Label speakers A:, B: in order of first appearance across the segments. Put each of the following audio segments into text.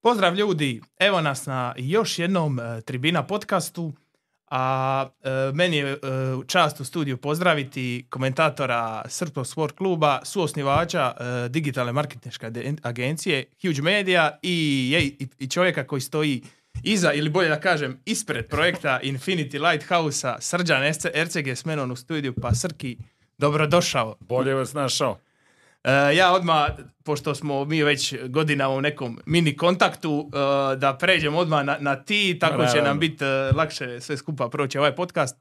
A: Pozdrav ljudi, evo nas na još jednom e, Tribina podcastu, a e, meni je e, čast u studiju pozdraviti komentatora Srpskog sport kluba, suosnivača e, digitalne marketinške agencije Huge Media i, i, i čovjeka koji stoji iza, ili bolje da kažem, ispred projekta Infinity Lighthouse-a, Srđan Erce- Erceg je s menom u studiju, pa Srki, dobrodošao.
B: Bolje vas našao.
A: E, ja odmah, pošto smo mi već godinama u nekom mini kontaktu, e, da pređemo odmah na, na ti, tako će
B: naravno.
A: nam biti e, lakše sve skupa proći ovaj podcast.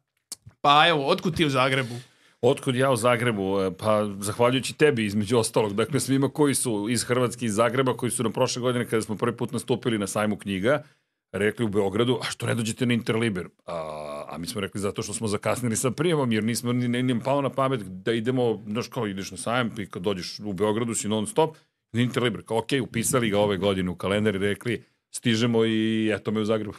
A: Pa evo, otkud ti u Zagrebu?
B: Otkud ja u Zagrebu? Pa zahvaljujući tebi između ostalog. Dakle, svima koji su iz Hrvatske i iz Zagreba, koji su nam prošle godine kada smo prvi put nastupili na sajmu knjiga, rekli u Beogradu, a što ne dođete na Interliber? A, a mi smo rekli zato što smo zakasnili sa prijemom, jer nismo ni, ni, ni palo na pamet da idemo, znaš kao ideš na sajam i kad dođeš u Beogradu si non stop, na Interliber. Kao, ok, upisali ga ove godine u kalendar i rekli, stižemo i eto me u Zagrebu.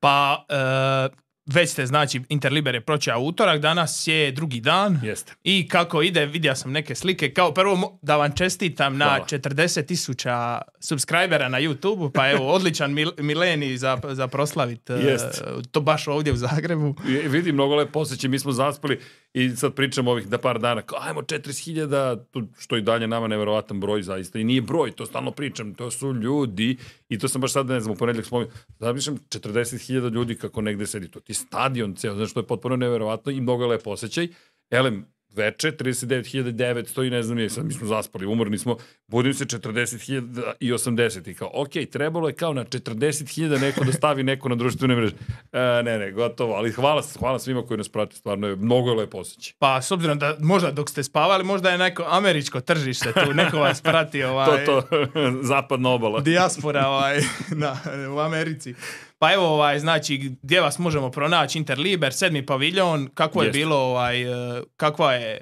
A: Pa, e, već ste, znači, Interliber je pročeo utorak, danas je drugi dan.
B: Jeste.
A: I kako ide, vidio sam neke slike. Kao prvo da vam čestitam na
B: Hvala.
A: 40 tisuća subscribera na YouTube, pa evo, odličan mil, milenij za, za proslavit e,
B: Jest.
A: to baš ovdje u Zagrebu.
B: I vidi, mnogo lepo osjećaj, mi smo zaspali i sad pričamo ovih da par dana, kao ajmo 40.000, tu, što i dalje nama neverovatan broj zaista i nije broj, to stalno pričam, to su ljudi i to sam baš sad, ne znam, u ponedljak spomenuo, zamišljam 40.000 ljudi kako negde sedi, to ti stadion ceo, znaš, to je potpuno neverovatno i mnogo lepo osjećaj. Elem, veče, 39.900 i ne znam sad mi smo zaspali, umorni smo, budim se 40.000 i 80 i kao, ok, trebalo je kao na 40.000 neko da stavi neko na društvene mreže. E, ne, ne, gotovo, ali hvala, hvala svima koji nas prate, stvarno je mnogo je lepo osjećaj.
A: Pa s obzirom da možda dok ste spavali, možda je neko američko tržište tu, neko vas prati
B: To,
A: ovaj,
B: to, zapadna obala.
A: dijaspora ovaj, na, u Americi. Pa evo, ovaj, znači, gdje vas možemo pronaći? Interliber, sedmi paviljon, kako je
B: Jeste.
A: bilo, ovaj, e, kakva je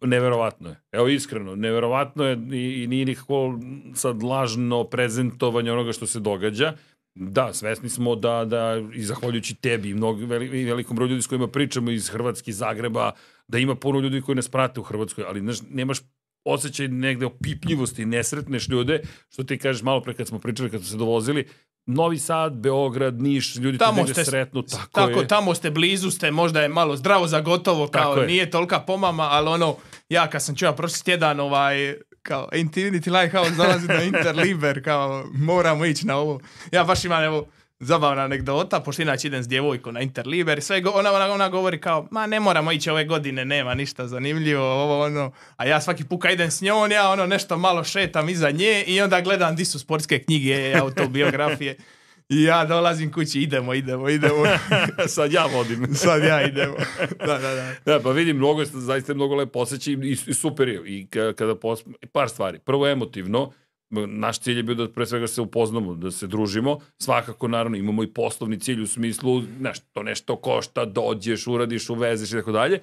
B: Neverovatno je. Evo iskreno, neverovatno je i, i nije nikako sad lažno prezentovanje onoga što se događa. Da, svesni smo da, da i zahvaljujući tebi i, mnogo, veli, i velikom broju ljudi s kojima pričamo iz Hrvatske, Zagreba, da ima puno ljudi koji nas prate u Hrvatskoj, ali znaš, nemaš osjećaj negde opipljivosti, nesretneš ljude, što ti kažeš malo pre kad smo pričali, kad smo se dovozili, Novi Sad, Beograd, Niš, ljudi
A: Tamo
B: negde
A: ste-
B: sretnu, tako,
A: Tako,
B: je.
A: tamo ste blizu ste, možda je malo zdravo za gotovo, kao
B: Tako je.
A: nije tolika pomama, ali ono, ja kad sam čuo prošli tjedan, ovaj, kao Infinity Lighthouse dolazi do Interliber, kao moramo ići na ovo. Ja baš imam, evo, zabavna anegdota, pošto inače idem s djevojkom na Interliber, sve go, ona, ona, ona govori kao, ma ne moramo ići ove godine, nema ništa zanimljivo, ovo ono, a ja svaki puka idem s njom, ja ono nešto malo šetam iza nje i onda gledam di su sportske knjige, autobiografije. I ja dolazim kući, idemo, idemo, idemo.
B: Sad ja vodim.
A: Sad ja idemo. Da, da, da.
B: Da, pa vidim, mnogo je, zaista mnogo lepo osjećaj i, i super je. I ka- kada pos... par stvari. Prvo emotivno, naš cilj je bio da pre svega se upoznamo, da se družimo. Svakako, naravno, imamo i poslovni cilj u smislu, znaš, to nešto košta, dođeš, uradiš, uvezeš i tako dalje.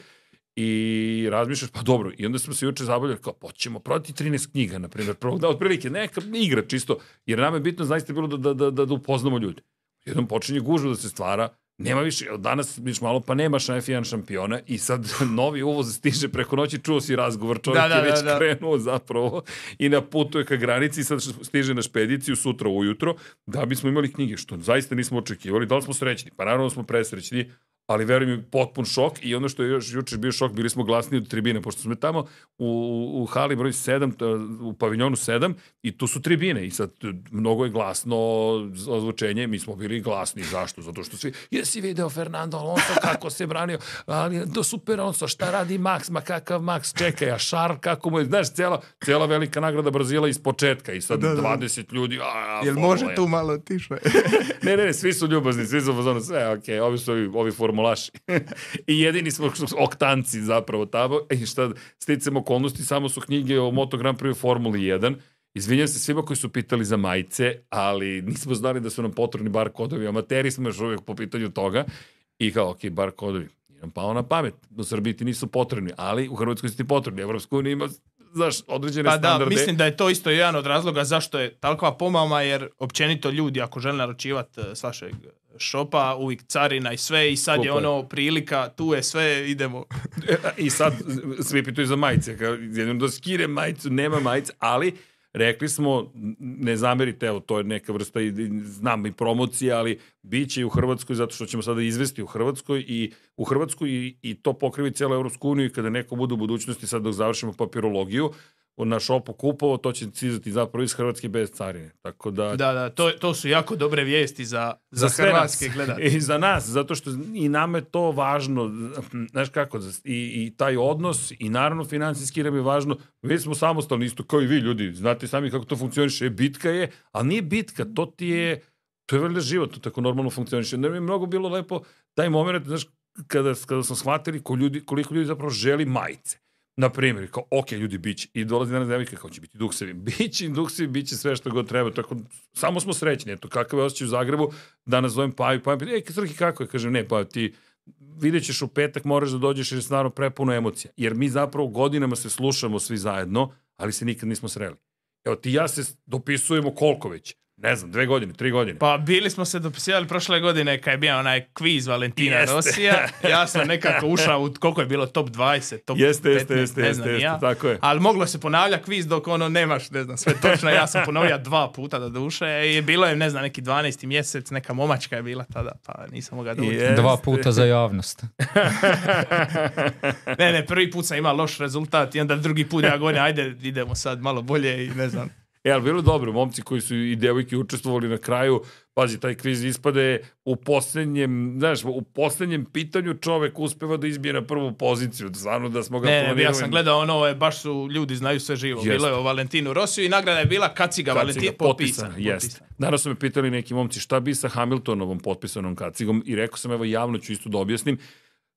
B: I razmišljaš, pa dobro, i onda smo se juče zabavljali, kao, poćemo prodati 13 knjiga, na primjer, prvog da, otprilike, neka igra čisto, jer nam je bitno, zaista bilo da, da, da, da, da upoznamo ljude. Jednom počinje gužva da se stvara, nema više, danas viš malo, pa nemaš F1 šampiona i sad novi uvoz stiže preko noći, čuo si razgovor, čovjek
A: Da, da,
B: je već
A: da, da.
B: krenuo zapravo i na putu je ka granici i sad stiže na špediciju sutra ujutro da bismo imali knjige, što zaista nismo očekivali. Da li smo srećni? Pa naravno smo presrećni, ali verujem mi potpun šok i ono što je još juče bio šok, bili smo glasniji od tribine, pošto smo tamo u, u hali broj 7, t- u paviljonu 7 i tu su tribine i sad t- mnogo je glasno ozvučenje, mi smo bili glasni. Zašto? Zato što svi, jesi video Fernando Alonso kako se branio, ali do super Alonso, šta radi Max, ma kakav Max, čekaj, a Šar, kako mu je, znaš, cela, cela velika nagrada Brazila iz početka i sad
A: Da, da, da.
B: 20 ljudi, a, a,
A: Jel može
B: 1.
A: tu malo tiše?
B: Ne, ne, ne, svi su ljubazni, svi su fazonu, sve, okej, ovi su ovi, ovi formulaši. I jedini smo oktanci zapravo tamo. I šta, sticam okolnosti, samo su knjige o Moto Grand Prix Formuli 1. Izvinjam se svima koji su pitali za majice, ali nismo znali da su nam potrebni bar kodovi. Amateri smo još uvijek po pitanju toga. I kao, ok, bar kodovi. Nije nam pao na pamet. U Srbiji ti nisu potrebni, ali u Hrvatskoj su ti potrebni. Evropska unija ima znaš, određene
A: Pa da,
B: standarde.
A: mislim da je to isto jedan od razloga zašto je takva pomama, jer općenito ljudi ako žele naručivati s vašeg šopa, uvijek carina i sve i sad
B: Skupo je.
A: ono prilika, tu je sve, idemo.
B: I sad svi pitaju za majice. Jednom da skire majicu, nema majice, ali rekli smo, ne zamerite, evo, to je neka vrsta, i, znam i promocije, ali bit će i u Hrvatskoj, zato što ćemo sada izvesti u Hrvatskoj i u Hrvatskoj i, i to pokrivi cijelu Evropsku uniju i kada neko bude u budućnosti, sad dok završimo papirologiju, na šopu kupovo, to će cizati zapravo iz Hrvatske bez carine. Tako da...
A: Da, da, to, to su jako dobre vijesti za, za, za hrvatske gledatelje.
B: I za nas, zato što i nam je to važno, znaš kako, i, i taj odnos, i naravno financijski nam je važno, mi smo samostalni isto kao i vi ljudi, znate sami kako to funkcioniše, bitka je, ali nije bitka, to ti je, to je valjda život, to tako normalno funkcioniše. Ne mi je mnogo bilo lepo taj moment, znaš, kada, kada smo shvatili koliko ljudi, koliko ljudi zapravo želi majice na primjer, kao, ok, ljudi, biće, i dolazi danas devojka, kao će biti duksevi, biće duksevi, biće sve što god treba, tako, samo smo srećni, eto, kakav je osjećaj u Zagrebu, da nazovem Paju, Paju, ej, Srki, kako je, kažem, ne, pa ti, vidjet ćeš u petak, moraš da dođeš jer je stvarno prepuno emocija, jer mi zapravo godinama se slušamo svi zajedno, ali se nikad nismo sreli. Evo, ti ja se dopisujemo koliko već, ne znam, dve godine, tri godine.
A: Pa bili smo se dopisivali prošle godine kad je bio onaj kviz Valentina jeste. Rosija. Ja sam nekako ušao u koliko je bilo top 20, top
B: jeste, 15, jeste, jeste, ne znam jeste, ja. tako je.
A: Ali moglo se ponavlja kviz dok ono nemaš, ne znam, sve točno. Ja sam ponovio dva puta do duše i bilo je, ne znam, neki 12. mjesec, neka momačka je bila tada, pa nisam mogao doći.
C: Jeste. Dva puta za javnost.
A: ne, ne, prvi put sam imao loš rezultat i onda drugi put ja govorim, ajde, idemo sad malo bolje i ne znam.
B: E, ali bilo dobro, momci koji su i devojke učestvovali na kraju, pazi, taj kviz ispade u poslednjem, znaš, u poslednjem pitanju čovek uspeva da izbije na prvu poziciju, stvarno da smo ga
A: ne, planirali. Ne, ja sam gledao ono, je, baš su, ljudi znaju sve živo. Jest. Bilo je o Valentinu Rosiju i nagrada je bila kaciga, kaciga Valentin potpisana.
B: Potpisana, jest. Danas su me pitali neki momci šta bi sa Hamiltonovom potpisanom kacigom i rekao sam, evo javno ću isto da objasnim,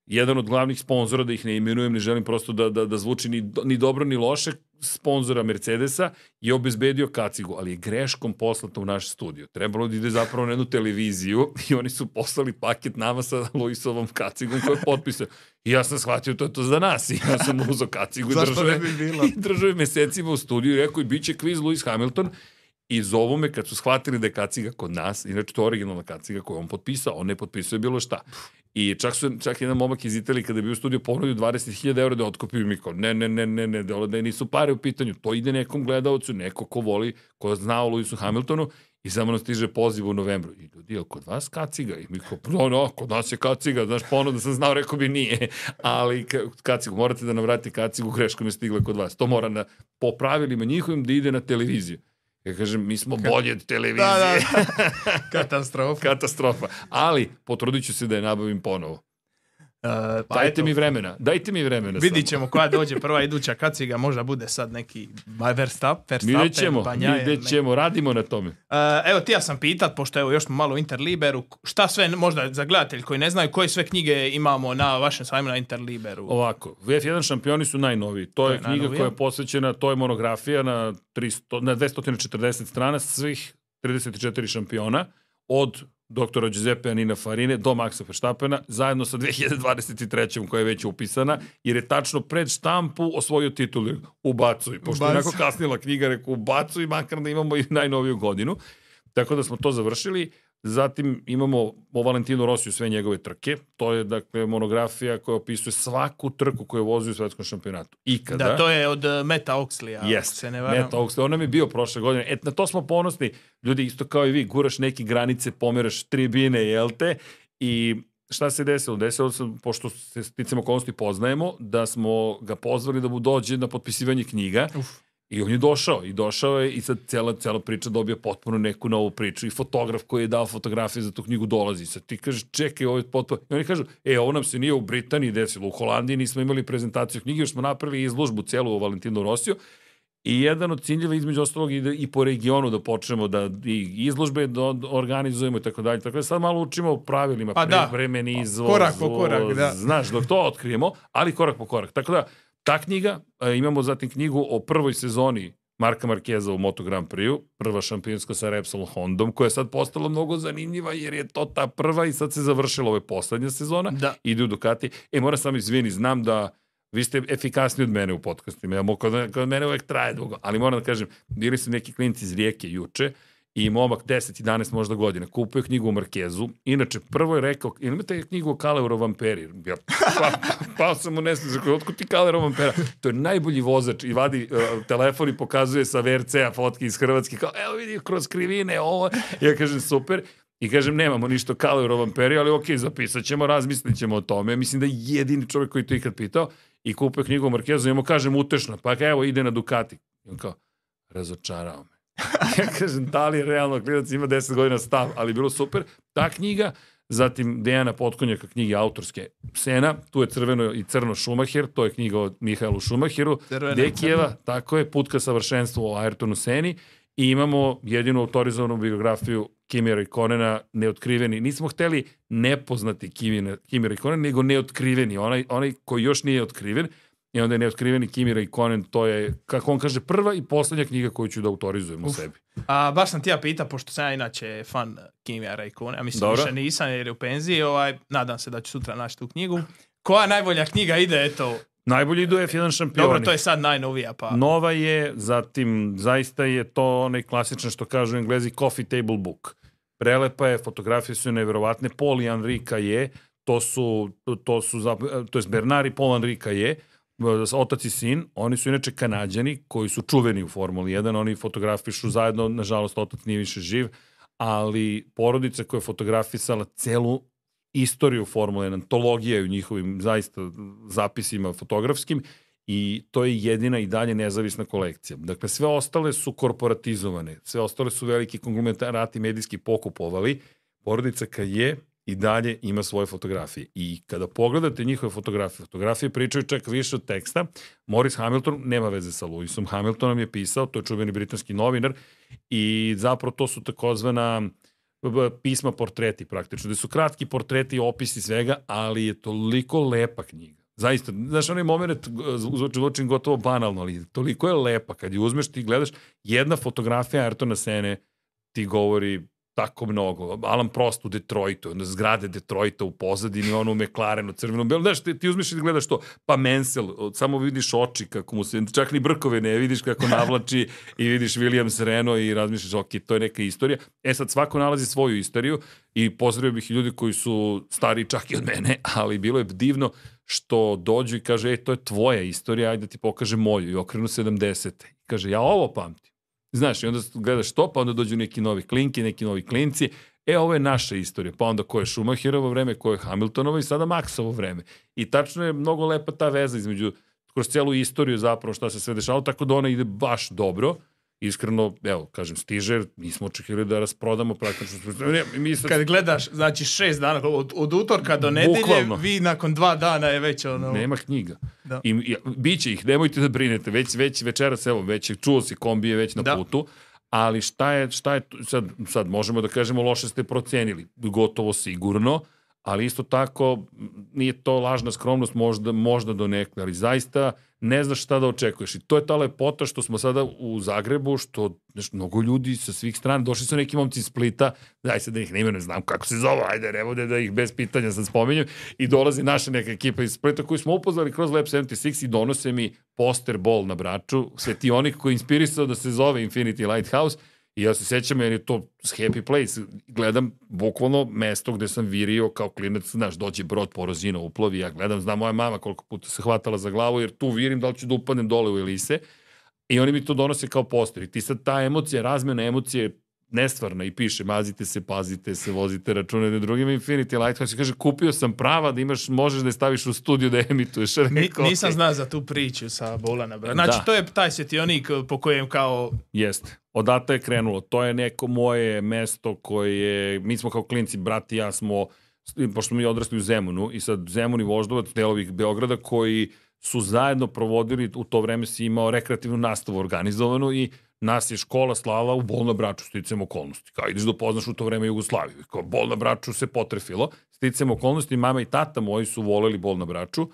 B: jedan od glavnih sponzora, da ih ne imenujem, ne želim prosto da, da, da zvuči ni, ni dobro ni loše, sponzora Mercedesa je obezbedio kacigu, ali je greškom poslata u naš studio. Trebalo da ide zapravo na jednu televiziju i oni su poslali paket nama sa Luisovom kacigom koju je potpisao. I ja sam shvatio to je to za nas. I ja sam uzao kacigu i držao,
A: bi
B: i držao je mesecima u studiju i rekao i bit će kviz Lewis Hamilton. I zovu me kad su shvatili da je kaciga kod nas, inače to je originalna kaciga koju on potpisao, on ne potpisuje bilo šta. I čak, su, čak jedan momak iz Italije kada je bio u studiju ponudio 20.000 eura da otkupi mi kao, ne, ne, ne, ne, ne, da, da nisu pare u pitanju, to ide nekom gledalcu, neko ko voli, ko zna o Lewisu Hamiltonu i samo nam stiže poziv u novembru. I ljudi, je kod vas kaciga? I mi kao, no, no, kod nas je kaciga, znaš, ponuda da sam znao, rekao bi nije, ali kacigu, morate da nam vrati kacigu, greškom je stigla kod vas. To mora na, po pravilima njihovim da ide na televiziju. Ja kažem, mi smo bolji od televizije. Da,
A: da. Katastrofa.
B: Katastrofa. Ali, potrudit ću se da je nabavim ponovo. Uh, pa dajte eto, mi vremena, dajte mi vremena.
A: Vidit ćemo koja dođe prva iduća kaciga, možda bude sad neki Verstappen, Verstappen
B: vidjet ćemo, Banjaje, vidjet ćemo, radimo na tome. Uh,
A: evo ti ja sam pitat, pošto evo još smo malo Interliberu, šta sve, možda za gledatelj koji ne znaju, koje sve knjige imamo na vašem sajmu na Interliberu?
B: Ovako, VF1 šampioni su najnoviji, to, to je, je knjiga najnovija. koja je posvećena, to je monografija na, 300, na 240 strana svih 34 šampiona, od doktora Giuseppe Anina Farine do Maxa Verstappena, zajedno sa 2023. koja je već upisana, jer je tačno pred štampu osvojio titul. Ubacuj, pošto je onako kasnila knjiga, rekao ubacuj, makar da imamo i najnoviju godinu. Tako da smo to završili. Zatim imamo o Valentinu Rosiju sve njegove trke. To je dakle monografija koja opisuje svaku trku koju vozi u svetskom šampionatu. Ikada.
A: Da, to je od uh, Meta Oxleya.
B: Yes, se ne varam. Meta Oxley. On nam je bio prošle godine. Et, na to smo ponosni. Ljudi, isto kao i vi, guraš neke granice, pomeraš tribine, jel te? I šta se desilo? Desilo se, pošto se sticamo okolnosti poznajemo, da smo ga pozvali da mu dođe na potpisivanje knjiga. Uf I on je došao i došao je i sad cela, cela priča dobija potpuno neku novu priču i fotograf koji je dao fotografije za tu knjigu dolazi. Sad ti kažeš čekaj ovo je potpuno... I oni kažu e ovo nam se nije u Britaniji desilo, u Holandiji nismo imali prezentaciju knjige, još smo napravili izložbu celu o Valentinu Rosiju I jedan od ciljeva između ostalog i, da, i po regionu da počnemo da i izložbe da organizujemo i tako dalje. Tako da sad malo učimo pravilima, pa da. vremeni izvoz,
A: korak po korak, da.
B: Znaš, dok to otkrijemo, ali korak po korak. Tako da, Ta knjiga, e, imamo zatim knjigu o prvoj sezoni Marka Markeza u Moto Grand Prix, prva šampionska sa Repsol Hondom, koja je sad postala mnogo zanimljiva jer je to ta prva i sad se završila ove poslednja sezona. Da. Ide u Ducati. E, moram samo izvini, znam da vi ste efikasni od mene u podcastima. Ja, kod, kod mene uvek traje dugo, ali moram da kažem, bili su neki klinci iz Rijeke juče i momak 10-11 možda godina, kupio knjigu o Markezu. Inače, prvo je rekao, ili imate knjigu o Kaleuro Vamperi? Ja, pa, pao sam u nesne, rekao, otkud ti Kaleuro Vampera? To je najbolji vozač i vadi uh, telefon i pokazuje sa VRC-a fotke iz Hrvatske, kao, evo vidi, kroz krivine, ovo. Ja kažem, super. I kažem, nemamo ništa Kaleuro Vamperi, ali okej, zapisat ćemo, razmislit ćemo o tome. Mislim da je jedini čovjek koji to ikad pitao i kupio knjigu o Markezu i mu kažem, utešno, pa evo, ide na Ducati. I on kao, razočarao me ja kažem, da li je realno klinac ima 10 godina stav, ali bilo super. Ta knjiga, zatim Dejana Potkonjaka knjige autorske Sena, tu je crveno i crno Šumacher, to je knjiga o Mihajlu Šumacheru, Dekijeva, tako je, Put ka savršenstvu o Ayrtonu Seni, i imamo jedinu autorizovanu biografiju Kimira i Konena, neotkriveni. Nismo hteli nepoznati Kimira i Konena, nego neotkriveni, onaj, onaj koji još nije otkriven, I onda je neotkriveni Kimira i Konen, to je, kako on kaže, prva i poslednja knjiga koju ću da autorizujem u sebi.
A: A, baš sam ti ja pita, pošto sam ja inače fan Kimira i Konen, a mislim Dobro. više nisam jer je u penziji, ovaj, nadam se da ću sutra naći tu knjigu. Koja najbolja knjiga ide, eto,
B: Najbolji idu F1 šampioni.
A: Dobro, to je sad najnovija. Pa.
B: Nova je, zatim, zaista je to onaj klasičan što kažu englezi coffee table book. Prelepa je, fotografije su neverovatne. Paul i Enrika je, to su, to su, to je Bernard i Paul Enrika je, otac i sin, oni su inače kanadjani koji su čuveni u Formuli 1, oni fotografišu zajedno, nažalost otac nije više živ, ali porodica koja je fotografisala celu istoriju Formule 1, antologija u njihovim zaista zapisima fotografskim i to je jedina i dalje nezavisna kolekcija. Dakle, sve ostale su korporatizovane, sve ostale su veliki konglomerati medijski pokupovali. Porodica je i dalje ima svoje fotografije. I kada pogledate njihove fotografije, fotografije pričaju čak više od teksta. Morris Hamilton nema veze sa Lewisom Hamiltonom je pisao, to je čuveni britanski novinar i zapravo to su takozvana pisma portreti praktično, da su kratki portreti, opisi svega, ali je toliko lepa knjiga. Zaista, znaš, onaj moment zvuči gotovo banalno, ali toliko je lepa. Kad je uzmeš, ti gledaš, jedna fotografija Ayrtona Sene ti govori tako mnogo. Alan Prost u Detroitu, onda zgrade Detroita u pozadini, ono u McLarenu, crveno, belo. Znaš, ti, ti uzmeš i gledaš to, pa Mansell, samo vidiš oči kako mu se, čak ni brkove ne vidiš kako navlači i vidiš Williams Reno i razmišljaš, ok, to je neka istorija. E sad, svako nalazi svoju istoriju i pozdravio bih i ljudi koji su stari čak i od mene, ali bilo je divno što dođu i kaže, e, to je tvoja istorija, ajde da ti pokaže moju i okrenu 70. Kaže, ja ovo pamtim. Znaš, i onda gledaš to, pa onda dođu neki novi klinki, neki novi klinci, e, ovo je naša istorija, pa onda ko je Schumacherovo vreme, ko je Hamiltonovo i sada Maxovo vreme. I tačno je mnogo lepa ta veza između, kroz celu istoriju zapravo šta se sve dešava, tako da ona ide baš dobro iskreno, evo, kažem, stiže, nismo očekivali da rasprodamo praktično.
A: Ne, mi sad... Kad gledaš, znači šest dana, od, od utorka do nedelje, Bukvalno. vi nakon dva dana je već ono...
B: Nema knjiga. Da. I, i, biće ih, nemojte da brinete, već, već večeras, evo, već je, čuo si kombije već na da. putu, ali šta je, šta je, sad, sad možemo da kažemo loše ste procenili, gotovo sigurno, ali isto tako nije to lažna skromnost možda, možda do nekle, ali zaista ne znaš šta da očekuješ. I to je ta lepota što smo sada u Zagrebu, što znaš, mnogo ljudi sa svih strana, došli su neki momci iz Splita, daj se da ih ne ne znam kako se zove, ajde, ne bude da ih bez pitanja sad spominjem, i dolazi naša neka ekipa iz Splita koju smo upoznali kroz Lab 76 i donose mi poster bol na braču, svetionik koji je inspirisao da se zove Infinity Lighthouse, I ja se sećam, jer je to happy place. Gledam bukvalno mesto gde sam virio kao klinac, znaš, dođe brod porozina uplovi, ja gledam, znam moja mama koliko puta se hvatala za glavu, jer tu virim da li ću da upadnem dole u Elise. I oni mi to donose kao poster. I ti sad ta emocija, razmena emocije nestvarna i piše mazite se, pazite se, vozite račune na drugim Infinity Lighthouse kaže kupio sam prava da imaš, možeš da je staviš u studiju da emituješ.
A: Rekao, Nisam znao za tu priču sa Bolana. Znači da. to je taj svetionik po kojem kao...
B: Jeste. Odata je krenulo. To je neko moje mesto koje, mi smo kao klinci, brat i ja smo, pošto smo odrasli u Zemunu i sad Zemun i Voždovac, delovi Beograda koji su zajedno provodili, u to vreme si imao rekreativnu nastavu organizovanu i nas je škola slala u bol na braču sticam okolnosti. Kao ideš da poznaš u to vreme Jugoslaviju. Kao bol na braču se potrefilo. Sticam okolnosti, mama i tata moji su voleli bol na braču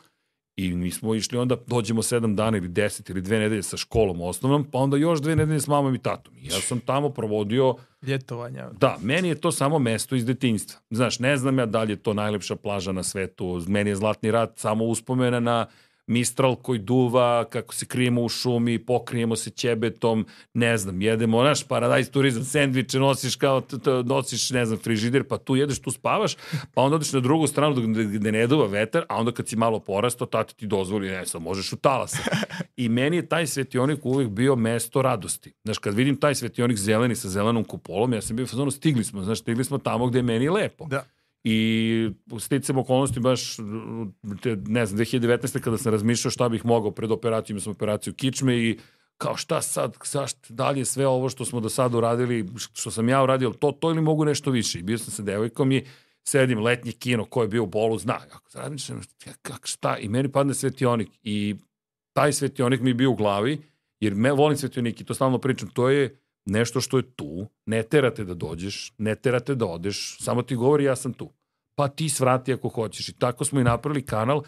B: i mi smo išli onda, dođemo sedam dana ili deset ili dve nedelje sa školom osnovnom, pa onda još dve nedelje s mamom i tatom. I ja sam tamo provodio...
A: Ljetovanja.
B: Da, meni je to samo mesto iz detinjstva. Znaš, ne znam ja da li je to najlepša plaža na svetu, meni je Zlatni rat samo uspomena na mistral koji duva, kako se krijemo u šumi, pokrijemo se ćebetom, ne znam, jedemo, naš paradajz turizam, sendviče nosiš kao, t, t, nosiš, ne znam, frižider, pa tu jedeš, tu spavaš, pa onda odeš na drugu stranu gde, ne duva vetar, a onda kad si malo porastao, tata ti dozvoli, ne znam, možeš u talasa. I meni je taj svetionik uvek bio mesto radosti. Znaš, kad vidim taj svetionik zeleni sa zelenom kupolom, ja sam bio fazonu, stigli smo, znaš, stigli smo tamo gde je meni lepo.
A: Da.
B: I sticam okolnosti baš, te, ne znam, 2019. kada sam razmišljao šta bih mogao pred operacijom, sam operaciju kičme i kao šta sad, zašto dalje sve ovo što smo do sada uradili, što sam ja uradio, to, to ili mogu nešto više. I bio sam sa devojkom i sedim letnji kino, ko je bio u bolu, zna. Ako razmišljam, kak, šta, i meni padne svetionik i taj svetionik mi je bio u glavi, jer me, volim svetionik i to stalno pričam, to je nešto što je tu, ne terate da dođeš, ne terate da odeš, samo ti govori ja sam tu. Pa ti svrati ako hoćeš. I tako smo i napravili kanal,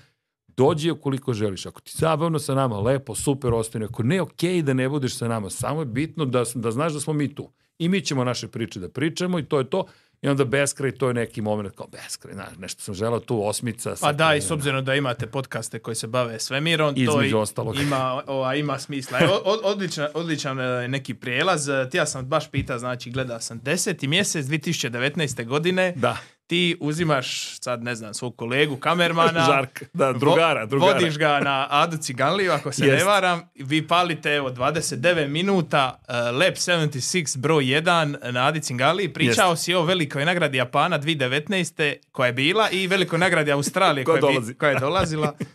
B: dođi ukoliko želiš. Ako ti zabavno sa nama, lepo, super, ostane. Ako ne, okej okay da ne budeš sa nama. Samo je bitno da, da znaš da smo mi tu. I mi ćemo naše priče da pričamo i to je to. I onda beskraj, to je neki moment kao beskraj, znaš, nešto sam želao tu osmica.
A: Pa da, i s obzirom da imate podcaste koji se bave svemirom, to i,
B: ostalog.
A: ima, ova, ima smisla. Evo, odličan, odličan e, neki prijelaz. Ti ja sam baš pita, znači gledao sam 10. mjesec 2019. godine.
B: Da
A: ti uzimaš, sad ne znam, svog kolegu, kamermana.
B: Žark, da, drugara, drugara.
A: Vodiš ga na Adu Ciganliju, ako se Jest. ne varam. Vi palite, evo, 29 minuta, uh, Lab 76, broj 1 na Adi Ciganliji. Pričao Jest. si o velikoj nagradi Japana 2019. koja je bila i velikoj nagradi Australije koja, koja, je, koja je dolazila. uh,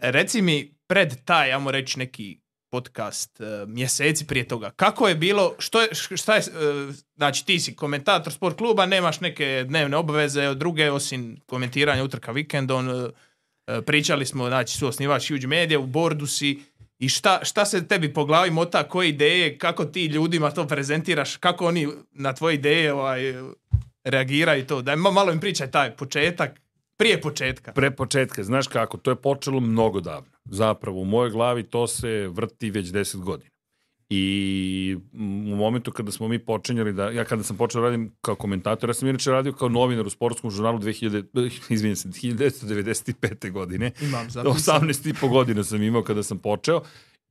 A: reci mi, pred taj, ja reći, neki podcast uh, mjeseci prije toga. Kako je bilo, što je, šta je, uh, znači ti si komentator sport kluba, nemaš neke dnevne obaveze druge osim komentiranja utrka vikendom, uh, pričali smo, znači su osnivač Huge Media, u bordu si i šta, šta se tebi po glavi mota, koje ideje, kako ti ljudima to prezentiraš, kako oni na tvoje ideje ovaj, reagiraju to. Daj malo im pričaj taj početak, prije početka.
B: Pre početka, znaš kako, to je počelo mnogo davno. Zapravo, u mojoj glavi to se vrti već 10 godina. I u momentu kada smo mi počinjali da, ja kada sam počeo da radim kao komentator, ja sam inače radio kao novinar u sportskom žurnalu 2000, izvinjam se, 1995. godine.
A: Imam zapisano.
B: 18 i po godina sam imao kada sam počeo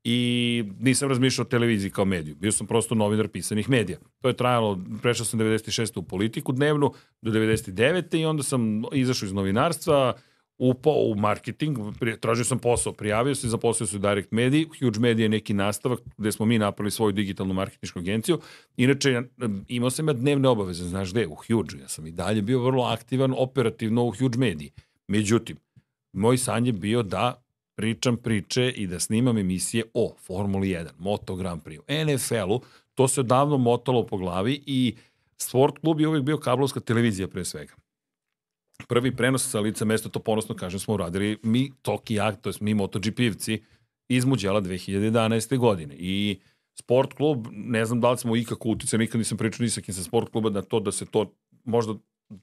B: i nisam razmišljao o televiziji kao mediju. Bio sam prosto novinar pisanih medija. To je trajalo, prešao sam 96. u politiku dnevnu do 99. i onda sam izašao iz novinarstva, upao u marketing, tražio sam posao, prijavio se, zaposlio se u Direct Media, Huge Media je neki nastavak gde smo mi napravili svoju digitalnu marketinšku agenciju. Inače, imao sam ja dnevne obaveze, znaš gde, u Huge, ja sam i dalje bio vrlo aktivan operativno u Huge Media. Međutim, moj san je bio da pričam priče i da snimam emisije o Formuli 1, Moto Grand Prix, NFL-u, to se odavno motalo po glavi i Sport klub je uvijek bio kablovska televizija pre svega. Prvi prenos sa lica mesta, to ponosno kažem, smo uradili mi Toki ja, to je mi MotoGP-evci iz Muđela 2011. godine. I sport klub, ne znam da li smo ikako uticali, nikad nisam pričao ni sa kim sa sport kluba na to da se to možda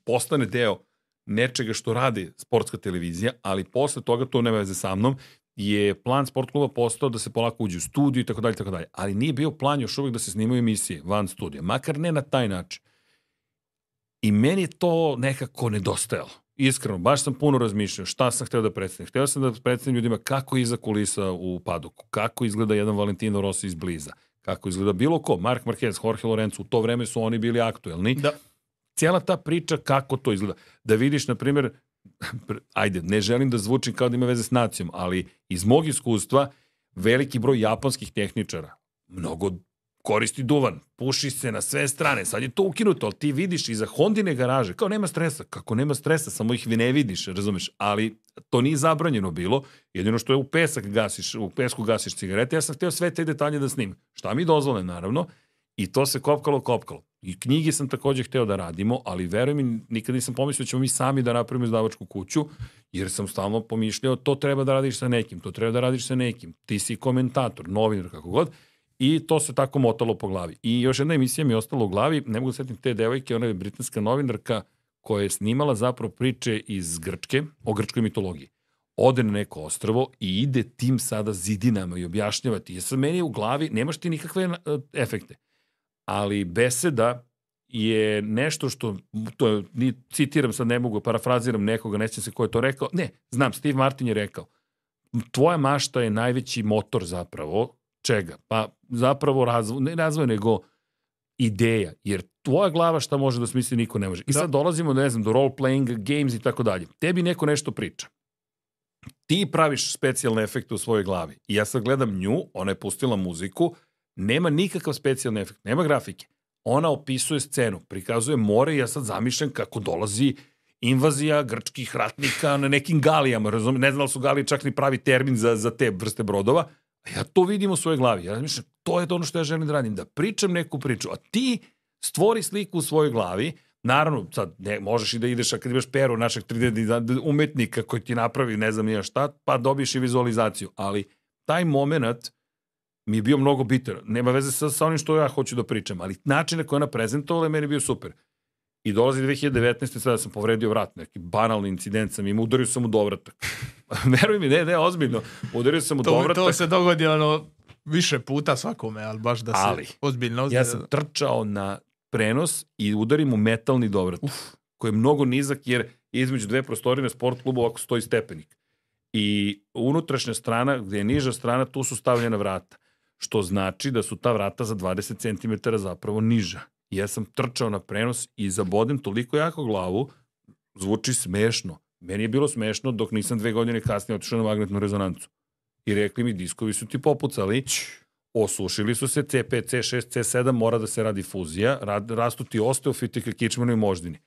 B: postane deo nečega što radi sportska televizija, ali posle toga, to nema veze sa mnom, je plan sport kluba postao da se polako uđe u studiju i tako dalje, tako dalje. Ali nije bio plan još uvek da se snimaju emisije van studija, makar ne na taj način. I meni je to nekako nedostajalo. Iskreno, baš sam puno razmišljao šta sam hteo da predstavim. Hteo sam da predstavim ljudima kako iza kulisa u padoku, kako izgleda jedan Valentino Rossi izbliza, kako izgleda bilo ko, Mark Marquez, Jorge Lorenzo, u to vreme su oni bili aktuelni.
A: Da
B: cijela ta priča kako to izgleda. Da vidiš, na primjer, ajde, ne želim da zvučim kao da ima veze s nacijom, ali iz mog iskustva veliki broj japanskih tehničara mnogo koristi duvan, puši se na sve strane, sad je to ukinuto, ali ti vidiš iza Hondine garaže, kao nema stresa, kako nema stresa, samo ih ne vidiš, razumeš, ali to nije zabranjeno bilo, jedino što je u pesak gasiš, u pesku gasiš cigarete, ja sam hteo sve te detalje da snim, šta mi dozvole naravno, i to se kopkalo, kopkalo. I knjige sam takođe hteo da radimo, ali veruj mi, nikad nisam pomislio da ćemo mi sami da napravimo izdavačku kuću, jer sam stalno pomišljao to treba da radiš sa nekim, to treba da radiš sa nekim. Ti si komentator, novinar, kako god. I to se tako motalo po glavi. I još jedna emisija mi je ostala u glavi, ne mogu da setim te devojke, ona je britanska novinarka koja je snimala zapravo priče iz Grčke, o grčkoj mitologiji. Ode na neko ostravo i ide tim sada zidinama i objašnjavati. Jer sad meni u glavi, nemaš ti nikakve e, efekte ali beseda je nešto što, to ni, citiram sad, ne mogu, parafraziram nekoga, ne se ko je to rekao. Ne, znam, Steve Martin je rekao, tvoja mašta je najveći motor zapravo, čega? Pa zapravo razvoj, ne razvoj, nego ideja, jer tvoja glava šta može da smisli niko ne može. I
A: Da.
B: sad dolazimo, ne znam, do role-playing games i tako dalje. Tebi neko nešto priča. Ti praviš specijalne efekte u svojoj glavi. I ja sad gledam nju, ona je pustila muziku, nema nikakav specijalni efekt, nema grafike. Ona opisuje scenu, prikazuje more i ja sad zamišljam kako dolazi invazija grčkih ratnika na nekim galijama, razumem, ne znam da su galije čak ni pravi termin za, za te vrste brodova, ja to vidim u svojoj glavi. Ja razmišljam, to je ono što ja želim da radim, da pričam neku priču, a ti stvori sliku u svojoj glavi, Naravno, sad ne, možeš i da ideš, a kad imaš peru našeg 3D umetnika koji ti napravi ne znam nija šta, pa dobiješ i vizualizaciju. Ali taj moment mi je bio mnogo bitan. Nema veze sa, sa onim što ja hoću da pričam, ali način na koji ona prezentovala je meni bio super. I dolazi 2019. sada sam povredio vrat, neki banalni incident sam im, udario sam u dovratak. Veruj mi, ne, ne, ozbiljno. Udario sam u
A: To,
B: dovratak.
A: to se dogodi ono više puta svakome, ali baš da se
B: Ali,
A: ozbiljno
B: Ja
A: ozbiljno.
B: sam trčao na prenos i udarim u metalni dovrat, Uf. koji je mnogo nizak jer između dve prostorije na sport klubu ovako stoji stepenik. I unutrašnja strana, gde je niža strana, tu su stavljena vrata. Što znači da su ta vrata za 20 cm zapravo niža. Ja sam trčao na prenos i zabodem toliko jako glavu, zvuči smešno. Meni je bilo smešno dok nisam dve godine kasnije otišao na magnetnu rezonancu. I rekli mi, diskovi su ti popucali, osušili su se, C5, C6, C7, mora da se radi fuzija, rad, rastu ti osteofitike, kičmeno i moždini.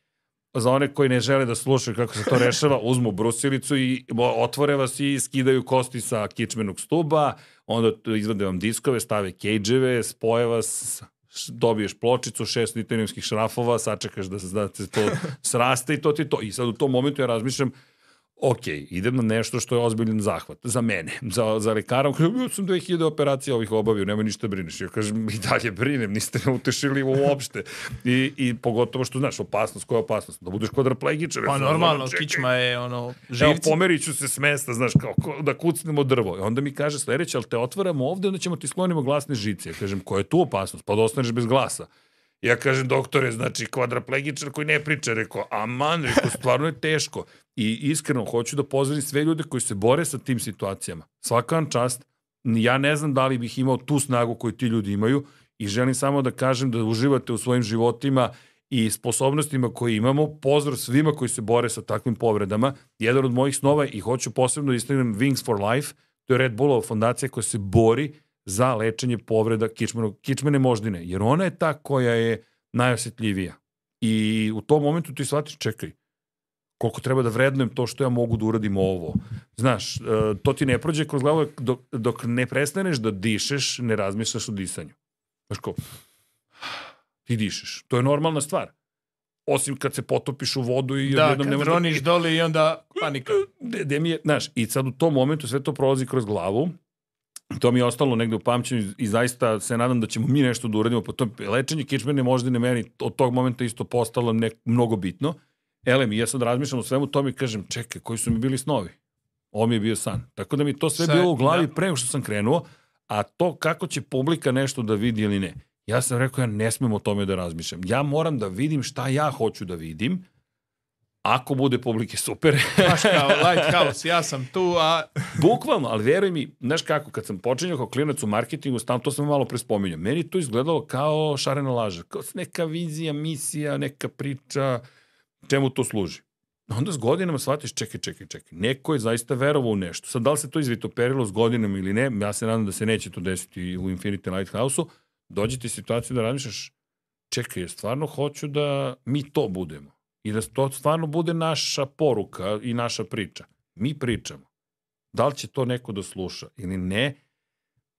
B: Za one koji ne žele da slušaju kako se to rešava, uzmu brusilicu i otvore vas i skidaju kosti sa kičmenog stuba, onda izvade vam diskove, stave kejđeve, spoje vas, dobiješ pločicu, šest titaniumskih šrafova, sačekaš da se, da se to sraste i to ti to. I sad u tom momentu ja razmišljam, ok, idem na nešto što je ozbiljan zahvat za mene, za, za lekara. Kaže, ja sam 2000 operacija ovih obavio, nema ništa brineš. Ja kažem, i dalje brinem, niste me utešili uopšte. I, I pogotovo što, znaš, opasnost, koja je opasnost? Da budeš kvadraplegičar.
A: Pa normalno,
B: čekaj,
A: kičma je ono,
B: Evo,
A: živci.
B: pomerit ću se s mesta, znaš, kao ko, da kucnemo drvo. I onda mi kaže sledeće, ali te otvaramo ovde, onda ćemo ti sklonimo glasne žice. Ja kažem, koja je tu opasnost? Pa da ostaneš bez glasa. Ja kažem, doktore, znači, kvadraplegičar koji ne priča, rekao, aman, rekao, stvarno je teško. I iskreno, hoću da pozdravim sve ljude koji se bore sa tim situacijama. Svaka vam čast, ja ne znam da li bih imao tu snagu koju ti ljudi imaju i želim samo da kažem da uživate u svojim životima i sposobnostima koje imamo. Pozdrav svima koji se bore sa takvim povredama. Jedan od mojih snova i hoću posebno da istaknem Wings for Life, to je Red Bullova fondacija koja se bori za lečenje povreda kičmenog, kičmene moždine, jer ona je ta koja je najosetljivija. I u tom momentu ti shvatiš, čekaj, koliko treba da vrednujem to što ja mogu da uradim ovo. Znaš, e, to ti ne prođe kroz glavu dok, dok ne prestaneš da dišeš, ne razmišljaš o disanju. Znaš ko, ti dišeš. To je normalna stvar. Osim kad se potopiš u vodu i
A: Da,
B: odjednom ne
A: kad
B: možeš da-
A: roniš dole i onda panika.
B: de, de mi je, znaš, i sad u tom momentu sve to prolazi kroz glavu, to mi je ostalo negde u pamćenju i zaista se nadam da ćemo mi nešto da uradimo po tom lečenje kičmene moždine meni od tog momenta isto postalo nek, mnogo bitno. Elem, ja sad razmišljam o svemu tome i kažem, čekaj, koji su mi bili snovi? Ovo mi je bio san. Tako da mi to sve
A: Sve,
B: bilo u glavi
A: da.
B: pre nego što sam krenuo, a to kako će publika nešto da vidi ili ne. Ja sam rekao, ja ne smem o tome da razmišljam. Ja moram da vidim šta ja hoću da vidim, ako bude publike super,
A: Baš kao Lighthouse, ja sam tu, a
B: Bukvalno, ali veruj mi, znaš kako, kad sam počinjao kao klinac u marketingu, stan, to sam malo prespominjao, meni to izgledalo kao šarena laža, kao neka vizija, misija, neka priča, čemu to služi. Onda s godinama shvatiš, čekaj, čekaj, čekaj, neko je zaista verovao u nešto. Sad, da li se to izvitoperilo s godinama ili ne, ja se nadam da se neće to desiti u Infinity Lighthouse-u, dođe ti situaciju da razmišljaš, čekaj, stvarno hoću da mi to budemo. I da to stvarno bude naša poruka i naša priča. Mi pričamo. Da li će to neko da sluša ili ne,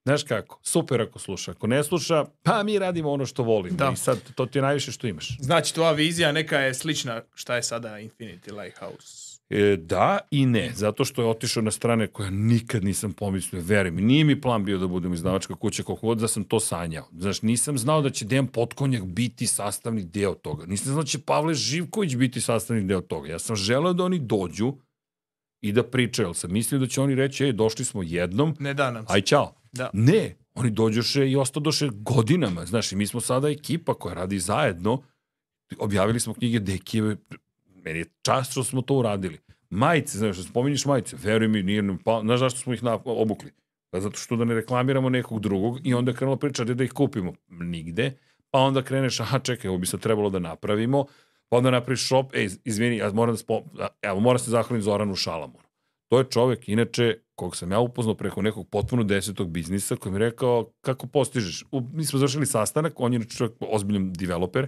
B: znaš kako, super ako sluša. Ako ne sluša, pa mi radimo ono što volimo.
A: Da.
B: I sad, to ti je najviše što imaš.
A: znači tvoja vizija neka je slična šta je sada Infinity Lighthouse.
B: E, da i ne, zato što je otišao na strane koje nikad nisam pomislio, veruj mi, nije mi plan bio da budem izdavačka kuća, koliko god da sam to sanjao. Znaš, nisam znao da će Dejan Potkonjak biti sastavni deo toga. Nisam znao da će Pavle Živković biti sastavni deo toga. Ja sam želeo da oni dođu i da pričaju, ali sam mislio da će oni reći, ej, došli smo jednom,
A: Ne da nam se.
B: aj čao.
A: Da.
B: Ne, oni dođoše i ostadoše godinama. Znaš, i mi smo sada ekipa koja radi zajedno. Objavili smo knjige Dekijeve. Meni je čast što smo to uradili. Majice, znaš, što spominješ majice, veruj mi, nije, pa, znaš zašto smo ih na, obukli? Pa zato što da ne reklamiramo nekog drugog i onda je krenula priča da ih kupimo. Nigde. Pa onda kreneš, aha, čekaj, ovo bi sad trebalo da napravimo. Pa onda napraviš shop, ej, izvini, ja moram da spo, evo, moram se zahvalim Zoranu Šalamonu. To je čovek, inače, kog sam ja upoznao preko nekog potpuno desetog biznisa, koji mi je rekao kako postižeš. U, mi smo završili sastanak, on je čovjek ozbiljan developer,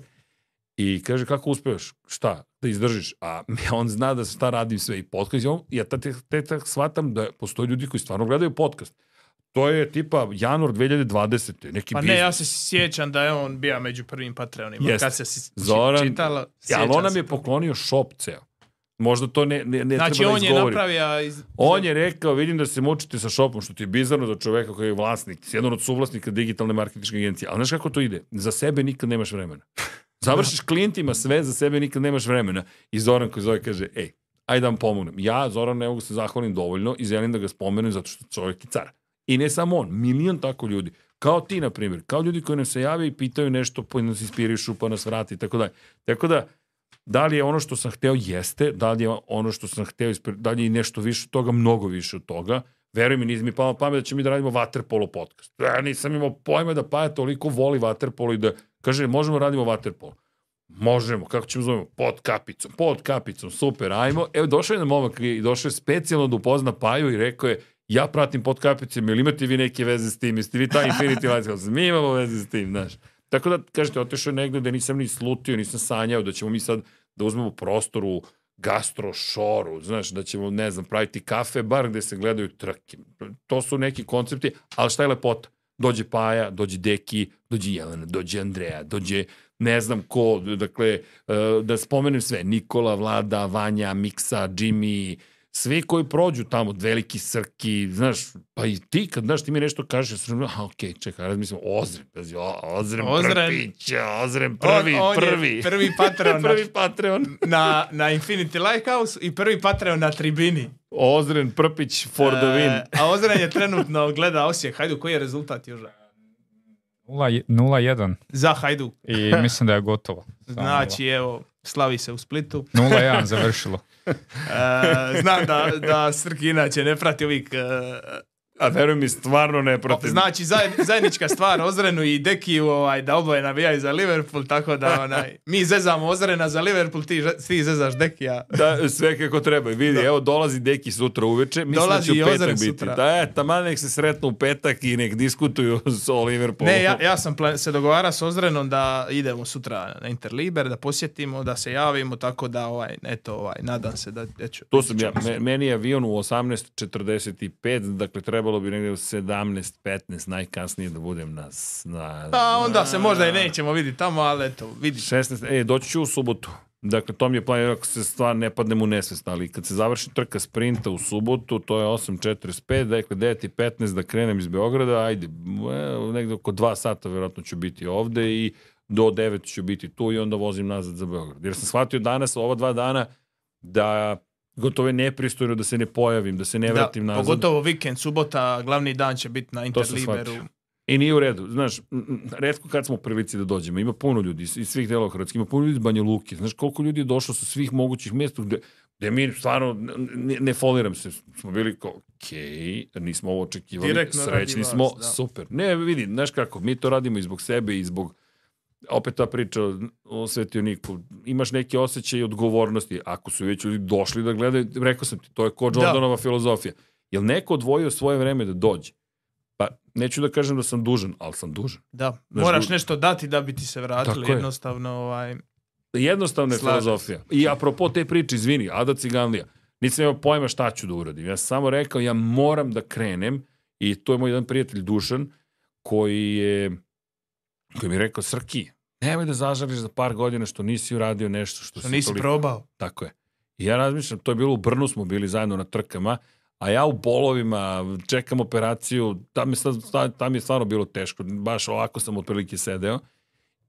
B: I kaže, kako uspevaš? Šta? Da izdržiš? A on zna da šta radim sve i podcast. I on, ja te, te, te shvatam da postoje ljudi koji stvarno gledaju podcast. To je tipa januar 2020. Neki
A: Pa ne, ja se sjećam da je on bio među prvim Patreonima.
B: Jeste.
A: Kad se si-
B: Zoran-
A: čitala, sjećam
B: ali on nam je poklonio shop ceo. Možda to ne, ne, ne
A: Znači,
B: treba da
A: on je napravio... Iz...
B: On je rekao, vidim da se mučite sa shopom, što ti je bizarno za čoveka koji je vlasnik, jedan od suvlasnika digitalne marketinške agencije. Ali znaš kako to ide? Za sebe nikad nemaš vremena. Završiš klijentima sve, za sebe nikad nemaš vremena. I Zoran koji zove kaže, ej, ajde da vam pomognem. Ja, Zoran, ne mogu se zahvalim dovoljno i želim da ga spomenem zato što čovjek je car. I ne samo on, milion tako ljudi. Kao ti, na primjer. Kao ljudi koji nam se jave i pitaju nešto, pa nas inspirišu, pa nas vrati i tako dalje. Tako da, da li je ono što sam hteo jeste, da li je ono što sam hteo, da li je nešto više od toga, mnogo više od toga. Veruj mi, nije mi palo pamet da ćemo mi da radimo Waterpolo podcast. Ja nisam imao pojma da Paja toliko voli Waterpolo i da kaže, možemo radimo Waterpolo. Možemo, kako ćemo zovemo? Pod kapicom, pod kapicom, super, ajmo. Evo, došao je na momak i došao je specijalno da upozna Paju i rekao je, ja pratim pod kapicom, ili imate vi neke veze s tim, jeste vi ta Infinity Lighthouse? Mi imamo veze s tim, znaš. Tako da, kažete, otišao je negde da nisam ni slutio, nisam sanjao da ćemo mi sad da uzmemo prostor u gastro šoru, znaš, da ćemo, ne znam, praviti kafe, bar gde se gledaju trke. To su neki koncepti, ali šta je lepota? Dođe Paja, dođe Deki, dođe Jelena, dođe Andreja, dođe ne znam ko, dakle, e, da spomenem sve, Nikola, Vlada, Vanja, Miksa, Jimmy, svi koji prođu tamo, veliki Srki, znaš, pa i ti kad, znaš, ti mi nešto kažeš, sam, aha, okej, okay, čekaj, razmislim, Ozrem, pazi, Ozrem,
A: Ozren.
B: Prpić, Ozrem, prvi,
A: on, on
B: prvi.
A: Je prvi Patreon na,
B: prvi Patreon.
A: na, na Infinity Lighthouse i prvi Patreon na tribini.
B: Ozren Prpić for the win.
A: E, a Ozren je trenutno gleda Osijek. Hajdu, koji je rezultat Juža?
C: 0-1
A: Za Hajdu.
C: i mislim da je gotovo. Samo
A: Znači, evo, slavi se u Splitu.
C: 0-1 završilo.
A: E, znam da, da Srki inače ne prati uvijek e,
B: A veruj mi, stvarno ne protiv.
A: Znači, zaj- zajednička stvar Ozrenu i Dekiju ovaj, da oboje navijaju za Liverpool, tako da onaj, mi zezamo Ozrena za Liverpool, ti, ti zezaš Dekija.
B: Da, sve kako treba. Vidi, evo dolazi Deki sutra uveče. Mislim
A: Dolazi
B: da će u petak
A: Ozren
B: biti.
A: sutra.
B: Da, je, taman nek se sretnu u petak i nek diskutuju o Liverpoolu.
A: Ne, ja, ja sam plan- se dogovara s Ozrenom da idemo sutra na Interliber, da posjetimo, da se javimo, tako da, ovaj, eto, ovaj, nadam se da... Eću,
B: Tu sam ja, me- meni je avion u 18.45, dakle trebalo bi negde u 17.15 najkasnije da budem na... na
A: Pa onda se možda i nećemo vidjeti tamo, ali eto, vidi.
B: 16, e, doći ću u subotu. Dakle, to mi je plan, ako se stvar ne padnem u nesvest, ali kad se završi trka sprinta u subotu, to je 8.45, dakle 9.15 da krenem iz Beograda, ajde, negde oko 2 sata verovatno ću biti ovde i do 9 ću biti tu i onda vozim nazad za Beograd. Jer sam shvatio danas, ova dva dana, da gotovo je nepristojno da se ne pojavim, da se ne
A: Da,
B: vratim nazad.
A: pogotovo vikend, subota, glavni dan će biti na Interliberu.
B: I nije u redu. Znaš, redko kad smo u prilici da dođemo. Ima puno ljudi iz svih delova Hrvatske. Ima puno ljudi iz Banja Luke. Znaš koliko ljudi je došlo sa svih mogućih mjesta gde, gde mi stvarno, ne, ne foliram se, smo bili kao, okej, nismo ovo očekivali,
A: Direktno
B: srećni
A: vas,
B: smo,
A: da.
B: super. Ne, vidi, znaš kako, mi to radimo i zbog sebe i zbog opet ta priča o svetioniku, imaš neki osjećaj odgovornosti, ako su već ljudi došli da gledaju, rekao sam ti, to je ko
A: Da.
B: Jordanova filozofija. Jel neko odvojio svoje vreme da dođe? Pa, neću da kažem da sam dužan, ali sam dužan.
A: Da,
B: Znaš,
A: moraš nešto dati da bi ti se vratili,
B: je.
A: jednostavno, ovaj,
B: Jednostavna je
A: Slažem se.
B: filozofija. I apropo te priče, izvini, Ada Ciganlija, nisam imao pojma šta ću da uradim. Ja sam samo rekao, ja moram da krenem i to je moj jedan prijatelj Dušan, koji je, koji mi je rekao, Srki, nemoj da zažališ za par godina što nisi uradio nešto što,
A: što
B: si
A: nisi
B: toliko...
A: probao.
B: Tako je. I ja razmišljam, to je bilo u Brnu, smo bili zajedno na trkama, a ja u bolovima, čekam operaciju, tam je, sad, tam je stvarno bilo teško, baš ovako sam otprilike sedeo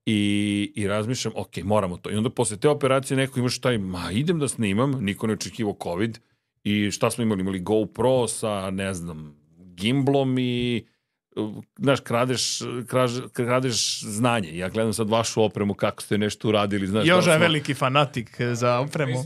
B: i, i razmišljam, ok, moramo to. I onda posle te operacije neko ima šta, ma idem da snimam, niko ne očekivao COVID i šta smo imali, imali GoPro sa, ne znam, gimblom i znaš, kradeš, kraž, kradeš znanje. Ja gledam sad vašu opremu, kako ste nešto uradili. Znaš, da
A: Joža je
B: smo-
A: veliki fanatik za opremu.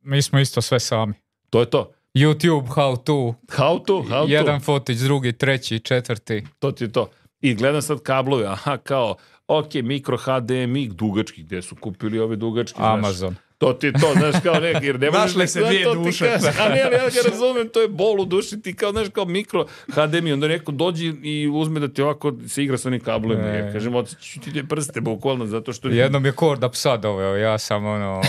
C: Mi smo isto sve sami.
B: To je to.
C: YouTube, how to.
B: How to, how to.
C: Jedan fotić, drugi, treći, četvrti.
B: To ti je to. I gledam sad kablove, aha, kao, ok, mikro HDMI dugački, gde su kupili ove dugački, znaš. To ti je to, znaš, kao neki, jer ne.
A: Našle se
B: da-
A: dvije
B: to ti
A: duše.
B: kažem. A ne, ali ja ga razumem, to je bol u duši, ti kao, znaš, kao mikro HDMI, onda neko dođe i uzme da ti ovako se igra sa onim kablovima.
C: Ne.
B: Ja kažem, odsjeću ti te prste, bukvalno, zato što...
C: Jednom je korda psa doveo, ja sam ono,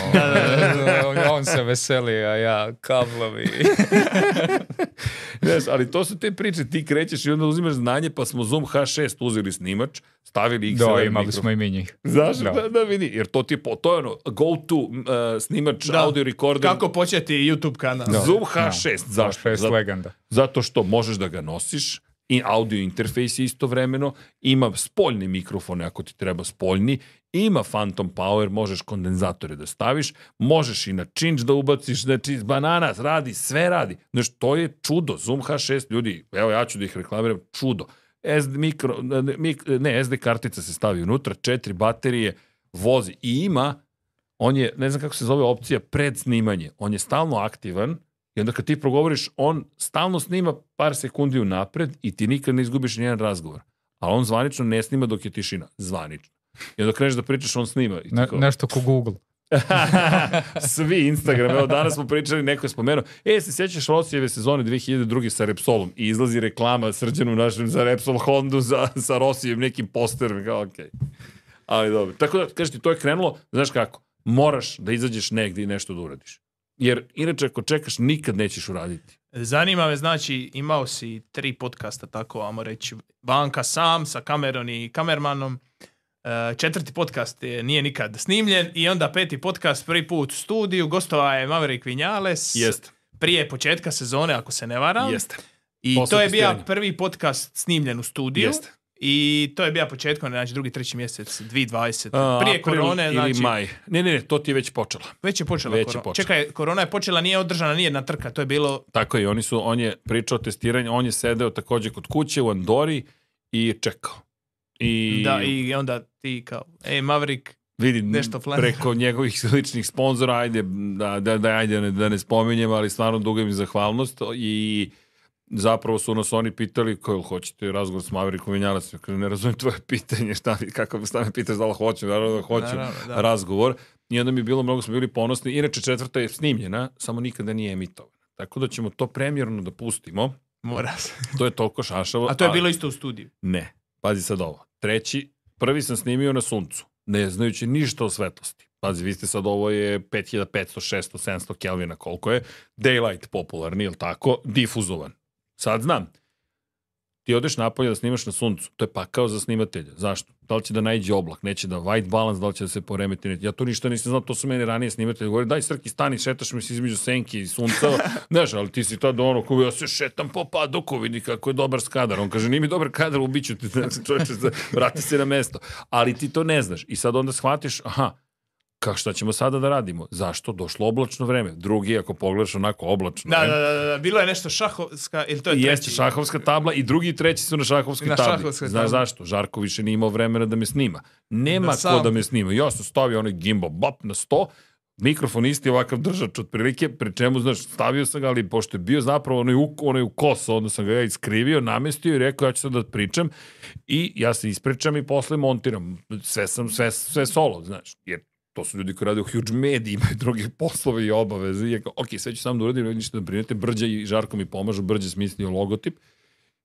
C: on se veseli, a ja kablovi.
B: Znaš, ali to su te priče, ti krećeš i onda uzimaš znanje, pa smo Zoom H6 uzeli snimač, stavili XLR
C: Da, imali
B: mikrofon.
C: smo i mi njih.
B: Znaš,
C: Da.
B: da. da, vidi, jer to ti je, po, to je ono, go to uh, snimač,
A: Da.
B: audio recorder,
A: Kako početi YouTube kanal?
C: Da.
B: Zoom H6, zašto?
C: H6
B: Zato,
C: legenda.
B: zato što možeš da ga nosiš, i audio interfejs je istovremeno, ima spoljne mikrofone ako ti treba spoljni, ima phantom power, možeš kondenzatore da staviš, možeš i na činč da ubaciš, znači banana radi, sve radi. Znaš, to je čudo. Zoom H6, ljudi, evo ja ću da ih reklamiram, čudo. SD mikro, ne, mik, ne, SD kartica se stavi unutra, četiri baterije, vozi i ima, on je, ne znam kako se zove opcija, pred snimanje. On je stalno aktivan i onda kad ti progovoriš, on stalno snima par sekundi unapred i ti nikad ne izgubiš nijedan razgovor. Ali on zvanično ne snima dok je tišina. Zvanično. I onda kreneš da pričaš, on snima. I
C: Ne,
B: kao-
C: nešto ko Google.
B: Svi Instagram, evo danas smo pričali, neko je spomenuo, e, se sjećaš Rosijeve sezone 2002. sa Repsolom i izlazi reklama srđanu našem za Repsol Hondu za, sa Rosijevim nekim posterom, kao okej. Ali dobro. Tako da, kažeš ti, to je krenulo, znaš kako, moraš da izađeš negdje i nešto da uradiš. Jer inače ako čekaš, nikad nećeš uraditi.
A: Zanima me, znači, imao si tri podcasta, tako vamo reći, Banka sam sa kamerom i kamermanom. E, Četvrti podcast je, nije nikad snimljen i onda peti podcast prvi put u studiju. Gostova je Maverick Vinales
B: Jeste,
A: prije početka sezone, ako se ne varam.
B: jeste,
A: I
B: Posle
A: to je bio prvi podcast snimljen u studiju.
B: jeste.
A: I to je bio početkom, znači drugi, treći mjesec, 2020.
B: A,
A: Prije
B: april
A: korone,
B: ili
A: znači,
B: maj. Ne, ne, ne, to ti je već počelo.
A: već je počela
B: Već je
A: korona.
B: počela.
A: Čekaj, korona je počela, nije održana nijedna trka, to je bilo
B: Tako je, oni su, on je pričao o testiranju, on je sedeo takođe kod kuće u Andori i čekao. I,
A: Da, i onda ti kao, ej, Maverick,
B: vidi,
A: nešto planira.
B: preko njegovih ličnih sponzora, ajde, da, da, da, ajde ne, da ne spominjem, ali stvarno duga im zahvalnost i zapravo su nas oni pitali kao hoćete razgovor s Maverickom Vinjalac, ja ne razumijem tvoje pitanje, šta, mi- kako šta me pitaš da li hoću, naravno da hoću
A: Naravno, da.
B: razgovor. I onda mi je bilo, mnogo smo bili ponosni. Inače, četvrta je snimljena, samo nikada nije emitovana. Tako da ćemo to premjerno da pustimo.
A: mora se.
B: To je toliko šašavo.
A: A to je
B: ali-
A: bilo isto u studiju.
B: Ne. Pazi sad ovo. Treći, prvi sam snimio na suncu, ne znajući ništa o svetlosti. Pazi, vi ste sad, ovo je 5500, 600, 700 Kelvina, koliko je. Daylight popularni, ili tako? Difuzovan. Sad znam. Ti odeš napolje da snimaš na suncu. To je pakao za snimatelja. Zašto? Da li će da najđe oblak, neće da white balance, da li će da se poremeti. Ja to ništa nisam znao, to su meni ranije snimatelji. Govori, daj srki, stani, šetaš mi se između senki i sunca. Znaš, ali ti si tad ono, ko ja se šetam po padoku, vidi kako je dobar skadar. On kaže, nije mi dobar kadar, ubiću ti. Znači, čovječe, vrati se na mesto. Ali ti to ne znaš. I sad onda shvatiš, aha, kako šta ćemo sada da radimo? Zašto? Došlo oblačno vreme. Drugi, ako pogledaš onako oblačno
A: Da,
B: vreme,
A: da, da, da, bilo je nešto šahovska, ili to je
B: I jeste
A: treći?
B: šahovska tabla i drugi i treći su na šahovskoj
A: Na
B: tabli.
A: šahovskoj
B: Znaš
A: tabli.
B: zašto? Žarko više nije imao vremena da me snima. Nema
A: Da
B: ko
A: sam.
B: da me snima. Ja sam stavio onaj gimbal bop na sto, mikrofon isti ovakav držač otprilike, pri čemu, znaš, stavio sam ga, ali pošto je bio zapravo onaj u, onaj u koso, onda sam ga ja iskrivio, namestio i rekao ja ću sad da pričam i ja se ispričam i posle montiram. Sve sam, sve, sve solo, znaš, jer to su ljudi koji rade u huge mediji, imaju druge poslove i obaveze. I ja kao, ok, sve ću sam da uradim, ništa da brinete. Brđa i Žarko mi pomažu, Brđa smislio logotip.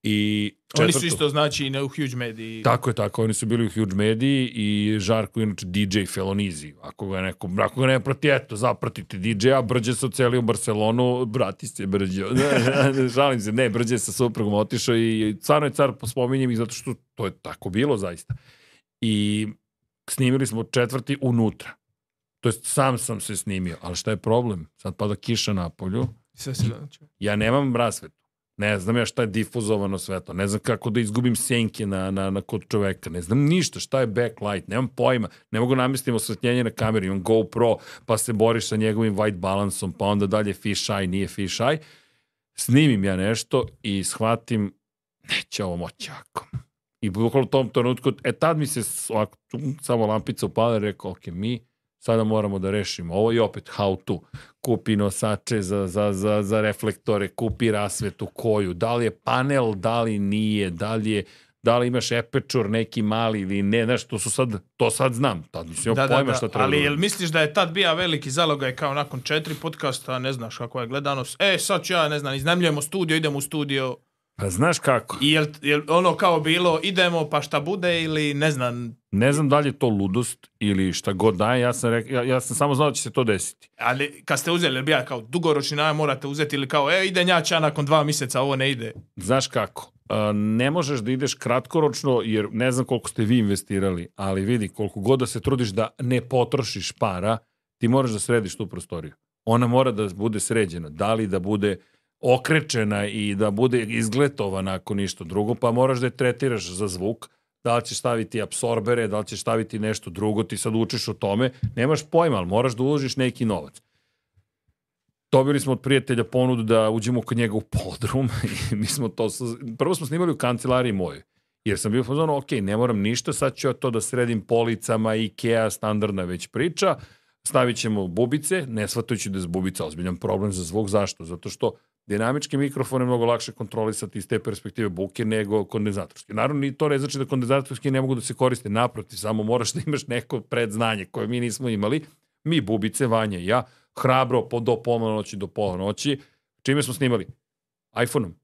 B: I
A: Oni su isto, znači, i na u Huge Mediji.
B: Tako je, tako. Oni su bili u Huge Mediji i Žarko je inače DJ Felonizi. Ako ga neko, ako ga ne prati, eto, zapratite DJ-a, Brđe se ocelio u Barcelonu, brati se Brđe. Žalim se, ne, Brđe je sa suprugom otišao i stvarno je car, spominjem ih zato što to je tako bilo zaista. I snimili smo četvrti unutra. To jest sam sam se snimio, ali šta je problem? Sad pada kiša na polju,
A: Sve se
B: ja nemam rasvetu. Ne znam ja šta je difuzovano svetlo, ne znam kako da izgubim senke na, na, na kod čoveka, ne znam ništa, šta je backlight, nemam pojma, ne mogu namestiti osvetljenje na kameri, imam GoPro, pa se boriš sa njegovim white balansom, pa onda dalje fisheye, nije fisheye. Snimim ja nešto i shvatim, neće ovo moći ovako. I bukvalno u tom trenutku, e tad mi se ovako, tum, samo lampica upala i rekao, ok, mi sada moramo da rešimo ovo i opet how to. kupi nosače za, za, za, za reflektore, kupi rasvetu koju, da li je panel, da li nije, da li je da li imaš epečor neki mali ili ne, znaš, to su sad, to sad znam, tad nisam
A: Da,
B: da,
A: da,
B: pojma
A: da.
B: šta treba.
A: Ali
B: da
A: jel misliš da je tad bija veliki zalogaj kao nakon četiri podcasta, ne znaš kako je gledanost, e sad ću ja, ne znam, iznajmljujemo studio, idemo u studio
B: Pa znaš kako?
A: i jel, jel ono kao bilo idemo pa šta bude ili ne znam,
B: Ne znam da li je to ludost ili šta god daje, ja sam, rek, ja, ja sam samo znao da će se to desiti.
A: ali kad ste uzeli, bija kao dugoročni najam morate uzeti ili kao, e ide njača nakon dva mjeseca, ovo ne ide.
B: Znaš kako? A, ne možeš da ideš kratkoročno, jer ne znam koliko ste vi investirali, ali vidi, koliko god da se trudiš da ne potrošiš para, ti moraš da središ tu prostoriju. Ona mora da bude sređena. Da li da bude okrečena i da bude izgletovana ako ništa drugo, pa moraš da je tretiraš za zvuk, da li ćeš staviti absorbere, da li ćeš staviti nešto drugo, ti sad učiš o tome, nemaš pojma, ali moraš da uložiš neki novac. Dobili smo od prijatelja ponudu da uđemo kod njega u podrum i mi smo to, prvo smo snimali u kancelariji mojoj, jer sam bio fazon, ok, ne moram ništa, sad ću ja to da sredim policama, Ikea, standardna već priča, stavit ćemo bubice, ne shvatajući da je bubica ozbiljan problem za zvuk, zašto? Zato što dinamički mikrofon je mnogo lakše kontrolisati iz te perspektive buke nego kondenzatorski. Naravno, ni to ne znači da kondenzatorski ne mogu da se koriste naprotiv, samo moraš da imaš neko predznanje koje mi nismo imali. Mi, bubice, Vanja i ja, hrabro po, do pola noći do pola noći. Čime smo snimali? iPhone-om.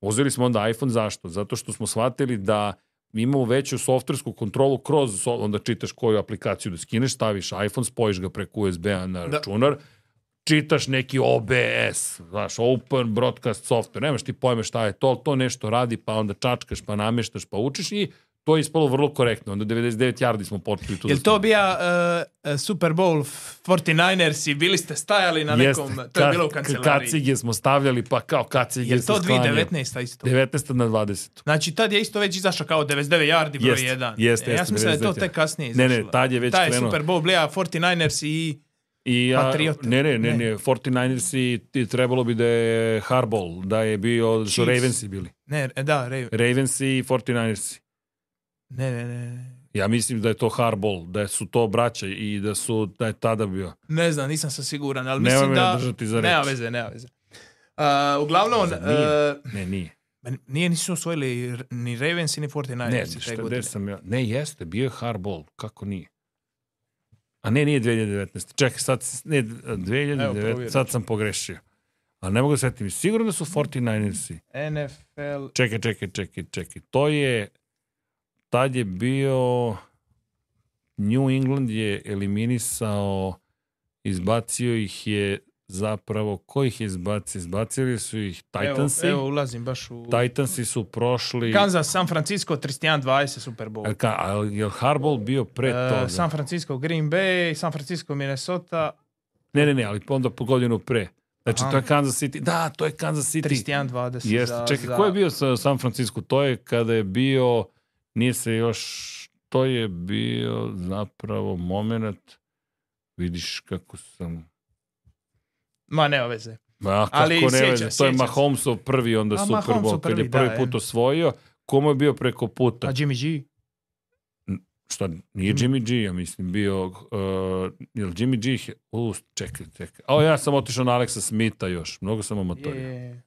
B: Uzeli smo onda iPhone, zašto? Zato što smo shvatili da imamo veću softversku kontrolu kroz, onda čitaš koju aplikaciju da skineš, staviš iPhone, spojiš ga preko USB-a na
A: Da.
B: Čitaš neki OBS, znaš, Open Broadcast Software, nemaš ti pojme šta je to, to nešto radi, pa onda čačkaš, pa nameštaš, pa učiš i to je ispalo vrlo korektno. Onda 99 yardi smo počeli tu
A: Jel
B: da
A: to bija uh, uh, Super Bowl 49ers i bili ste stajali na nekom, to je bilo u kancelariji.
B: Kacige smo stavljali, pa kao kacige
A: Jel to
B: sklanjaju.
A: 2019 isto?
B: 19. na 20.
A: Znači, tad je isto već izašao kao 99 yardi broj
B: Jeste,
A: 1.
B: jeste,
A: ja
B: jeste,
A: sam mislio da je to
B: 99.
A: tek kasnije
B: Ne,
A: izašlo.
B: ne, tad je već
A: Taj
B: krenuo.
A: Super Bowl bija 49ers i...
B: I ja,
A: Patriote.
B: ne, ne, ne,
A: Ne.
B: ne, 49ers i ti trebalo bi da je Harbol, da je bio, su. Ravensi bili.
A: Ne, e, da, Ray,
B: Ravensi i 49ersi.
A: ne, ne, ne.
B: Ja mislim da je to Harbol, da su to braća i da su, da je tada bio.
A: Ne znam, nisam sam siguran, ali mislim
B: me
A: da...
B: držati za
A: Nema
B: reč.
A: veze, nema veze. Uh, uglavnom,
B: nije?
A: uh,
B: Ne, nije.
A: nije nisu osvojili ni Ravens ni 49ers
B: Ne, šta, sam ja? Ne, jeste, bio je Harbol. Kako nije? A ne, nije 2019. Čekaj, sad, ne,
A: Evo,
B: 2019,
A: provjerit
B: sad sam pogrešio. A ne mogu da setim. Sigurno da su 49ersi.
A: NFL...
B: Čekaj, čekaj, čekaj, čekaj. To je, tad je bio, New England je eliminisao, izbacio ih je zapravo, ko ih je izbacio? Izbacili su ih Titansi.
A: Evo, evo, ulazim baš u...
B: Titansi su prošli...
A: Kansas, San Francisco, 31-20 Super Bowl.
B: Ka- a je Harbaugh bio pre toga?
A: Uh, San Francisco, Green Bay, San Francisco, Minnesota,
B: Ne, ne, ne, ali onda po godinu pre. Znači,
A: Aha.
B: to je Kansas City. Da, to je Kansas City.
A: 31-20
B: Jeste.
A: za...
B: Čekaj,
A: za...
B: ko je bio sa San Francisco? To je kada je bio, nije se još, to je bio zapravo moment, vidiš kako sam,
A: Ma, nema veze.
B: ma kako
A: Ali
B: ne
A: sjećam-
B: veze, to je. Mahomesov prvi onda
A: A,
B: Super Bowl, kad je
A: prvi, da,
B: put
A: je.
B: osvojio, komu je bio preko puta?
A: A Jimmy G?
B: Šta, nije Jimmy G, ja mislim, bio, uh, jel Jimmy G, u, čekaj, čekaj. O, ja sam otišao na Alexa Smitha još, mnogo sam amatorio.
A: Je,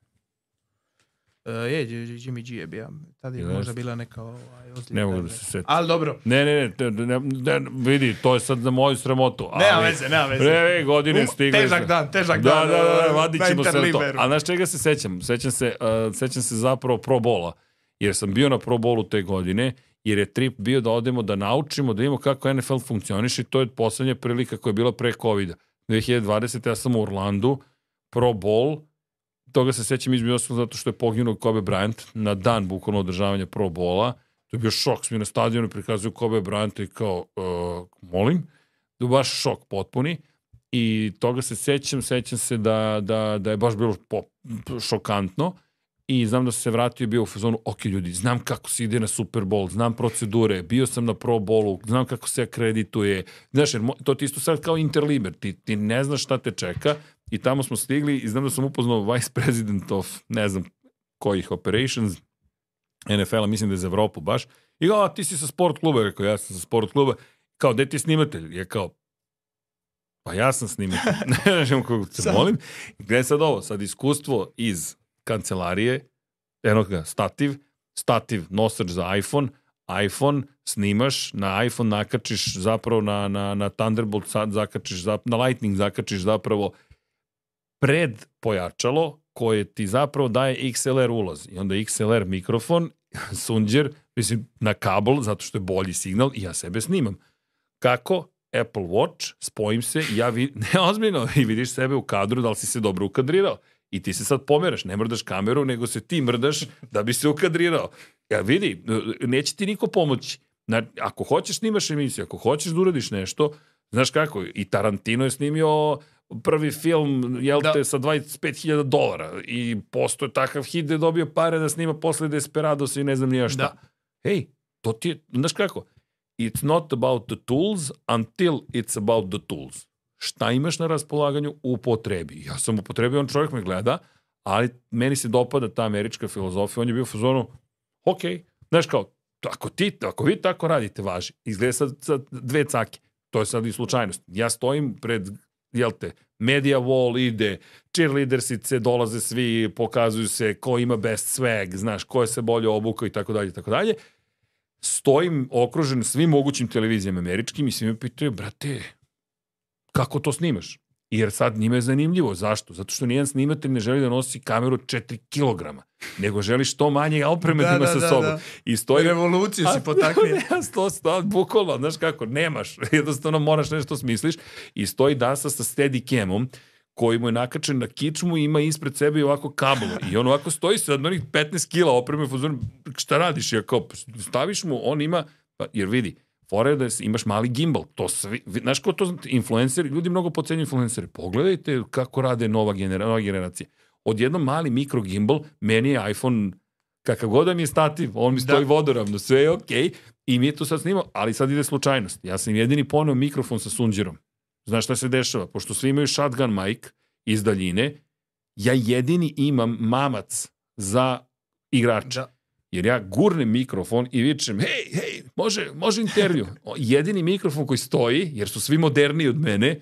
A: Uh, je, Jimmy G je bio. Tad je možda bila neka ovaj, ozljeda.
B: Ne mogu da se setim.
A: Ali dobro,
B: Ne, ne, ne, ne, ne, ne, vidi, to je sad za moju sramotu. Ali,
A: nema veze, nema veze.
B: Pre godine
A: Um,
B: stigle.
A: težak dan, težak
B: Da,
A: dan.
B: da, da,
A: uh,
B: vadit ćemo sve to. A znaš čega se sećam? Sećam se, uh, sećam se zapravo pro bola. Jer sam bio na pro bolu te godine, jer je trip bio da odemo da naučimo, da vidimo kako NFL funkcioniše i to je poslednja prilika koja je bila pre COVID-a. 2020. ja sam u Orlandu, pro bol, toga se sećam između ostalog zato što je poginuo Kobe Bryant na dan bukvalno održavanja pro bola. To je bio šok, svi na stadionu prikazuju Kobe Bryanta i kao, uh, molim, je baš šok potpuni. I toga se sećam, sećam se da, da, da je baš bilo po, šokantno. I znam da se vratio i bio u fazonu, ok ljudi, znam kako se ide na Super Bowl, znam procedure, bio sam na Pro Bowlu, znam kako se akredituje. Znaš, jer to ti isto sad kao Interliber, ti, ti ne znaš šta te čeka i tamo smo stigli i znam da sam upoznao vice president of, ne znam, kojih operations, NFL-a, mislim da je za Evropu baš. I kao, a ti si sa sport kluba, rekao, ja sam sa sport kluba. Kao, gde ti snimatelj? Je kao, Pa ja sam snimatelj. Ne znam kako se molim. Gde je sad ovo? Sad iskustvo iz kancelarije, eno ga, stativ, stativ, nosač za iPhone, iPhone, snimaš, na iPhone nakačiš zapravo na, na, na Thunderbolt sad zakačiš, zap, na Lightning zakačiš zapravo pred pojačalo koje ti zapravo daje XLR ulaz. I onda XLR mikrofon, sunđer, mislim, na kabel, zato što je bolji signal i ja sebe snimam. Kako? Apple Watch, spojim se i ja vi, ne ozbiljno, i vidiš sebe u kadru, da li si se dobro ukadrirao. I ti se sad pomeraš, ne mrdaš kameru, nego se ti mrdaš da bi se ukadrirao. Ja vidi, neće ti niko pomoći. Na, ako hoćeš snimaš emisiju, ako hoćeš da uradiš nešto, znaš kako, i Tarantino je snimio prvi film, jel
A: Da.
B: te, sa 25.000 dolara i postoje takav hit da je dobio pare da snima posle Desperados i ne znam nija šta.
A: Da.
B: Hej, to ti je, znaš kako, it's not about the tools until it's about the tools. Šta imaš na raspolaganju u potrebi? Ja sam upotrebio, on čovjek me gleda, ali meni se dopada ta američka filozofija, on je bio u fazonu, ok, znaš kao, ako, ti, ako vi tako radite, važi. Izgleda sad, sad dve cake. To je sad i slučajnost. Ja stojim pred, jel te, media wall ide, cheerleadersice, dolaze svi, pokazuju se ko ima best swag, znaš, ko je se bolje obukao i tako dalje, tako dalje. Stojim okružen svim mogućim televizijama američkim i svi me pitaju, brate, kako to snimaš? Jer sad njima je zanimljivo. Zašto? Zato što nijedan snimatelj ne želi da nosi kameru 4 kilograma, nego želi što manje opreme da, ima sa sobom. I stoji...
A: Revoluciju si
B: A,
A: potaknio.
B: Ja sto, sto, bukvalno, znaš kako, nemaš. Jednostavno moraš nešto smisliš. I stoji dasa sa steady camom, koji mu je nakačen na kičmu i ima ispred sebe i ovako kabelo. I on ovako stoji sa onih 15 kila opreme, šta radiš? Ja kao, staviš mu, on ima, pa, jer vidi, fora je da imaš mali gimbal. To svi, vi- znaš ko to, influenceri, ljudi mnogo pocenjuju influenceri. Pogledajte kako rade nova, genera, nova generacija. Odjednom mali mikro gimbal, meni je iPhone kakav god da mi je stativ, on mi
A: Da.
B: stoji vodoravno, sve je okej. I mi je to sad snimao, ali sad ide slučajnost. Ja sam jedini poneo mikrofon sa sunđerom. Znaš šta se dešava? Pošto svi imaju shotgun mic iz daljine, ja jedini imam mamac za igrača.
A: Da.
B: Jer ja gurnem mikrofon i vičem, hej, hej, može, može intervju. Jedini mikrofon koji stoji, jer su svi moderniji od mene,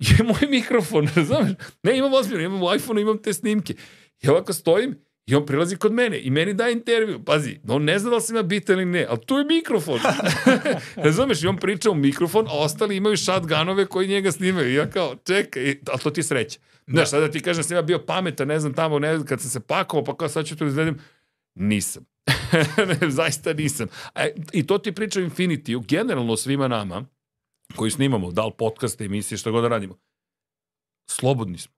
B: je moj mikrofon, razumeš? Ne, imam ozbiljno, imam iPhone, imam te snimke. I ovako stojim i on prilazi kod mene i meni daje intervju. Pazi, on ne zna da li sam ja bitan ili ne, ali tu je mikrofon. razumeš? I on priča u mikrofon, a ostali imaju shotgunove koji njega snimaju. I ja kao, čekaj, ali to ti je sreća. Znaš, sada ti kažem da sam ja bio pametan, ne znam tamo, ne znam, kad sam se pakovao, pa kao sad ću to da izvedem. Nisam. zaista nisam. E, I to ti priča Infinity, generalno svima nama, koji snimamo, da li podcaste, emisije, šta god da radimo, slobodni smo.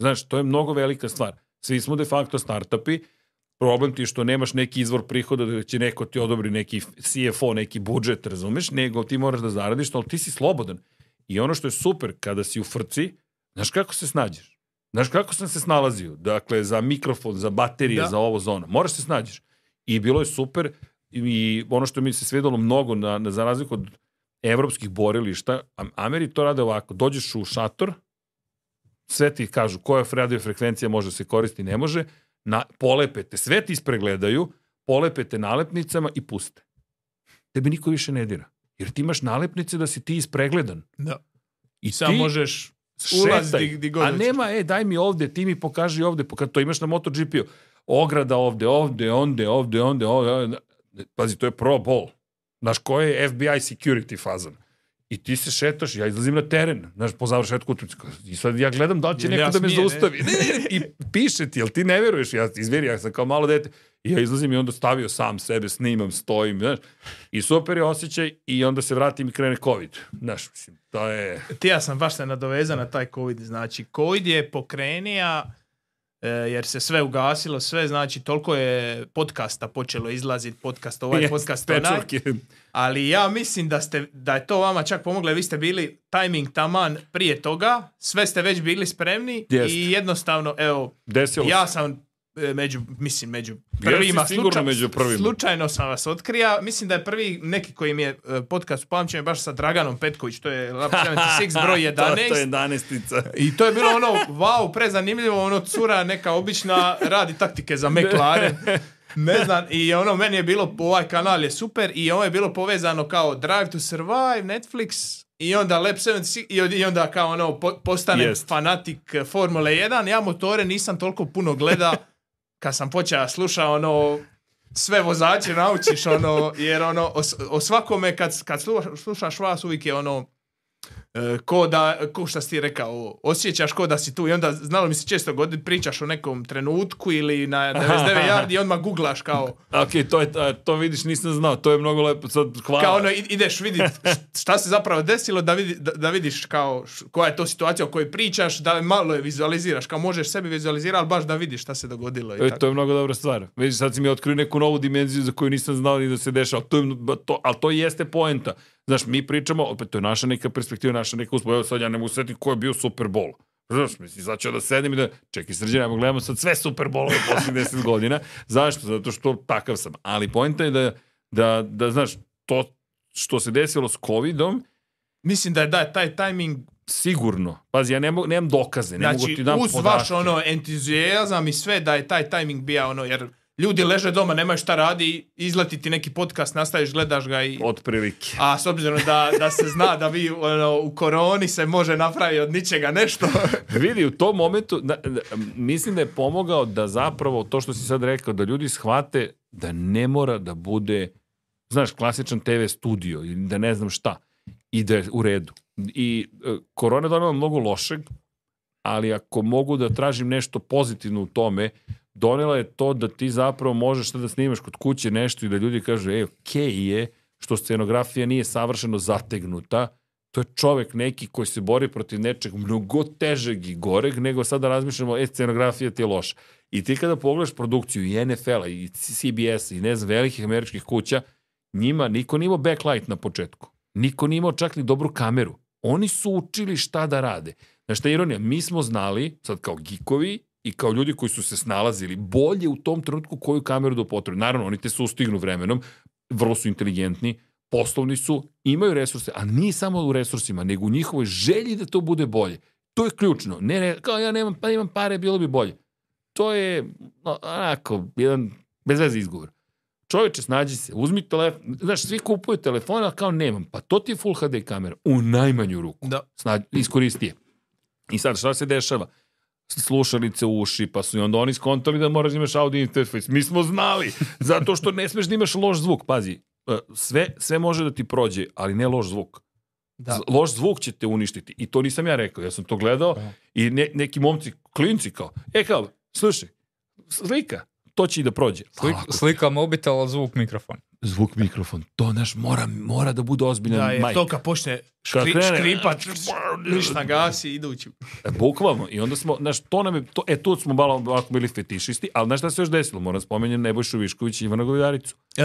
B: Znaš, to je mnogo velika stvar. Svi smo de facto startupi, problem ti je što nemaš neki izvor prihoda da će neko ti odobri neki CFO, neki budžet, razumeš, nego ti moraš da zaradiš, ali ti si slobodan. I ono što je super, kada si u frci, znaš kako se snađeš? Znaš kako sam se snalazio? Dakle, za mikrofon, za baterije,
A: Da.
B: za ovo, za ono. Moraš se snađeš. I bilo je super i ono što mi se svedalo mnogo na, na, za razliku od evropskih borilišta, Am- Ameri to rade ovako, dođeš u šator, sve ti kažu koja radio frekvencija može da se koristi, ne može, na, polepete, sve ti ispregledaju, polepete nalepnicama i puste. Tebe niko više ne dira. Jer ti imaš nalepnice da si ti ispregledan.
A: Da.
B: I
A: Samo
B: ti
A: možeš ulaz
B: šetaj.
A: di, di god
B: A
A: hoćeš.
B: nema, e, daj mi ovde, ti mi pokaži ovde, kad to imaš na MotoGP-u. Ograda ovde, ovde, onde, ovde, onde, ovde, ovde. Pazi, to je pro ball. Znaš, ko je FBI security fazan? I ti se šetaš, ja izlazim na teren, znaš, po završetku utakmice. I sad ja gledam da li će neko da me zaustavi. Ne, ne, ne, I piše ti, jel ti ne veruješ? Ja, izveri, ja sam kao malo dete. I ja izlazim i onda stavio sam sebe, snimam, stojim, znaš. I super je osjećaj i onda se vratim i krene COVID. Znaš, mislim, to je...
A: Ti ja sam baš se nadovezan na taj COVID. Znači, COVID je pokrenija e, jer se sve ugasilo, sve, znači, toliko je podcasta počelo izlaziti, podcast ovaj,
B: Yes,
A: podcast onaj, ali ja mislim da, ste, da je to vama čak pomoglo, vi ste bili timing taman prije toga, sve ste već bili spremni
B: Jeste.
A: i jednostavno, evo,
B: Desilo
A: ja sam među, mislim, među
B: Jesi
A: prvima,
B: sigurno među prvima.
A: slučajno sam vas otkrija, mislim da je prvi neki koji mi je e, podcast upamćen je baš sa Draganom Petković, to je Lab 76 broj 11.
B: to, to je 11
A: I to je bilo ono, wow, prezanimljivo, ono cura neka obična radi taktike za McLaren. Ne znam, i ono, meni je bilo, ovaj kanal je super i ovo je bilo povezano kao Drive to Survive, Netflix, i onda Lab 76 i, onda kao ono po, postane fanatik Formule 1. Ja motore nisam toliko puno gleda kad sam počeo slušao ono sve vozače naučiš ono jer ono o, o svakome kad, kad slušaš, vas uvijek je ono ko da, ko šta si ti rekao, osjećaš ko da si tu i onda znalo mi se često goditi pričaš o nekom trenutku ili na 99 yardi i odmah googlaš kao,
B: Ok, to, je, to vidiš, nisam znao, to je mnogo lepo, sad hvala.
A: kao ono ideš vidit šta se zapravo desilo da, vidi, da, da vidiš kao koja je to situacija o kojoj pričaš, da malo je vizualiziraš, kao možeš sebi vizualizirati, ali baš da vidiš šta se dogodilo. I
B: E,
A: tako.
B: to je mnogo dobra stvar. Vidiš, sad si mi otkrio neku novu dimenziju za koju nisam znao ni da se dešava. To je, to, ali to jeste poenta. Znaš, mi pričamo, opet to je naša neka perspektiva, naša neka uspo. Evo sad ja ne mogu setiti ko je bio Super Bowl. Znaš, mislim, sad ću da sedim i da, čekaj srđan, ja gledamo sad sve Super Bowlove posljednjih 10 godina. Zašto? Zato što takav sam. Ali poenta je da, da, da znaš, to što se desilo s covidom,
A: Mislim da je da, taj timing
B: sigurno. Pazi, ja ne mogu, nemam dokaze, ne mogu
A: Znači,
B: ti dam
A: uz
B: podatke.
A: vaš ono entuzijazam i sve da je taj timing bio ono, jer ljudi leže doma, nemaju šta radi, izleti ti neki podcast, nastaviš, gledaš ga i...
B: Otprilike.
A: A s obzirom da, da se zna da vi ono, u koroni se može napraviti od ničega nešto.
B: Vidi, u tom momentu, da, da, mislim da je pomogao da zapravo to što si sad rekao, da ljudi shvate da ne mora da bude, znaš, klasičan TV studio ili da ne znam šta i da je u redu. I e, korona je donela mnogo lošeg, ali ako mogu da tražim nešto pozitivno u tome, donela je to da ti zapravo možeš da snimaš kod kuće nešto i da ljudi kažu, ej, okej je što scenografija nije savršeno zategnuta, to je čovek neki koji se bori protiv nečeg mnogo težeg i goreg, nego sada razmišljamo, e, scenografija ti je loša. I ti kada pogledaš produkciju i NFL-a i CBS-a i ne znam, velikih američkih kuća, njima niko nije imao backlight na početku. Niko nije imao čak ni dobru kameru. Oni su učili šta da rade. Znaš šta je ironija? Mi smo znali, sad kao gikovi i kao ljudi koji su se snalazili, bolje u tom trenutku koju kameru da upotrebi. Naravno, oni te sustignu vremenom, vrlo su inteligentni, poslovni su, imaju resurse, a nije samo u resursima, nego u njihovoj želji da to bude bolje. To je ključno. Ne, ne kao ja nemam, pa imam pare, bilo bi bolje. To je no, onako, jedan bez veze izgovor. Čoveče, snađi se, uzmi telefon, znaš, svi kupuju telefon, a kao nemam, pa to ti je Full HD kamera, u najmanju ruku.
A: Da.
B: Snađi, iskoristi je. I sad, šta se dešava? Slušalice u uši, pa su i onda oni skontali da moraš da imaš audio interfejs. Mi smo znali, zato što ne smeš da imaš loš zvuk. Pazi, e, sve, sve može da ti prođe, ali ne loš zvuk.
A: Da.
B: Loš zvuk će te uništiti. I to nisam ja rekao, ja sam to gledao
C: Da.
B: i ne, neki momci, klinci kao, e kao, slušaj, slika, to će i da prođe.
C: Slik, slika mobitel, zvuk mikrofon.
B: Zvuk mikrofon, to naš mora, mora da bude ozbiljan
A: Da, jer
B: majk.
A: to kad počne
B: Kad
A: škri,
B: krene-
A: škripat, ništa gasi, idući.
B: E, Bukvalno. I onda smo, znaš, to nam je, to, e, tu smo malo ovako bili fetišisti, ali znaš šta se još desilo? Moram spomenjem Nebojšu Višković i Ivana Govedaricu.
A: E,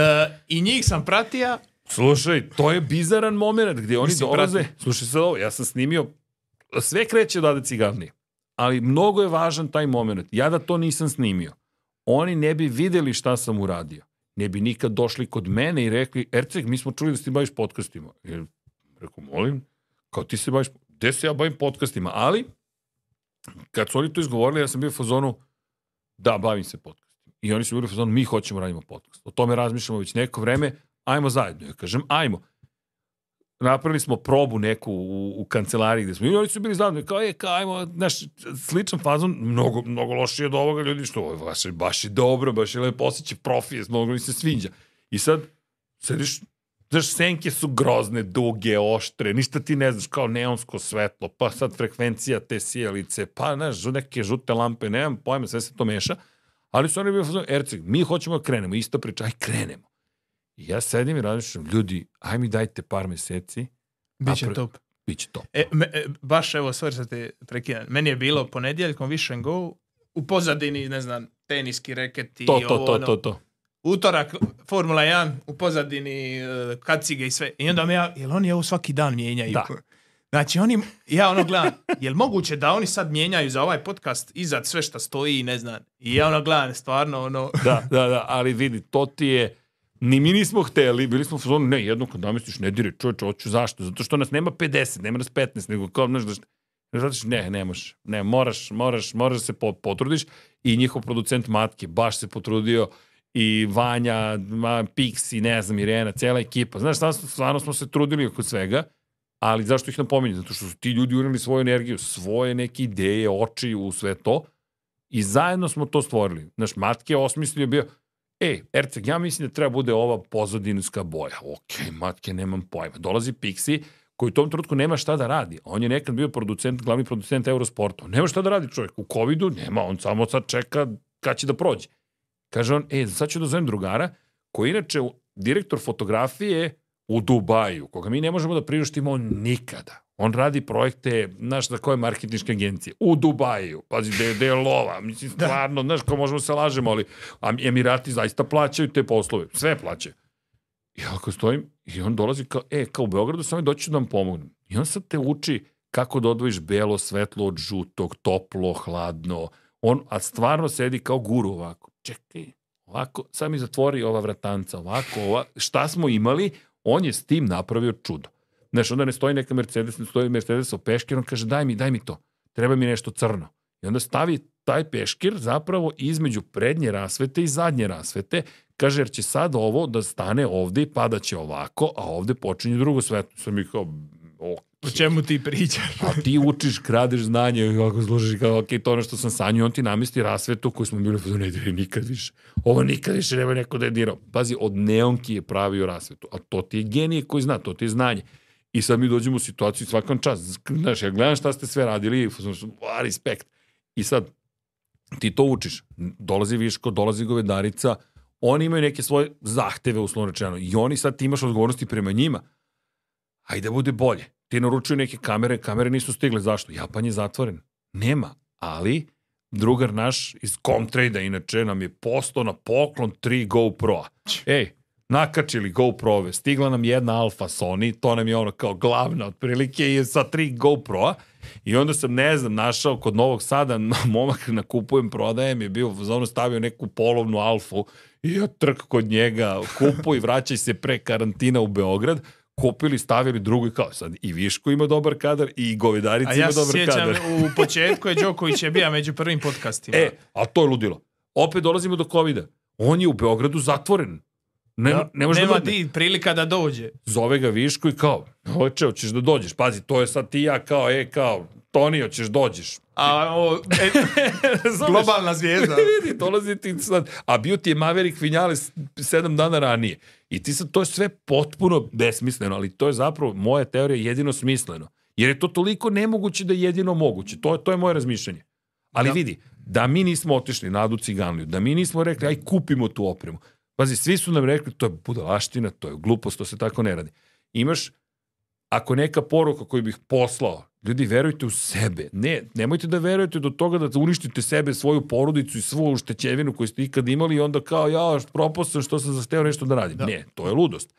A: I njih sam pratija,
B: Slušaj, to je bizaran moment gdje oni
A: Mislim,
B: dolaze. Slušaj sad ovo, ja sam snimio, sve kreće od Ade Ciganlije, ali mnogo je važan taj moment. Ja da to nisam snimio, oni ne bi videli šta sam uradio. Ne bi nikad došli kod mene i rekli, Erceg, mi smo čuli da se ti baviš podcastima. Jer, rekao, molim, kao ti se baviš, gde se ja bavim podcastima? Ali, kad su oni to izgovorili, ja sam bio u fazonu, da, bavim se podcastima. I oni su bili u fazonu, mi hoćemo radimo podcast. O tome razmišljamo već neko vreme, ajmo zajedno. Ja kažem, ajmo. Napravili smo probu neku u, u kancelariji gde smo, i oni su bili zajedno, kao, je, kao, ajmo, znaš, sličan fazon, mnogo, mnogo lošije od ovoga ljudi, što ovo je baš, baš je dobro, baš je lepo osjeća profije, mnogo mi se sviđa. I sad, sediš, znaš, senke su grozne, duge, oštre, ništa ti ne znaš, kao neonsko svetlo, pa sad frekvencija te sjelice, pa, znaš, neke žute lampe, nemam pojma, sve se to meša, ali su oni bili Erceg, mi hoćemo da krenemo, ista priča, aj krenemo. I ja sedim i razmišljam, ljudi, aj mi dajte par meseci,
A: bit će
B: pre-
A: top.
B: bit će to.
A: E, me, e, baš evo, sorry sad te prekidam. Meni je bilo ponedjeljkom Wish and Go, u pozadini, ne znam, teniski reketi,
B: To, to,
A: ovo,
B: to,
A: ono.
B: to, to.
A: Utorak, Formula 1, u pozadini, e, kacige i sve. I onda me ja, jel oni ovo svaki dan mijenjaju?
B: Da.
A: Znači oni, ja ono gledam, jel moguće da oni sad mijenjaju za ovaj podcast iza sve što stoji i ne znam. I ja ono gledam, stvarno ono,
B: Da, da, da, ali vidi, to ti je, ni mi nismo hteli, bili smo u fazonu, ne, jedno kad namestiš, ne dire, čovječe, hoću zašto? Zato što nas nema 50, nema nas 15, nego kao, znaš, da, zato što, ne, ne možeš, ne, moraš, moraš, moraš da se po- potrudiš i njihov producent Matke baš se potrudio i Vanja, Pixi, ne znam, Irena, cijela ekipa. Znaš, stvarno smo se trudili oko svega, ali zašto ih napominjem? Zato što su ti ljudi uneli svoju energiju, svoje neke ideje, oči u sve to i zajedno smo to stvorili. Znaš, Matke je osmislio bio, e, Erceg, ja mislim da treba bude ova pozadinska boja. Ok, Matke, nemam pojma. Dolazi Pixi, koji u tom trenutku nema šta da radi. On je nekad bio producent, glavni producent Eurosporta. Nema šta da radi čovjek. U COVID-u nema, on samo sad čeka kad će da prođe. Kaže on, e, sad ću da zovem drugara, koji inače direktor fotografije u Dubaju, koga mi ne možemo da priuštimo nikada. On radi projekte, znaš, za koje marketinške agencije? U Dubaju. Pazi, gde, gde je lova. Mislim,
A: Da.
B: stvarno, znaš, ko možemo se lažemo, ali Emirati zaista plaćaju te poslove. Sve plaćaju. I ako stojim, i on dolazi kao, e, kao u Beogradu, samo doći ću da vam pomognem. I on sad te uči kako da odvojiš belo svetlo od žutog, toplo, hladno. On, a stvarno sedi kao guru ovako. Čekaj, ovako, sad mi zatvori ova vratanca, ovako, ova, šta smo imali, on je s tim napravio čudo. Znaš, onda ne stoji neka Mercedes, ne stoji Mercedes o peškir, on kaže, daj mi, daj mi to, treba mi nešto crno. I onda stavi taj peškir zapravo između prednje rasvete i zadnje rasvete, kaže, jer će sad ovo da stane ovde i padaće ovako, a ovde počinje drugo svetlo. Sam mi kao, o,
A: O čemu ti pričaš?
B: a ti učiš, kradeš znanje, kako služiš, kao, ok, to ono što sam sanjao, on ti namesti rasvetu koju smo bili, ne diri nikad više. Ovo nikad više nema neko da je dirao. Pazi, od neonki je pravio rasvetu, a to ti je genije koji zna, to ti je znanje. I sad mi dođemo u situaciju svakom čas. Znaš, ja gledam šta ste sve radili, a, respekt. I sad, ti to učiš. Dolazi Viško, dolazi Govedarica, oni imaju neke svoje zahteve, uslovno rečeno, i oni sad ti imaš odgovornosti prema njima. Hajde da bude bolje. Ti naručuju neke kamere, kamere nisu stigle. Zašto? Japan je zatvoren. Nema. Ali, drugar naš iz Comtrade-a, inače, nam je postao na poklon tri GoPro-a. Ej, nakačili GoPro-ove, stigla nam jedna Alpha Sony, to nam je ono kao glavna otprilike i sa tri GoPro-a i onda sam, ne znam, našao kod Novog Sada, momak na kupujem, prodajem je bio, za ono stavio neku polovnu Alfu i ja trk kod njega, kupuj, vraćaj se pre karantina u Beograd, kupili, stavili drugu i kao sad i Viško ima dobar kadar i Govedarica
A: A
B: ima
A: ja se
B: dobar
A: sjećam,
B: kadar.
A: u početku je Đoković je bio među prvim podcastima.
B: E, a to je ludilo. Opet dolazimo do covida. On je u Beogradu zatvoren. Ne,
A: Da,
B: ne može
A: nema
B: da dođe.
A: di prilika da dođe.
B: Zove ga Viško i kao, hoće, hoćeš da dođeš. Pazi, to je sad ti ja kao, e, kao, Toni, hoćeš dođeš.
A: A o, e, globalna zvijezda.
B: vidi, dolazi ti sad. A bio ti je Maverick Vinales sedam dana ranije. I ti sad, to je sve potpuno besmisleno, ali to je zapravo, moja teorija, jedino smisleno. Jer je to toliko nemoguće da je jedino moguće. To, je- to je moje razmišljanje. Ali
A: Da.
B: vidi, da mi nismo otišli na Adu Ciganliju, da mi nismo rekli, aj kupimo tu opremu. Pazi, svi su nam rekli, to je budalaština, to je glupost, to se tako ne radi. Imaš, ako neka poruka koju bih poslao, ljudi, verujte u sebe. Ne, nemojte da verujete do toga da uništite sebe, svoju porodicu i svu uštećevinu koju ste ikad imali i onda kao, ja, propao sam što sam zasteo nešto da radim.
A: Da.
B: Ne, to je ludost.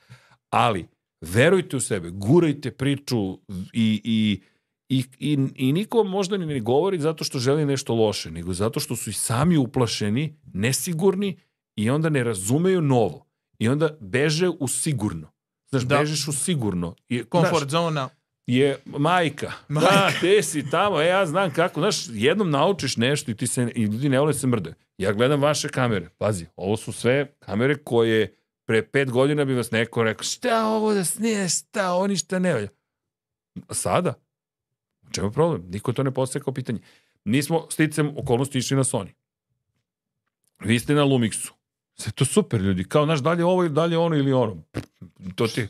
B: Ali, verujte u sebe, gurajte priču i, i, i, i, i niko možda ni ne govori zato što želi nešto loše, nego zato što su i sami uplašeni, nesigurni i onda ne razumeju novo. I onda beže u sigurno. Znaš,
A: Da.
B: bežeš u sigurno. I,
A: Comfort
B: znaš,
A: zona.
B: je majka.
A: Majka.
B: Da, te si tamo, e, ja znam kako. Znaš, jednom naučiš nešto i ti se, i ljudi ne vole se mrde. Ja gledam vaše kamere. Pazi, ovo su sve kamere koje pre pet godina bi vas neko rekao, šta ovo da snije, šta, ovo ništa ne valja. Sada? U čemu je problem? Niko to ne postaje kao pitanje. Nismo sticam okolnosti išli na Sony. Vi ste na Lumixu. Sve to super, ljudi. Kao, znaš, dalje ovo ili dalje ono ili ono. To ti,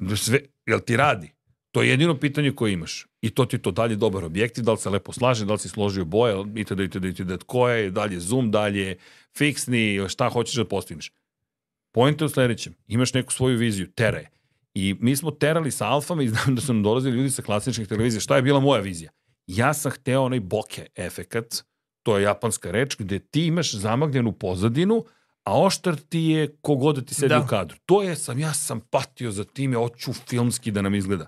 B: Da sve, jel ti radi? To je jedino pitanje koje imaš. I to ti to dalje dobar objektiv, da li se lepo slaže, da li si složio boje, itd., itd., itd., koje je, dalje zoom, dalje fiksni, šta hoćeš da postigneš. Point je u sledećem. Imaš neku svoju viziju, tera je. I mi smo terali sa alfama i znam da su nam dolazili ljudi sa klasičnih televizija. Šta je bila moja vizija? Ja sam hteo onaj bokeh efekat, to je japanska reč, gde ti imaš zamagljenu pozadinu, a oštar ti je kogod da ti sedi
A: Da.
B: u kadru. To je sam, ja sam patio za time, hoću filmski da nam izgleda.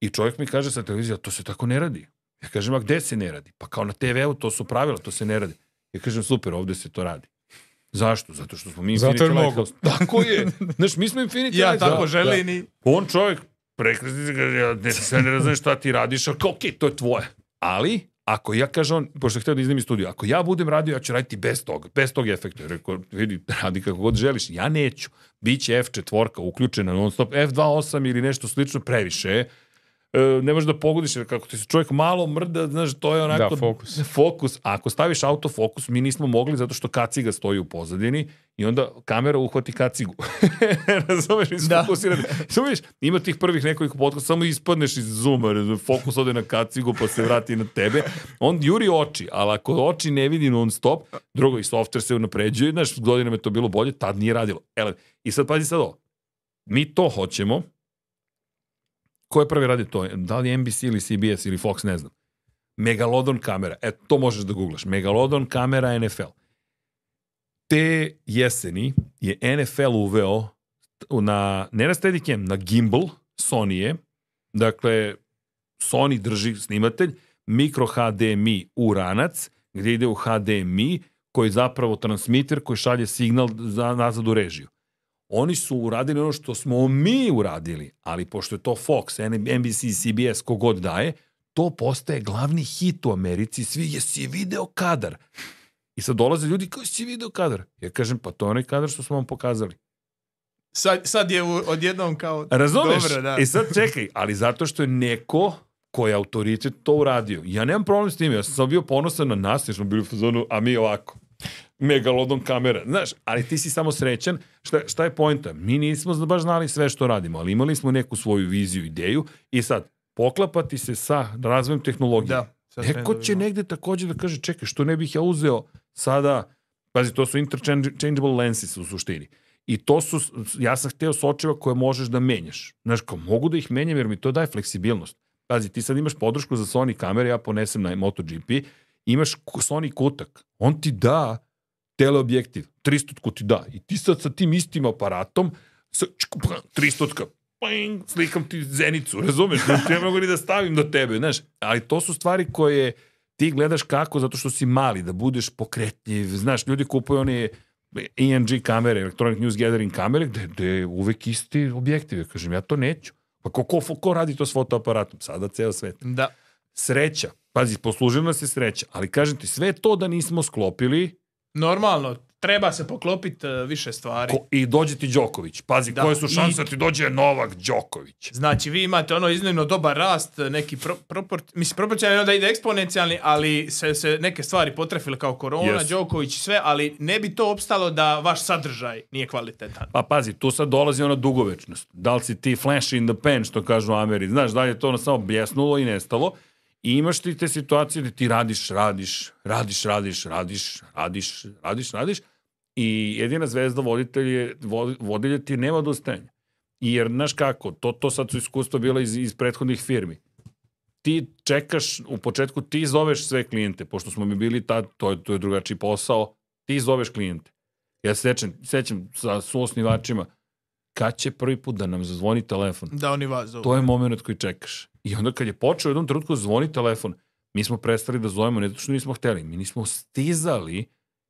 B: I čovjek mi kaže sa televizija, to se tako ne radi. Ja kažem, a gde se ne radi? Pa kao na TV-u, to su pravila, to se ne radi. Ja kažem, super, ovde se to radi. Zašto? Zato što smo mi
C: Zato
B: Infinity. Lighthouse. Tako je. Znaš, mi smo Infinity
A: Ja
B: Lighthouse.
A: tako želim i...
B: On čovjek prekrezni se kaže, ja ne, ne razumem šta ti radiš, ali kao, okej, to je tvoje. Ali, ako ja kažem, on, pošto je htio da iznem iz studija, ako ja budem radio, ja ću raditi bez toga, bez tog efekta. Rekao, vidi, radi kako god želiš. Ja neću. Biće F4 uključena non stop, F28 ili nešto slično previše ne možeš da pogodiš, jer kako ti se čovjek malo mrda, znaš, to je onako...
C: Da, fokus.
B: Fokus. A ako staviš autofokus, mi nismo mogli zato što kaciga stoji u pozadini i onda kamera uhvati kacigu. Razumeš, nisi
A: Da.
B: Razumeš, ima tih prvih nekoliko podcasta, samo ispadneš iz zooma, razumeš, fokus ode na kacigu pa se vrati na tebe. On juri oči, ali ako oči ne vidi non stop, drugo i software se unapređuje, znaš, godinama je to bilo bolje, tad nije radilo. Ele, I sad pazi sad ovo. Mi to hoćemo, Ko je prvi radio to? Da li NBC ili CBS ili Fox, ne znam. Megalodon kamera. E, to možeš da googlaš. Megalodon kamera NFL. Te jeseni je NFL uveo na, ne na Steadicam, na gimbal Sony je. Dakle, Sony drži snimatelj, mikro HDMI u ranac, gde ide u HDMI, koji je zapravo transmiter koji šalje signal za, nazad u režiju oni su uradili ono što smo mi uradili, ali pošto je to Fox, NBC, CBS, kogod daje, to postaje glavni hit u Americi, svi, jesi video kadar? I sad dolaze ljudi kao, si video kadar? Ja kažem, pa to je onaj kadar što smo vam pokazali.
A: Sad, sad je u- odjednom kao...
B: Razumeš?
A: Dobro, da.
B: I sad čekaj, ali zato što je neko koji je autoritet to uradio. Ja nemam problem s tim, ja sam bio ponosan na nas, jer smo bili u fazonu, a mi ovako. Megalodon kamera. Znaš, ali ti si samo srećan. Šta, šta je pojenta? Mi nismo baš znali sve što radimo, ali imali smo neku svoju viziju, ideju i sad poklapati se sa razvojem tehnologije.
A: Da.
B: Neko će negde takođe da kaže, čekaj, što ne bih ja uzeo sada, pazi, to su interchangeable lenses u suštini. I to su, ja sam hteo sočiva koje možeš da menjaš. Znaš, kao mogu da ih menjam jer mi to daje fleksibilnost. Pazi, ti sad imaš podršku za Sony kamere, ja ponesem na MotoGP, imaš Sony kutak, on ti da teleobjektiv, 300 ti da. I ti sad sa tim istim aparatom, sa, čku, pa, 300 ping, slikam ti zenicu, razumeš? Znači, ne mogu ni da stavim do tebe, znaš. Ali to su stvari koje ti gledaš kako, zato što si mali, da budeš pokretljiv. Znaš, ljudi kupuju one ENG kamere, Electronic News Gathering kamere, gde, gde je uvek isti objektiv. Ja kažem, ja to neću. Pa ko, ko, ko radi to s fotoaparatom? Sada ceo svet
A: Da.
B: sreća. Pazi, poslužila nas je sreća. Ali kažem ti, sve to da nismo sklopili
A: Normalno, treba se poklopiti više stvari.
B: ko, i dođe ti Đoković. Pazi,
A: Da,
B: koje su šanse da ti dođe Novak Đoković.
A: Znači, vi imate ono iznimno dobar rast, neki pro, propor, mislim, proporcionalni onda ide eksponencijalni, ali se, se neke stvari potrefile kao korona,
B: Jesu.
A: Đoković i sve, ali ne bi to opstalo da vaš sadržaj nije kvalitetan.
B: Pa pazi, tu sad dolazi ona dugovečnost. Da li si ti flash in the pan, što kažu Ameri. Znaš, da li je to ono samo bljesnulo i nestalo. I imaš ti te situacije da ti radiš, radiš, radiš, radiš, radiš, radiš, radiš, radiš. I jedina zvezda voditelj je, vod- vodilja ti nema odustajanja. I jer, znaš kako, to, to sad su iskustva bila iz, iz prethodnih firmi. Ti čekaš, u početku ti zoveš sve klijente, pošto smo mi bili tad, to je, to je drugačiji posao, ti zoveš klijente. Ja se sećam, sećam sa suosnivačima, kad će prvi put da nam zazvoni telefon?
A: Da oni vas zovu.
B: To je moment koji čekaš. I onda kad je počeo u jednom trenutku da zvoni telefon, mi smo prestali da zovemo, ne zato što nismo hteli, mi nismo stizali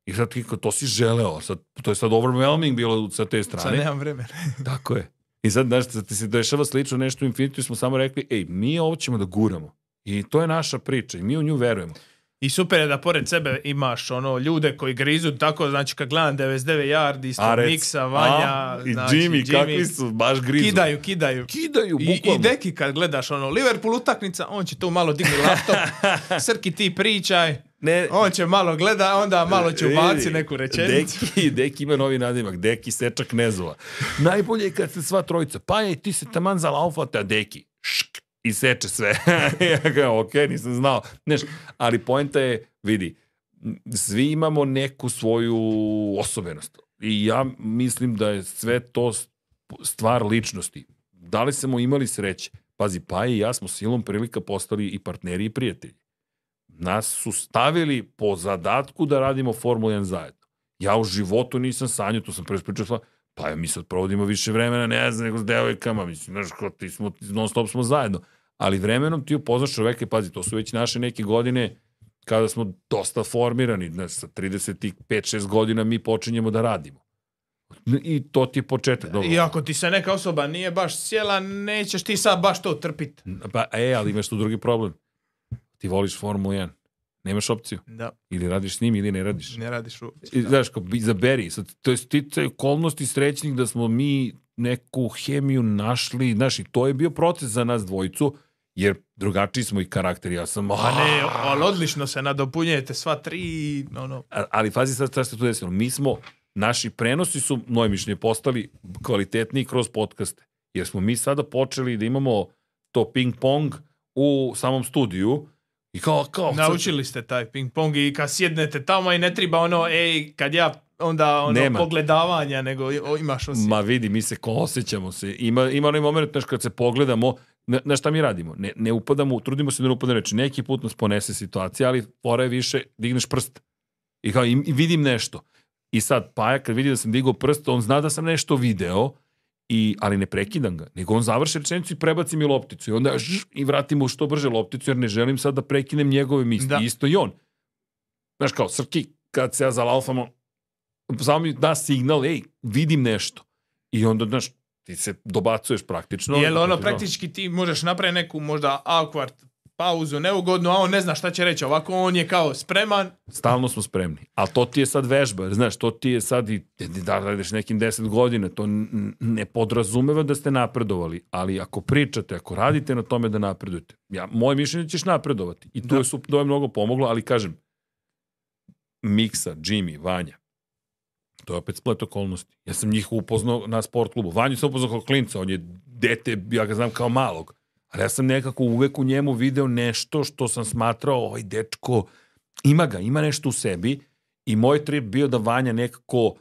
B: i sad ti to si želeo, sad, to je sad overwhelming bilo sa te
A: Sad
B: strane.
A: nemam vremena.
B: Tako je. I sad, znaš, da ti se dešava slično nešto u Infinity, smo samo rekli, ej, mi ovo ćemo da guramo. I to je naša priča i mi u nju verujemo.
A: I super je da pored sebe imaš ono ljude koji grizu tako, znači kad gledam 99 yardi
B: rec-
A: Miksa, Vanja,
B: A, i
A: znači,
B: Jimmy, kakvi su, baš grizu.
A: Kidaju, kidaju.
B: Kidaju,
A: I,
B: bukvalno.
A: I Deki kad gledaš ono Liverpool utakmica, on će tu malo digni laptop, Srki ti pričaj,
B: Ne,
A: on će malo gleda, onda malo će ubaci neku rečenicu.
B: Deki, Deki ima novi nadimak, Deki sečak knezova. Najbolje je kad se sva trojica, pa je ti se taman zalaufate, a Deki, šk, i seče sve. ja ga, ok, nisam znao. Znaš, ali poenta je, vidi, svi imamo neku svoju osobenost. I ja mislim da je sve to stvar ličnosti. Da li smo imali sreće? Pazi, pa i ja smo silom prilika postali i partneri i prijatelji nas su stavili po zadatku da radimo Formula 1 zajedno. Ja u životu nisam sanjao, to sam prvi pričao, pa ja, mi sad provodimo više vremena, ne znam, nego s devojkama, mislim, znaš, kao ti smo, non stop smo zajedno. Ali vremenom ti upoznaš čoveka i pazi, to su već naše neke godine kada smo dosta formirani, znaš, sa 35-6 godina mi počinjemo da radimo. I to ti je početak. Dobro.
A: I ako ti se neka osoba nije baš sjela, nećeš ti sad baš to trpit.
B: Pa, e, ali imaš tu drugi problem. Ti voliš Formulu 1. Nemaš opciju.
A: Da,
B: Ili radiš s njim ili ne radiš.
A: ne radiš u...
B: I, znaš, kao, izaberi. Sad, to je sticaj okolnosti srećnih da smo mi neku hemiju našli, znaš, i to je bio proces za nas dvojicu, jer drugačiji smo i karakteri. Ja sam...
A: Pa ne, ali odlično se nadopunjujete sva tri i ono...
B: A- ali pazi sad šta se tu desilo. Mi smo, naši prenosi su, moje mišljenje, postali kvalitetniji kroz podcaste. Jer smo mi sada počeli da imamo to ping-pong u samom studiju i kao, kao...
A: Naučili ste taj ping pong i kad sjednete tamo i ne treba ono, ej, kad ja onda ono
B: Nema.
A: pogledavanja, nego o, imaš osjećaj.
B: Ma vidi, mi se osjećamo se. Ima, ima onaj moment, znaš, kad se pogledamo, na, na šta mi radimo? Ne, ne upadamo, trudimo se da ne upadamo reči. Neki put nas ponese situacija, ali fora je više, digneš prst. I kao, i, i vidim nešto. I sad, Paja, kad vidi da sam digao prst, on zna da sam nešto video, i, ali ne prekidam ga, nego on završi rečenicu i prebaci mi lopticu. I onda žš, i vratim mu što brže lopticu, jer ne želim sad da prekinem njegove misli.
A: Da.
B: Isto i on. Znaš kao, Srki, kad se ja zalaufamo, samo mi da signal, ej, vidim nešto. I onda, znaš, ti se dobacuješ praktično.
A: Jel ono praktički ti možeš napraviti neku možda awkward pauzu, neugodnu, a on ne zna šta će reći. Ovako on je kao spreman.
B: Stalno smo spremni. Ali to ti je sad vežba, znaš, to ti je sad i da radiš nekim deset godina, to ne podrazumeva da ste napredovali, ali ako pričate, ako radite na tome da napredujete, ja, moje mišljenje ćeš napredovati. I to,
A: Da.
B: je, su, to je mnogo pomoglo, ali kažem, Miksa, Jimmy, Vanja, to je opet splet okolnosti. Ja sam njih upoznao na sport klubu. Vanju sam upoznao kao klinca, on je dete, ja ga znam kao malog. Ali ja sam nekako uvek u njemu video nešto što sam smatrao, ovaj dečko, ima ga, ima nešto u sebi i moj trip bio da Vanja nekako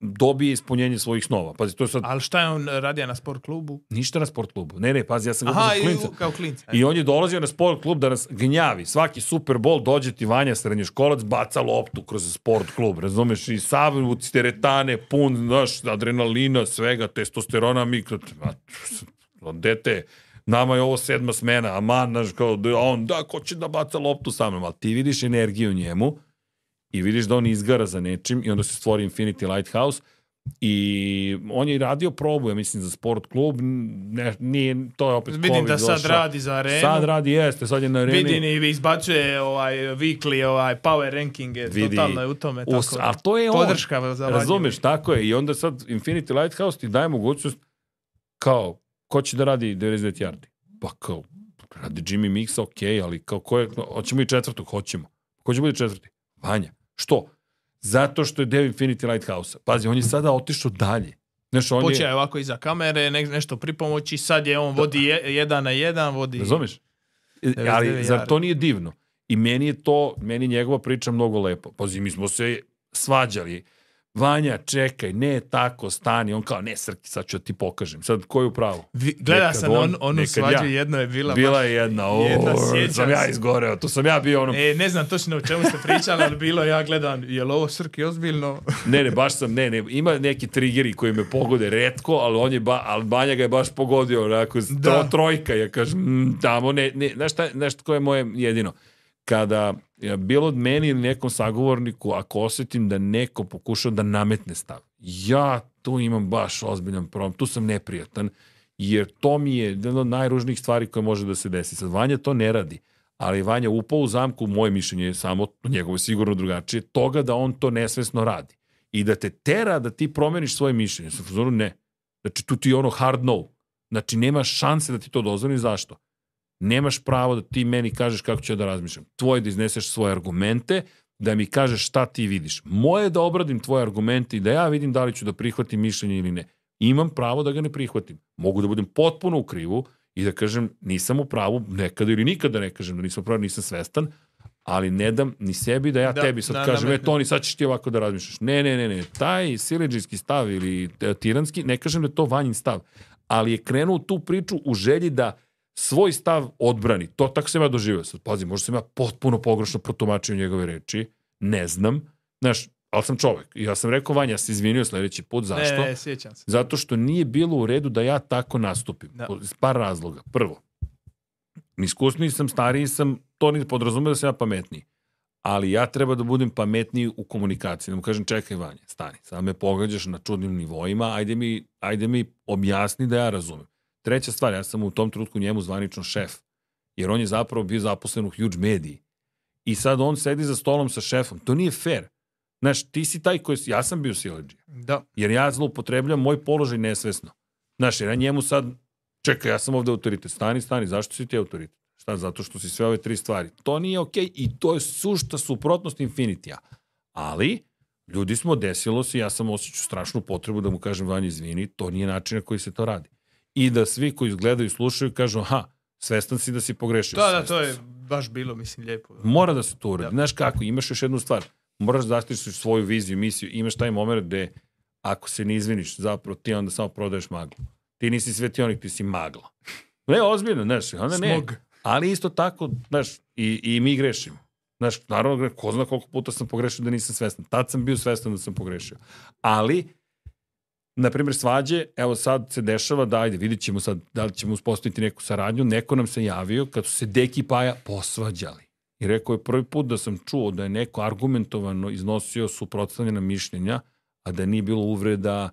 B: dobije ispunjenje svojih snova. Pazi, to je sad
A: Ali šta je on radio na sport klubu?
B: ništa na sport klubu. Ne, ne, pazi, ja sam
A: Aha, i,
B: klinca.
A: u- kao klinca.
B: I on je dolazio na sport klub da nas gnjavi. Svaki Super Bowl dođe ti Vanja srednjoškolac, baca loptu kroz sport klub. Razumeš? I sav u teretane, pun, znaš, adrenalina, svega, testosterona, mikro... Dete, nama je ovo sedma smena, aman, znaš, kao, da, on, da, ko će da baca loptu sa mnom? Ali ti vidiš energiju njemu i vidiš da on izgara za nečim i onda se stvori Infinity Lighthouse i on je i radio probu, ja mislim, za sport klub, ne, nije, to je opet
A: Vidim
B: COVID
A: da sad
B: došao.
A: radi za arenu.
B: Sad radi, jeste, sad je na areni.
A: Vidim i izbacuje ovaj weekly ovaj power rankinge,
B: Vidi.
A: totalno je u tome.
B: Us,
A: Tako,
B: a to je on.
A: podrška za Vanju.
B: Razumeš, tako je. I onda sad Infinity Lighthouse ti daje mogućnost kao, ko će da radi 99 yardi? Pa kao, radi Jimmy Mix, ok, ali kao ko je, hoćemo i četvrtog, hoćemo. Ko će bude četvrti? Vanja. Što? Zato što je deo Infinity Lighthouse. Pazi, on je sada otišao dalje. Znaš, on
A: Počeo
B: je,
A: ovako iza kamere, ne, nešto pripomoći, sad je on vodi je, jedan na jedan, vodi...
B: razumeš? E,
A: 99
B: Ali, zar to nije divno? I meni je to, meni je njegova priča mnogo lepo. Pazi, mi smo se svađali. Vanja, čekaj, ne tako, stani. On kao, ne, Srki, sad ću da ti pokažem. Sad, ko je u pravu?
A: Vi, gleda
B: Nekad
A: sam
B: on,
A: on, onu svađu,
B: ja.
A: jedno je bila...
B: Bila je jedna, o,
A: jedna,
B: sam ja izgoreo, to sam ja bio ono,
A: E, ne znam točno o čemu ste pričali, ali bilo ja gledam, je li ovo Srki ozbiljno?
B: ne, ne, baš sam, ne, ne, ima neki trigeri koji me pogode redko, ali on je, ba, ali Banja ga je baš pogodio, onako, da.
A: Da.
B: trojka, ja kažem, mm, tamo, ne, ne, znaš šta, znaš koje je moje jedino, kada je bilo od meni ili nekom sagovorniku, ako osetim da neko pokušao da nametne stav, ja tu imam baš ozbiljan problem, tu sam neprijatan, jer to mi je jedna od najružnijih stvari koje može da se desi. Sad, Vanja to ne radi, ali Vanja upao u zamku, moje mišljenje je samo, njegovo je sigurno drugačije, toga da on to nesvesno radi. I da te tera da ti promeniš svoje mišljenje. Sa fazoru ne. Znači, tu ti je ono hard no. Znači, nemaš šanse da ti to dozvoli. Zašto? Nemaš pravo da ti meni kažeš kako ću ja da razmišljam. Tvoje da izneseš svoje argumente, da mi kažeš šta ti vidiš. Moje je da obradim tvoje argumente i da ja vidim da li ću da prihvatim mišljenje ili ne. Imam pravo da ga ne prihvatim. Mogu da budem potpuno u krivu i da kažem nisam u pravu nekada ili nikada ne kažem da nisam u pravu, nisam svestan, ali ne dam ni sebi da ja
A: Da,
B: tebi sad
A: da,
B: kažem, e
A: nametnem.
B: Toni, sad ćeš ti ovako da razmišljaš. Ne, ne, ne, ne, taj sileđijski stav ili e, tiranski, ne kažem da je to vanjin stav, ali je krenuo tu priču u želji da svoj stav odbrani. To tako sam ja doživio. Sad, pazi, možda sam ja potpuno pogrešno protumačio njegove reči, ne znam, znaš, ali sam čovek. I ja sam rekao, Vanja, ja se izvinio sledeći put, zašto?
A: Ne, ne, sjećam se.
B: Zato što nije bilo u redu da ja tako nastupim.
A: Da.
B: Iz par razloga. Prvo, iskusniji sam, stariji sam, to ne podrazume da sam ja pametniji. Ali ja treba da budem pametniji u komunikaciji. Da mu kažem, čekaj Vanja, stani, sad me pogađaš na čudnim nivoima, ajde mi, ajde mi objasni da ja razumem. Treća stvar, ja sam u tom trenutku njemu zvanično šef, jer on je zapravo bio zaposlen u huge mediji. I sad on sedi za stolom sa šefom. To nije fair. Znaš, ti si taj koji... Ja sam bio sileđija
A: Da.
B: jer ja zloupotrebljam moj položaj nesvesno. Znaš, jer ja njemu sad čekaj, ja sam ovde autoritet, stani, stani, zašto si ti autoritet? Šta, zato što si sve ove tri stvari. To nije okej okay i to je sušta suprotnost Infinitija. Ali, ljudi smo, desilo se, ja sam osjećao strašnu potrebu da mu kažem, Vanja, izvini, to nije način na koji se to radi. I da svi koji gledaju i slušaju kažu, aha, svestan si da si pogrešio.
A: Da, da, to je baš bilo, mislim, lijepo.
B: Mora da se to uradi.
A: Da.
B: Znaš kako, imaš još jednu stvar. Moraš da zaštiš svoju viziju, misiju. Imaš taj moment gde ako se ne izviniš, zapravo ti onda samo prodaješ maglu. Ti nisi svetionik, ti si magla. Ne, ozbiljno, znaš, onda ne.
A: Smog.
B: Ali isto tako, znaš, i, i mi grešimo. Znaš, naravno, ko zna koliko puta sam pogrešio da nisam svestan. Tad sam bio svestan da sam pogrešio. Ali, na primjer, svađe, evo sad se dešava da, ajde, vidit ćemo sad da li ćemo uspostaviti neku saradnju. Neko nam se javio kad su se Deki i Paja posvađali. I rekao je prvi put da sam čuo da je neko argumentovano iznosio suprotstavljena mišljenja, a da nije bilo uvreda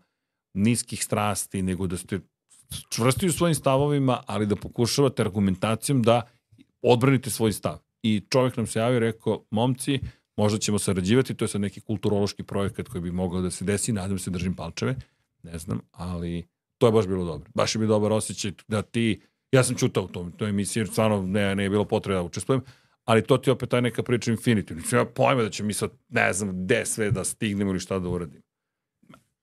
B: niskih strasti, nego da ste čvrsti u svojim stavovima, ali da pokušavate argumentacijom da odbranite svoj stav. I čovjek nam se javio i rekao, momci, možda ćemo sarađivati, to je sad neki kulturološki projekat koji bi mogao da se desi, nadam se držim palčeve, ne znam, ali to je baš bilo dobro. Baš je bio dobar osjećaj da ti, ja sam čutao u tom, toj emisiji, stvarno ne, ne je bilo potrebe da učestvujem, ali to ti je opet taj neka priča Infinity. Nisam ja pojma da će mi sad, ne znam, gde sve da stignemo ili šta da uradim.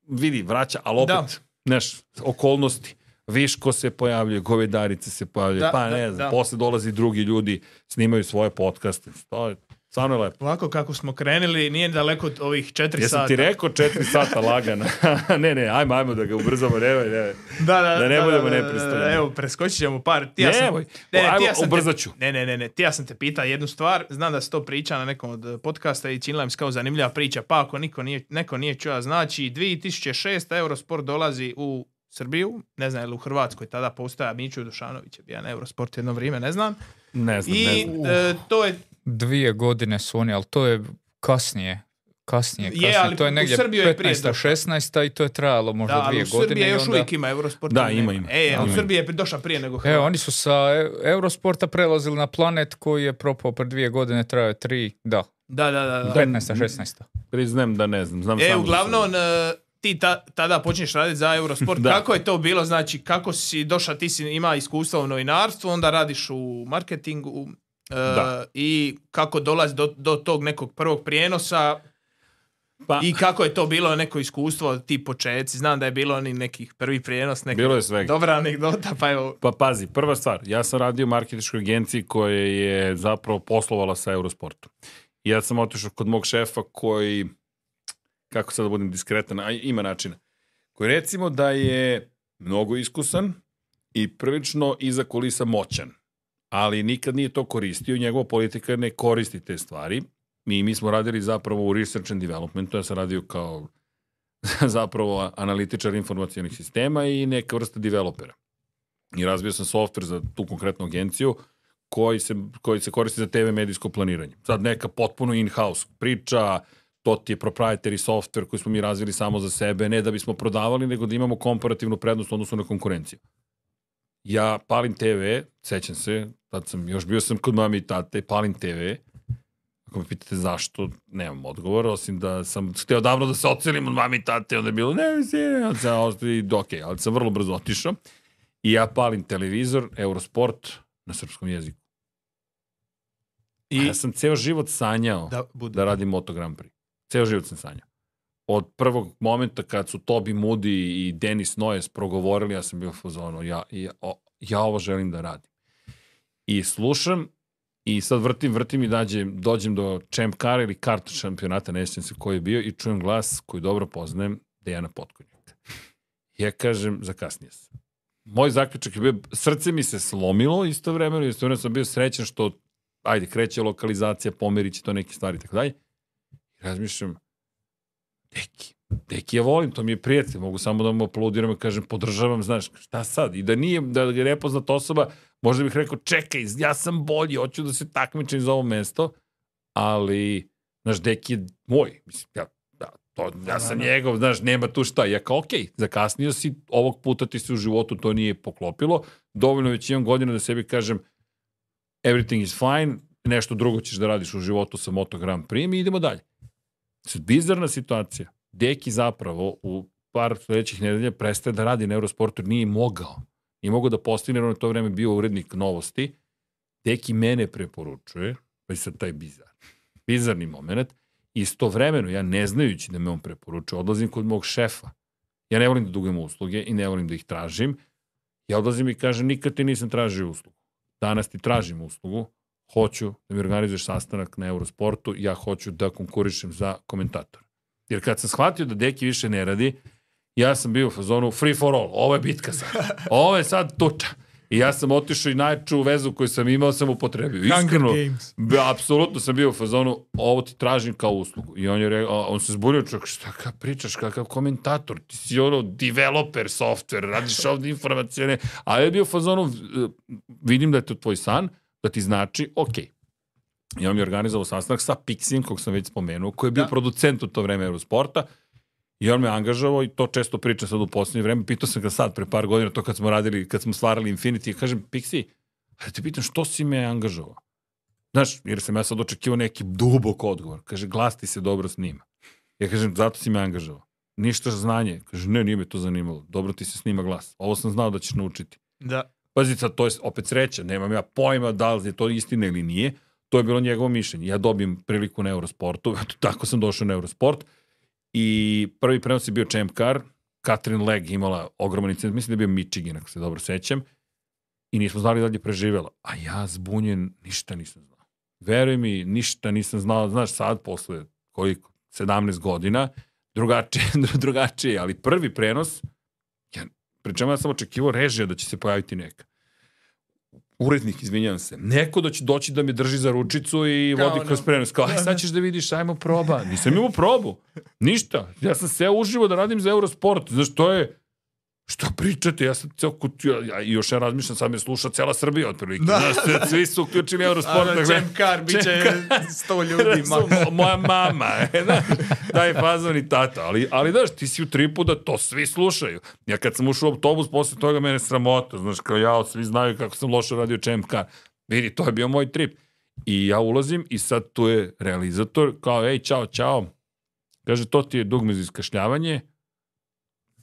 B: Vidi, vraća, ali opet,
A: Da.
B: znaš, okolnosti. Viško se pojavljuje, govedarice se pojavljuje,
A: Da,
B: pa
A: da,
B: ne znam,
A: da.
B: posle dolazi drugi ljudi, snimaju svoje podcaste. To je stvarno je lepo.
A: Ovako kako smo krenuli, nije daleko od ovih četiri
B: Jesam
A: sata.
B: ti rekao četiri sata lagana. ne, ne, ajmo, ajmo da ga ubrzamo, nemoj, nemoj.
A: Da, da,
B: Da ne budemo
A: da, da,
B: nepristojni.
A: da, Evo, preskočit ćemo par. Ti ja sam, ne, ne,
B: Ajmo,
A: ti ja sam
B: ubrzat
A: te,
B: ću.
A: ne, ne, ne, ne, ti ja sam te pitao jednu stvar, znam da se to priča na nekom od podcasta i činila mi se kao zanimljiva priča, pa ako niko nije, neko nije čuo, znači 2006. Eurosport dolazi u Srbiju, ne znam je li u Hrvatskoj tada postoja Miću Dušanović je bio na Eurosport jedno vrijeme, ne znam.
B: Ne znam, ne
A: I
B: znam.
A: e, to je
C: Dvije godine su oni, ali to je kasnije. Kasnije,
A: Je,
C: kasnije.
A: ali
C: to je
A: u
C: negdje
A: Srbiju je prije
C: 15.
A: došao.
C: 16. i to je trajalo možda
A: da, ali
C: dvije
A: u
C: godine.
A: Još
C: onda-
A: uvijek ima Eurosport.
B: Da, ima, ima.
A: E, a u
B: Ima.
A: Srbiji je došao prije nego
C: Evo,
A: Hrvatska.
C: oni su sa E- Eurosporta prelazili na planet koji je propao pred dvije godine, trajao je tri, da,
A: Da, da, da. da.
C: 15. 16.
B: Priznajem da ne znam. znam
A: E,
B: samo
A: uglavnom,
B: da
A: e, ti ta- tada počneš raditi za Eurosport.
B: Da.
A: Kako je to bilo? Znači, kako si došao, ti si ima iskustva u novinarstvu, onda radiš u marketingu e,
B: Da.
A: i kako dolazi do, do tog nekog prvog prijenosa
B: Pa,
A: i kako je to bilo neko iskustvo, ti počeci. Znam da je bilo ni nekih prvi prijenos, neki
B: bilo je svega.
A: dobra anegdota, pa evo,
B: Pa pazi, prva stvar, ja sam radio u marketičkoj agenciji koja je zapravo poslovala sa Eurosportom. I ja sam otišao kod mog šefa koji, kako sad da budem diskretan, a ima načina, koji recimo da je mnogo iskusan i prilično iza kulisa moćan, ali nikad nije to koristio, njegova politika ne koristi te stvari. Mi, mi smo radili zapravo u research and developmentu, ja sam radio kao zapravo analitičar informacijenih sistema i neka vrsta developera i razvio sam softver za tu konkretnu agenciju koji se, koji se koristi za TV medijsko planiranje. Sad neka potpuno in-house priča, to ti je proprietary software koji smo mi razvili samo za sebe, ne da bismo prodavali, nego da imamo komparativnu prednost u odnosu na konkurenciju. Ja palim TV, sećam se, tad sam, još bio sam kod mami i tate, palim TV, ako me pitate zašto, nemam odgovor, osim da sam hteo davno da se ocelim od mami i tate, onda je bilo, ne, ne, onda sam ostao i ok, ali sam vrlo brzo otišao. I ja palim televizor, Eurosport, na srpskom jeziku. I ja sam ceo život sanjao da,
A: da bude.
B: da radim Moto Grand Prix. Ceo život sam sanjao. Od prvog momenta kad su Toby Moody i Denis Noyes progovorili, ja sam bio u fazonu, ja, ja, o, ja ovo želim da radim. I slušam i sad vrtim, vrtim i dađem, dođem do Champ Car ili kart šampionata, ne sjećam se koji je bio i čujem glas koji dobro poznajem, Dejana Potkonjaka. Ja kažem, zakasnije sam. Moj zaključak je bio, srce mi se slomilo istovremeno, istovremeno sam bio srećan što, ajde, kreće lokalizacija, pomerit će to neke stvari i tako dalje. Razmišljam, Deki, Deki ja volim, to mi je prijatelj, mogu samo da mu aplaudiram i kažem, podržavam, znaš, šta sad? I da nije, da je nepoznata osoba, možda bih rekao, čekaj, ja sam bolji, hoću da se takmičem za ovo mesto, ali, znaš, Deki je moj, mislim, ja, da, to, ja sam
A: da.
B: njegov, znaš, nema tu šta. Ja kao, okej, zakasnio si, ovog puta ti se u životu to nije poklopilo, dovoljno već imam godina da sebi kažem, everything is fine, nešto drugo ćeš da radiš u životu sa Moto Grand Prix i idemo dalje. Bizarna situacija. Deki zapravo u par sledećih nedelja prestaje da radi na Eurosportu nije mogao. i mogu da postigne, on je to vreme bio urednik novosti, Deki mene preporučuje, pa je sad taj bizar, bizarni moment, istovremeno, ja ne znajući da me on preporučuje, odlazim kod mog šefa. Ja ne volim da dugujem usluge i ne volim da ih tražim. Ja odlazim i kažem, nikad ti nisam tražio uslugu. Danas ti tražim uslugu, hoću da mi organizuješ sastanak na Eurosportu, ja hoću da konkurišem za komentator. Jer kad sam shvatio da Deki više ne radi, ja sam bio u fazonu free for all, ovo je bitka sad. Ovo je sad tuča. I ja sam otišao i najču vezu koju sam imao sam upotrebio. Iskreno, be, apsolutno sam bio u fazonu, ovo ti tražim kao uslugu. I on je rekao, on se zbunio čak, šta ka pričaš, kakav komentator, ti si ono developer software, radiš ovde informacijone, a je bio u fazonu, vidim da je to tvoj san, da ti znači, ok. I on mi je organizovao sastanak sa Pixijem, kog sam već spomenuo, koji je bio
A: Da.
B: producent u to vreme Eurosporta, I on me angažavao i to često pričam sad u poslednje vreme. Pitao sam ga sad pre par godina, to kad smo radili, kad smo stvarali Infinity, kažem, Pixi, a te pitam što si me angažovao? Znaš, jer sam ja sad očekivao neki dubok odgovor. Kaže, glas ti se dobro snima. Ja kažem, zato si me angažovao. Ništa znanje. Kaže, ne, nije me to zanimalo. Dobro ti se snima glas. Ovo sam znao da ćeš naučiti.
A: Da.
B: Pazi sad, to je opet sreća, nemam ja pojma da li je to istina ili nije, to je bilo njegovo mišljenje. Ja dobijem priliku na Eurosportu, tako sam došao na Eurosport i prvi prenos je bio Champ Car, Katrin Leg imala ogroman incident, mislim da je bio Michigan, ako se dobro sećam, i nismo znali da li je preživela. A ja zbunjen ništa nisam znao. Veruj mi, ništa nisam znao, znaš sad, posle koliko, 17 godina, drugačije, drugačije, ali prvi prenos, ja, pri čemu ja sam očekivao režija da će se pojaviti neka. Urednik, izvinjavam se. Neko da će doći da me drži za ručicu i
A: Kao
B: vodi
A: ono-
B: kroz prenos. Kao, aj sad ćeš da vidiš, ajmo proba. Nisam imao probu. Ništa. Ja sam se uživo da radim za Eurosport. Znaš, to je... Šta pričate? Ja sam ceo kutio, ja, i još ja razmišljam, sad me sluša cela Srbija otprilike.
A: Da.
B: Znaš, svi su uključili Eurosport.
A: Ono,
B: dakle,
A: Champ Car, bit će 100 ljudi. Maks.
B: moja mama, e, da, taj fazon i tata. Ali, ali znaš, ti si u tripu da to svi slušaju. Ja kad sam ušao u autobus, posle toga mene sramota, znaš, kao ja, svi znaju kako sam loše radio Car. Vidi, to je bio moj trip. I ja ulazim i sad tu je realizator, kao, ej, čao, čao. Kaže, to ti je dugme za iskašljavanje,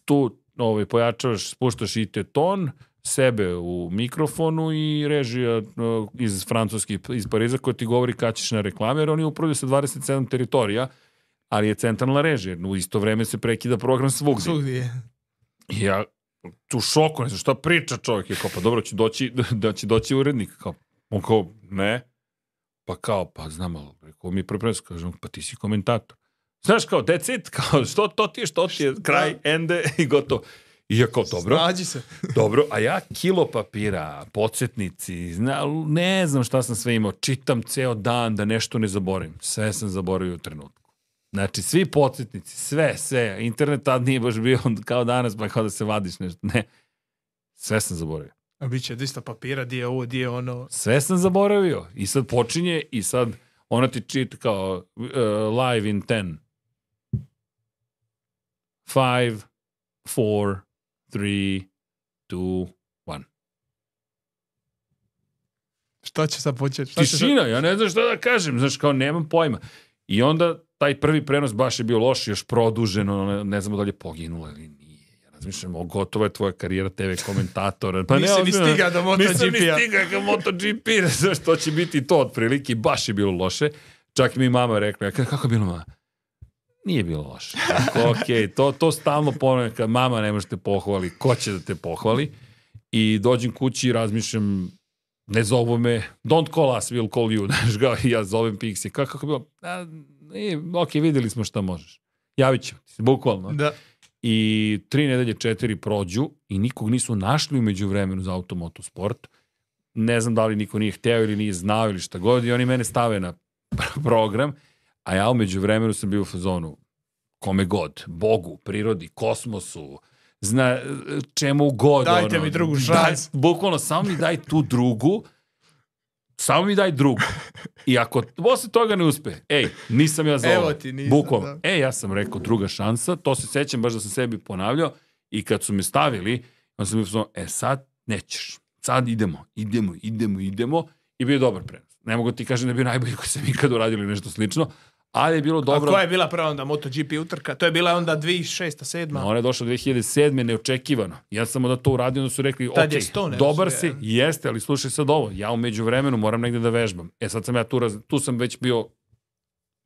B: tu ovaj, pojačavaš, spuštaš i te ton, sebe u mikrofonu i režija uh, iz Francuske, iz Pariza koja ti govori kad ćeš na reklame, jer oni upravljaju sa 27 teritorija, ali je centralna režija. U isto vreme se prekida program svugdje.
A: Svugdje je.
B: I ja u šoku, ne znam šta priča čovjek. Je kao, pa dobro, će doći, da će doći urednik. Kao, on kao, ne. Pa kao, pa znam, ali rekao mi prenos, kažem, pa ti si komentator. Znaš, kao, that's it, kao, što to ti je, što ti je, kraj, ende i gotovo. I ja kao, dobro,
A: Snađi se.
B: dobro, a ja kilo papira, podsjetnici, zna, ne znam šta sam sve imao, čitam ceo dan da nešto ne zaboravim. Sve sam zaboravio u trenutku. Znači, svi podsjetnici, sve, sve. Internet tad nije baš bio kao danas, pa kao da se vadiš nešto. Ne. Sve sam zaboravio.
A: A bit će 200 papira, di je ovo, di je ono.
B: Sve sam zaboravio. I sad počinje i sad ona ti čita kao uh, live in 10. 5, 4, 3, 2, 1.
A: Šta će sad početi? Šta
B: Tišina, ja ne znam šta da kažem, znaš, kao nemam pojma. I onda taj prvi prenos baš je bio loš, još produžen, ono, ne, ne znamo da li je poginula ili nije. Ja razmišljam, o, gotova je tvoja karijera TV komentatora. Pa
A: Nisi ni
B: ozbiljno,
A: stigao do
B: Nisam ni
A: MotoGP-a.
B: stigao kao MotoGP, znaš, to će biti to otprilike, baš je bilo loše. Čak mi mama rekla, kako je bilo mama? Nije bilo loše. Tako, ok, to, to stalno ponavljam, kad mama ne može te pohvali, ko će da te pohvali? I dođem kući i razmišljam, ne zovu me, don't call us, we'll call you, znaš ga, ja zovem Pixi, kako, kako je bilo? A, nije, ok, videli smo šta možeš. Javit ćemo ti se, bukvalno.
A: Da.
B: I tri nedelje, četiri prođu i nikog nisu našli umeđu vremenu za automotosport. Ne znam da li niko nije hteo ili nije znao ili šta god i oni mene stave na program, a ja umeđu vremenu sam bio u fazonu kome god, Bogu, prirodi, kosmosu, zna, čemu god.
A: Dajte
B: ono,
A: mi drugu
B: daj-
A: šansu.
B: bukvalno, samo mi daj tu drugu, samo mi daj drugu. I ako posle toga ne uspe, ej, nisam ja za
A: Evo
B: ovo.
A: ti, nisam,
B: Bukvalno.
A: da.
B: E, ja sam rekao druga šansa, to se sećam baš da sam sebi ponavljao i kad su me stavili, onda sam u fazonu, e sad nećeš, sad idemo, idemo, idemo, idemo i bio je dobar prenos. Ne mogu ti kažem da je bio najbolji koji sam ikad uradio ili nešto slično, Ali je bilo
A: A
B: dobro.
A: koja je bila prva onda MotoGP utrka? To je bila onda 2006. 7.
B: Ona je došla 2007. neočekivano. Ja sam onda to uradio, onda su rekli, ok,
A: Tad je Stoner
B: dobar
A: sve,
B: si, jeste, ali slušaj sad ovo, ja umeđu vremenu moram negde da vežbam. E sad sam ja tu, raz, tu sam već bio,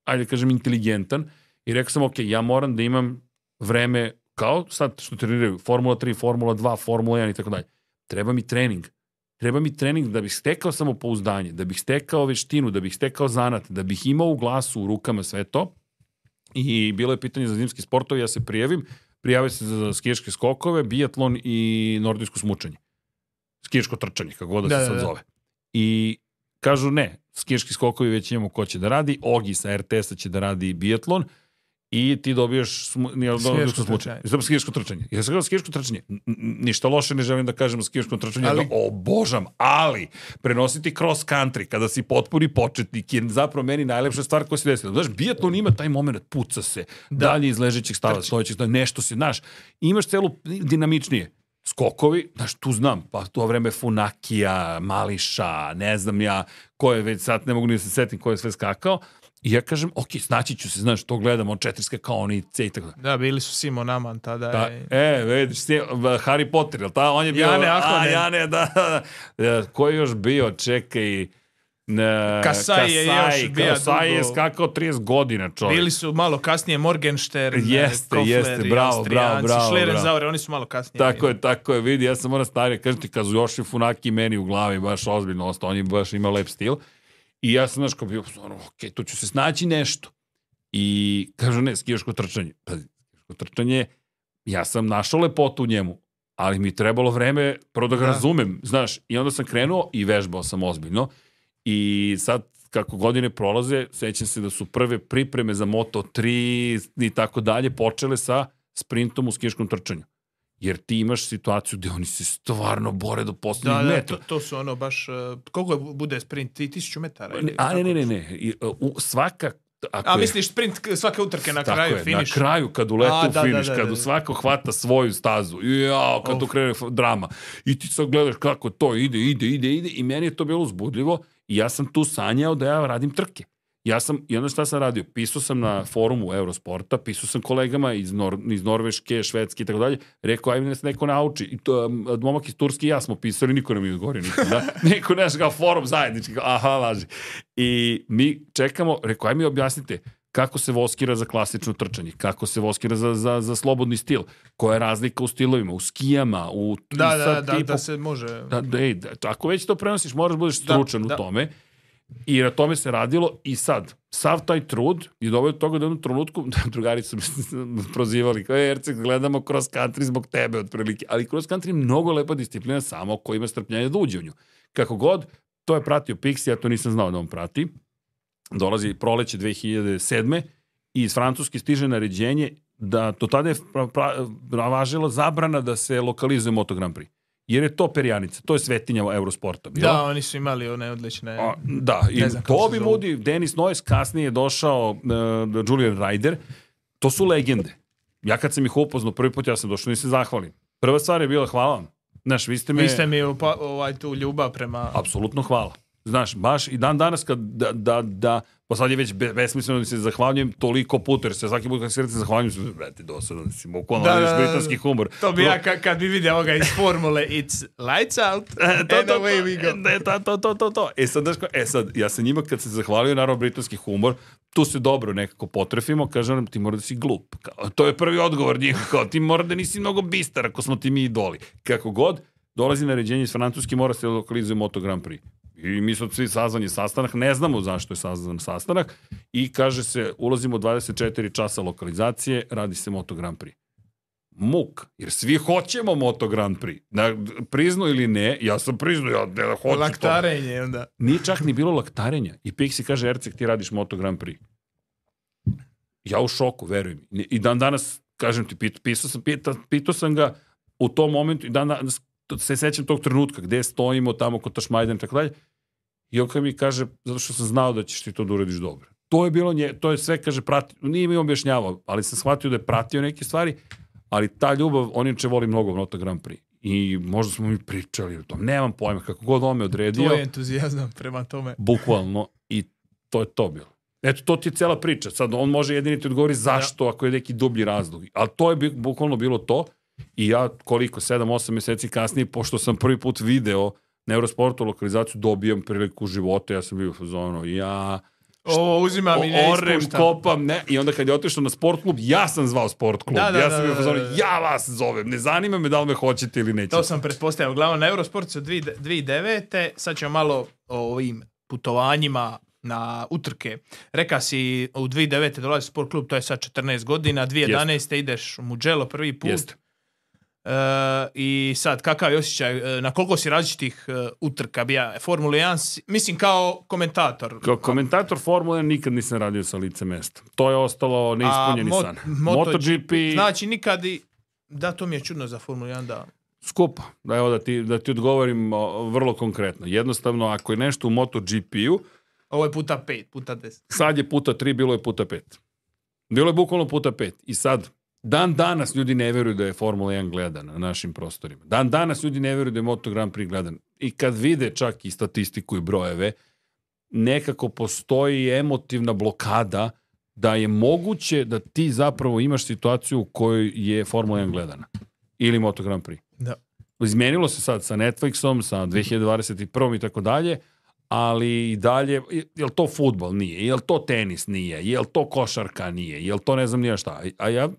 B: ajde da kažem, inteligentan i rekao sam, ok, ja moram da imam vreme, kao sad što treniraju, Formula 3, Formula 2, Formula 1 i tako dalje. Treba mi trening. Treba mi trening da bih stekao samopouzdanje, da bih stekao veštinu, da bih stekao zanat, da bih imao u glasu, u rukama sve to. I bilo je pitanje za zimski sportove, ja se prijavim, prijavio se za skijaške skokove, biatlon i nordijsko smučanje. Skijaško trčanje, kako god da,
A: Da,
B: se
A: da,
B: sad
A: da.
B: zove. I kažu ne, skijaški skokovi već imamo ko će da radi, Ogi sa RTS-a će da radi biatlon i ti nordijsko smučanje.
A: trčanje.
B: Zato skijaško trčanje. Ja sam kao skijaško trčanje. Ništa loše ne želim da kažem o skijaškom trčanju, ali...
A: Ali-
B: ga obožam, ali prenositi cross country kada si potpuni početnik je zapravo meni najlepša stvar koja se desila. Znaš, biatlon ima taj moment, puca se, da. dalje iz ležećih stava, stojećih stava, nešto se, znaš, imaš celu dinamičnije. Skokovi, znaš, tu znam, pa to vreme Funakija, Mališa, ne znam ja, ko je već sad, ne mogu ni da se setim ko je sve skakao, I ja kažem, ok, snaći ću se, znaš, to gledam, on četiri skakaonice i tako da.
A: Da, bili su Simon Aman tada.
B: Da,
A: i-
B: e, vidiš, Harry Potter, jel ta? On je bio...
A: Jane
B: A,
A: Ahonen.
B: Jane, da, da, da. E, Ko je još bio? Čekaj... Ne,
A: Kasai je još bio
B: Kasai je
A: dugo.
B: skakao 30 godina, čovjek.
A: Bili su malo kasnije Morgenstern,
B: Jeste,
A: Kofler
B: jeste, bravo, bravo, bravo,
A: Schlerenzaure, oni su malo kasnije.
B: Tako
A: bili.
B: je, tako je, vidi, ja sam moram starije, kažem ti, Kazuyoshi Funaki meni u glavi baš ozbiljno ostao, on je baš imao lep stil. I ja sam, znaš, kao bio, ono, ok, tu ću se snaći nešto. I kažu, ne, skijaško trčanje. Pazi, skijaško trčanje, ja sam našao lepotu u njemu, ali mi trebalo vreme, prvo da ga
A: Da.
B: razumem, znaš, i onda sam krenuo i vežbao sam ozbiljno. I sad, kako godine prolaze, sećam se da su prve pripreme za Moto3 i tako dalje počele sa sprintom u skijaškom trčanju. Jer ti imaš situaciju gde oni se stvarno bore do
A: Da,
B: poslednjih
A: da,
B: metra.
A: to, to su ono baš, uh, koliko je bude sprint, 1000 metara?
B: Ne,
A: ili
B: a ne, ne, ne, ne. I, uh, svaka... Ako
A: A misliš sprint svake utrke na kraju,
B: je,
A: finiš?
B: na kraju, kad ulete
A: A, da, da,
B: finiš,
A: da,
B: kad
A: da, da.
B: svako hvata svoju stazu, jao, kad
A: Uf.
B: tu krene drama. I ti sad gledaš kako to ide, ide, ide, ide i meni je to bilo uzbudljivo i ja sam tu sanjao da ja radim trke. Ja sam, i onda šta sam radio? Pisao sam na forumu Eurosporta, pisao sam kolegama iz, Nor, iz Norveške, Švedske i tako dalje, rekao, ajme da se neko nauči. I to, um, momak iz Turske i ja smo pisali, niko nam je odgovorio nikom, da? Neko naš kao forum zajednički, kao, aha, važi. I mi čekamo, rekao, ajme objasnite, kako se voskira za klasično trčanje, kako se voskira za, za, za slobodni stil, koja je razlika u stilovima, u skijama, u...
A: Da, da,
B: sad
A: da,
B: ti
A: da se može...
B: da, da, ej, da, ako već to prenosiš, moraš da budeš
A: Da,
B: stručan u
A: da.
B: I na tome se radilo i sad, sav taj trud je doveo do toga da u jednom trenutku, drugari su me prozivali, kao je Erceg, gledamo cross country zbog tebe otprilike, ali cross country je mnogo lepa disciplina samo ko ima strpljenja da uđe u nju. Kako god, to je pratio Pixi, ja to nisam znao da on prati. Dolazi proleće 2007. i iz Francuske stiže naređenje da do tada je pra, pra, važila zabrana da se lokalizuje Moto Grand Prix. Jer je to perjanica, to je svetinja Eurosporta. Bila.
A: Da, oni su imali one odlične...
B: A, da, i
A: se zovu.
B: Moody, Denis Noyes, kasnije je došao uh, Julian Ryder. To su legende. Ja kad sam ih upoznao prvi put, ja sam došao i se zahvalim. Prva stvar je bila hvala vam. Znaš, vi ste me...
A: Vi ste mi ovaj, tu ljubav prema...
B: Apsolutno hvala. Znaš, baš i dan danas kad da, da, da pa sad je već be, besmisleno da se zahvaljujem toliko puta, jer se svaki put kad se se zahvaljujem, se, brate, dosadno da si bukvalno
A: Da,
B: da,
A: da, da,
B: britanski humor.
A: To bi ja ka, kad bi vidio ovoga iz formule It's lights out
B: E, to,
A: and
B: to,
A: away we go.
B: Ne, to, to, to, to, to. E sad, ko- e sad, ja se njima kad se zahvalio, naravno, britanski humor, tu se dobro nekako potrefimo, kaže nam, ti mora da si glup. Kao, to je prvi odgovor njih, kao, ti mora da nisi mnogo bistar ako smo ti mi idoli. Kako god, dolazi naređenje iz Francuske, mora se lokalizuje Moto Grand Prix. I mi smo svi sazvan je sastanak, ne znamo zašto je sazvan sastanak i kaže se, ulazimo u 24 časa lokalizacije, radi se Moto Grand Prix muk, jer svi hoćemo Moto Grand Prix. Na, priznu ili ne, ja sam priznao, ja ne, hoću to.
A: Laktarenje onda.
B: Nije čak ni bilo laktarenja. I Pixi kaže, Erceg, ti radiš Moto Grand Prix. Ja u šoku, veruj mi. I dan danas, kažem ti, pit, pisao sam, pita, pitao sam ga u tom momentu i dan danas to- se sećam tog trenutka gde stojimo tamo kod Tašmajdan i tako dalje. I on mi kaže, zato što sam znao da ćeš ti to da uradiš dobro. To je bilo nje, to je sve, kaže, prati, nije mi objašnjavao, ali sam shvatio da je pratio neke stvari, ali ta ljubav, on inače voli mnogo Moto Grand Prix. I možda smo mi pričali o tom, nemam pojma, kako god on me odredio,
A: Tvoj entuzijazam prema tome.
B: bukvalno, i to je to bilo. Eto, to ti je cela priča. Sad, on može jedini ti odgovori zašto, ako je neki dublji razlog. Ali to je bukvalno bilo to. I ja, koliko, 7-8 meseci kasnije, pošto sam prvi put video na Eurosportu lokalizaciju, dobijam priliku u životu, ja sam bio u fazonu, ja
A: Ovo uzimam i ne
B: orem,
A: ispuštam.
B: kopam, ne. I onda kad je otišao na sport klub, ja sam zvao sport klub.
A: Da, da,
B: ja
A: da,
B: sam
A: da,
B: fazonu,
A: da, da.
B: ja vas zovem, ne zanima me da li me hoćete ili nećete.
A: To sam pretpostavio. Uglavnom, na Eurosport su 2009. Sad ćemo malo o ovim putovanjima na utrke. Reka si u 2009. dolazi sport klub, to je sad 14 godina, 2011. ideš u Mugello prvi put.
B: Jeste.
A: I sad, kakav je osjećaj, e, na koliko si različitih e, utrka bija Formula 1, si- mislim kao komentator.
B: Kao komentator Formule 1 nikad nisam radio sa lice mesta. To je ostalo neispunjeni
A: mo-
B: san.
A: Moto-
B: MotoGP,
A: Znači, nikad i... Da, to mi je čudno za Formulu 1, da.
B: skupo. Da, evo da ti, da ti odgovorim vrlo konkretno. Jednostavno, ako je nešto u MotoGP-u,
A: Ovo je puta 5, puta 10.
B: sad je puta 3, bilo je puta 5. Bilo je bukvalno puta 5. I sad, dan danas ljudi ne veruju da je Formula 1 gledana na našim prostorima. Dan danas ljudi ne veruju da je Moto Grand Prix gledan. I kad vide čak i statistiku i brojeve, nekako postoji emotivna blokada da je moguće da ti zapravo imaš situaciju u kojoj je Formula 1 gledana. Ili Moto Grand Prix.
A: Da.
B: Izmenilo se sad sa Netflixom, sa 2021. i tako dalje, ali i dalje, je li to futbol? Nije. Je li to tenis? Nije. Je li to košarka? Nije. Je li to ne znam nije šta? A ja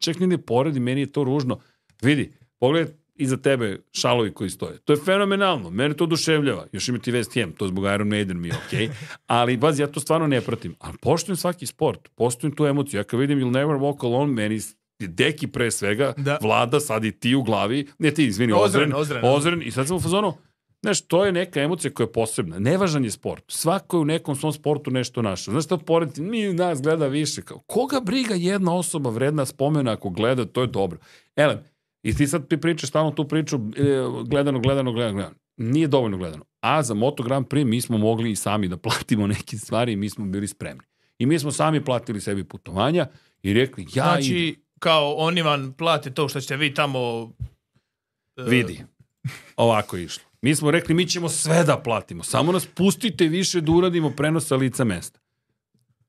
B: čak ni ne poredim, meni je to ružno. Vidi, pogledaj iza tebe šalovi koji stoje. To je fenomenalno, mene to oduševljava. Još imati West Ham, to zbog Iron Maiden mi je okej. Ali, bazi, ja to stvarno ne pratim. Ali poštujem svaki sport, poštujem tu emociju. Ja kad vidim You'll Never Walk Alone, meni Deki pre svega,
A: Da.
B: vlada, sad i ti u glavi, ne ti, izvini, Ozren,
A: Ozren,
B: Ozren,
A: Ozren.
B: i sad sam u fazonu, Znaš, to je neka emocija koja je posebna. Nevažan je sport. Svako je u nekom svom sportu nešto našao. Znaš što porediti, mi nas gleda više. Kao, koga briga jedna osoba vredna spomena ako gleda, to je dobro. Elem, i ti sad ti pričaš stalno tu priču, e, gledano, gledano, gledano, gledano. Nije dovoljno gledano. A za Moto Grand Prix mi smo mogli i sami da platimo neke stvari i mi smo bili spremni. I mi smo sami platili sebi putovanja i rekli, ja
A: Znači,
B: idem.
A: kao oni vam plate to što ćete vi tamo... e,
B: Vidi. Ovako je išlo. Mi smo rekli, mi ćemo sve da platimo. Samo nas pustite više da uradimo prenos sa lica mesta.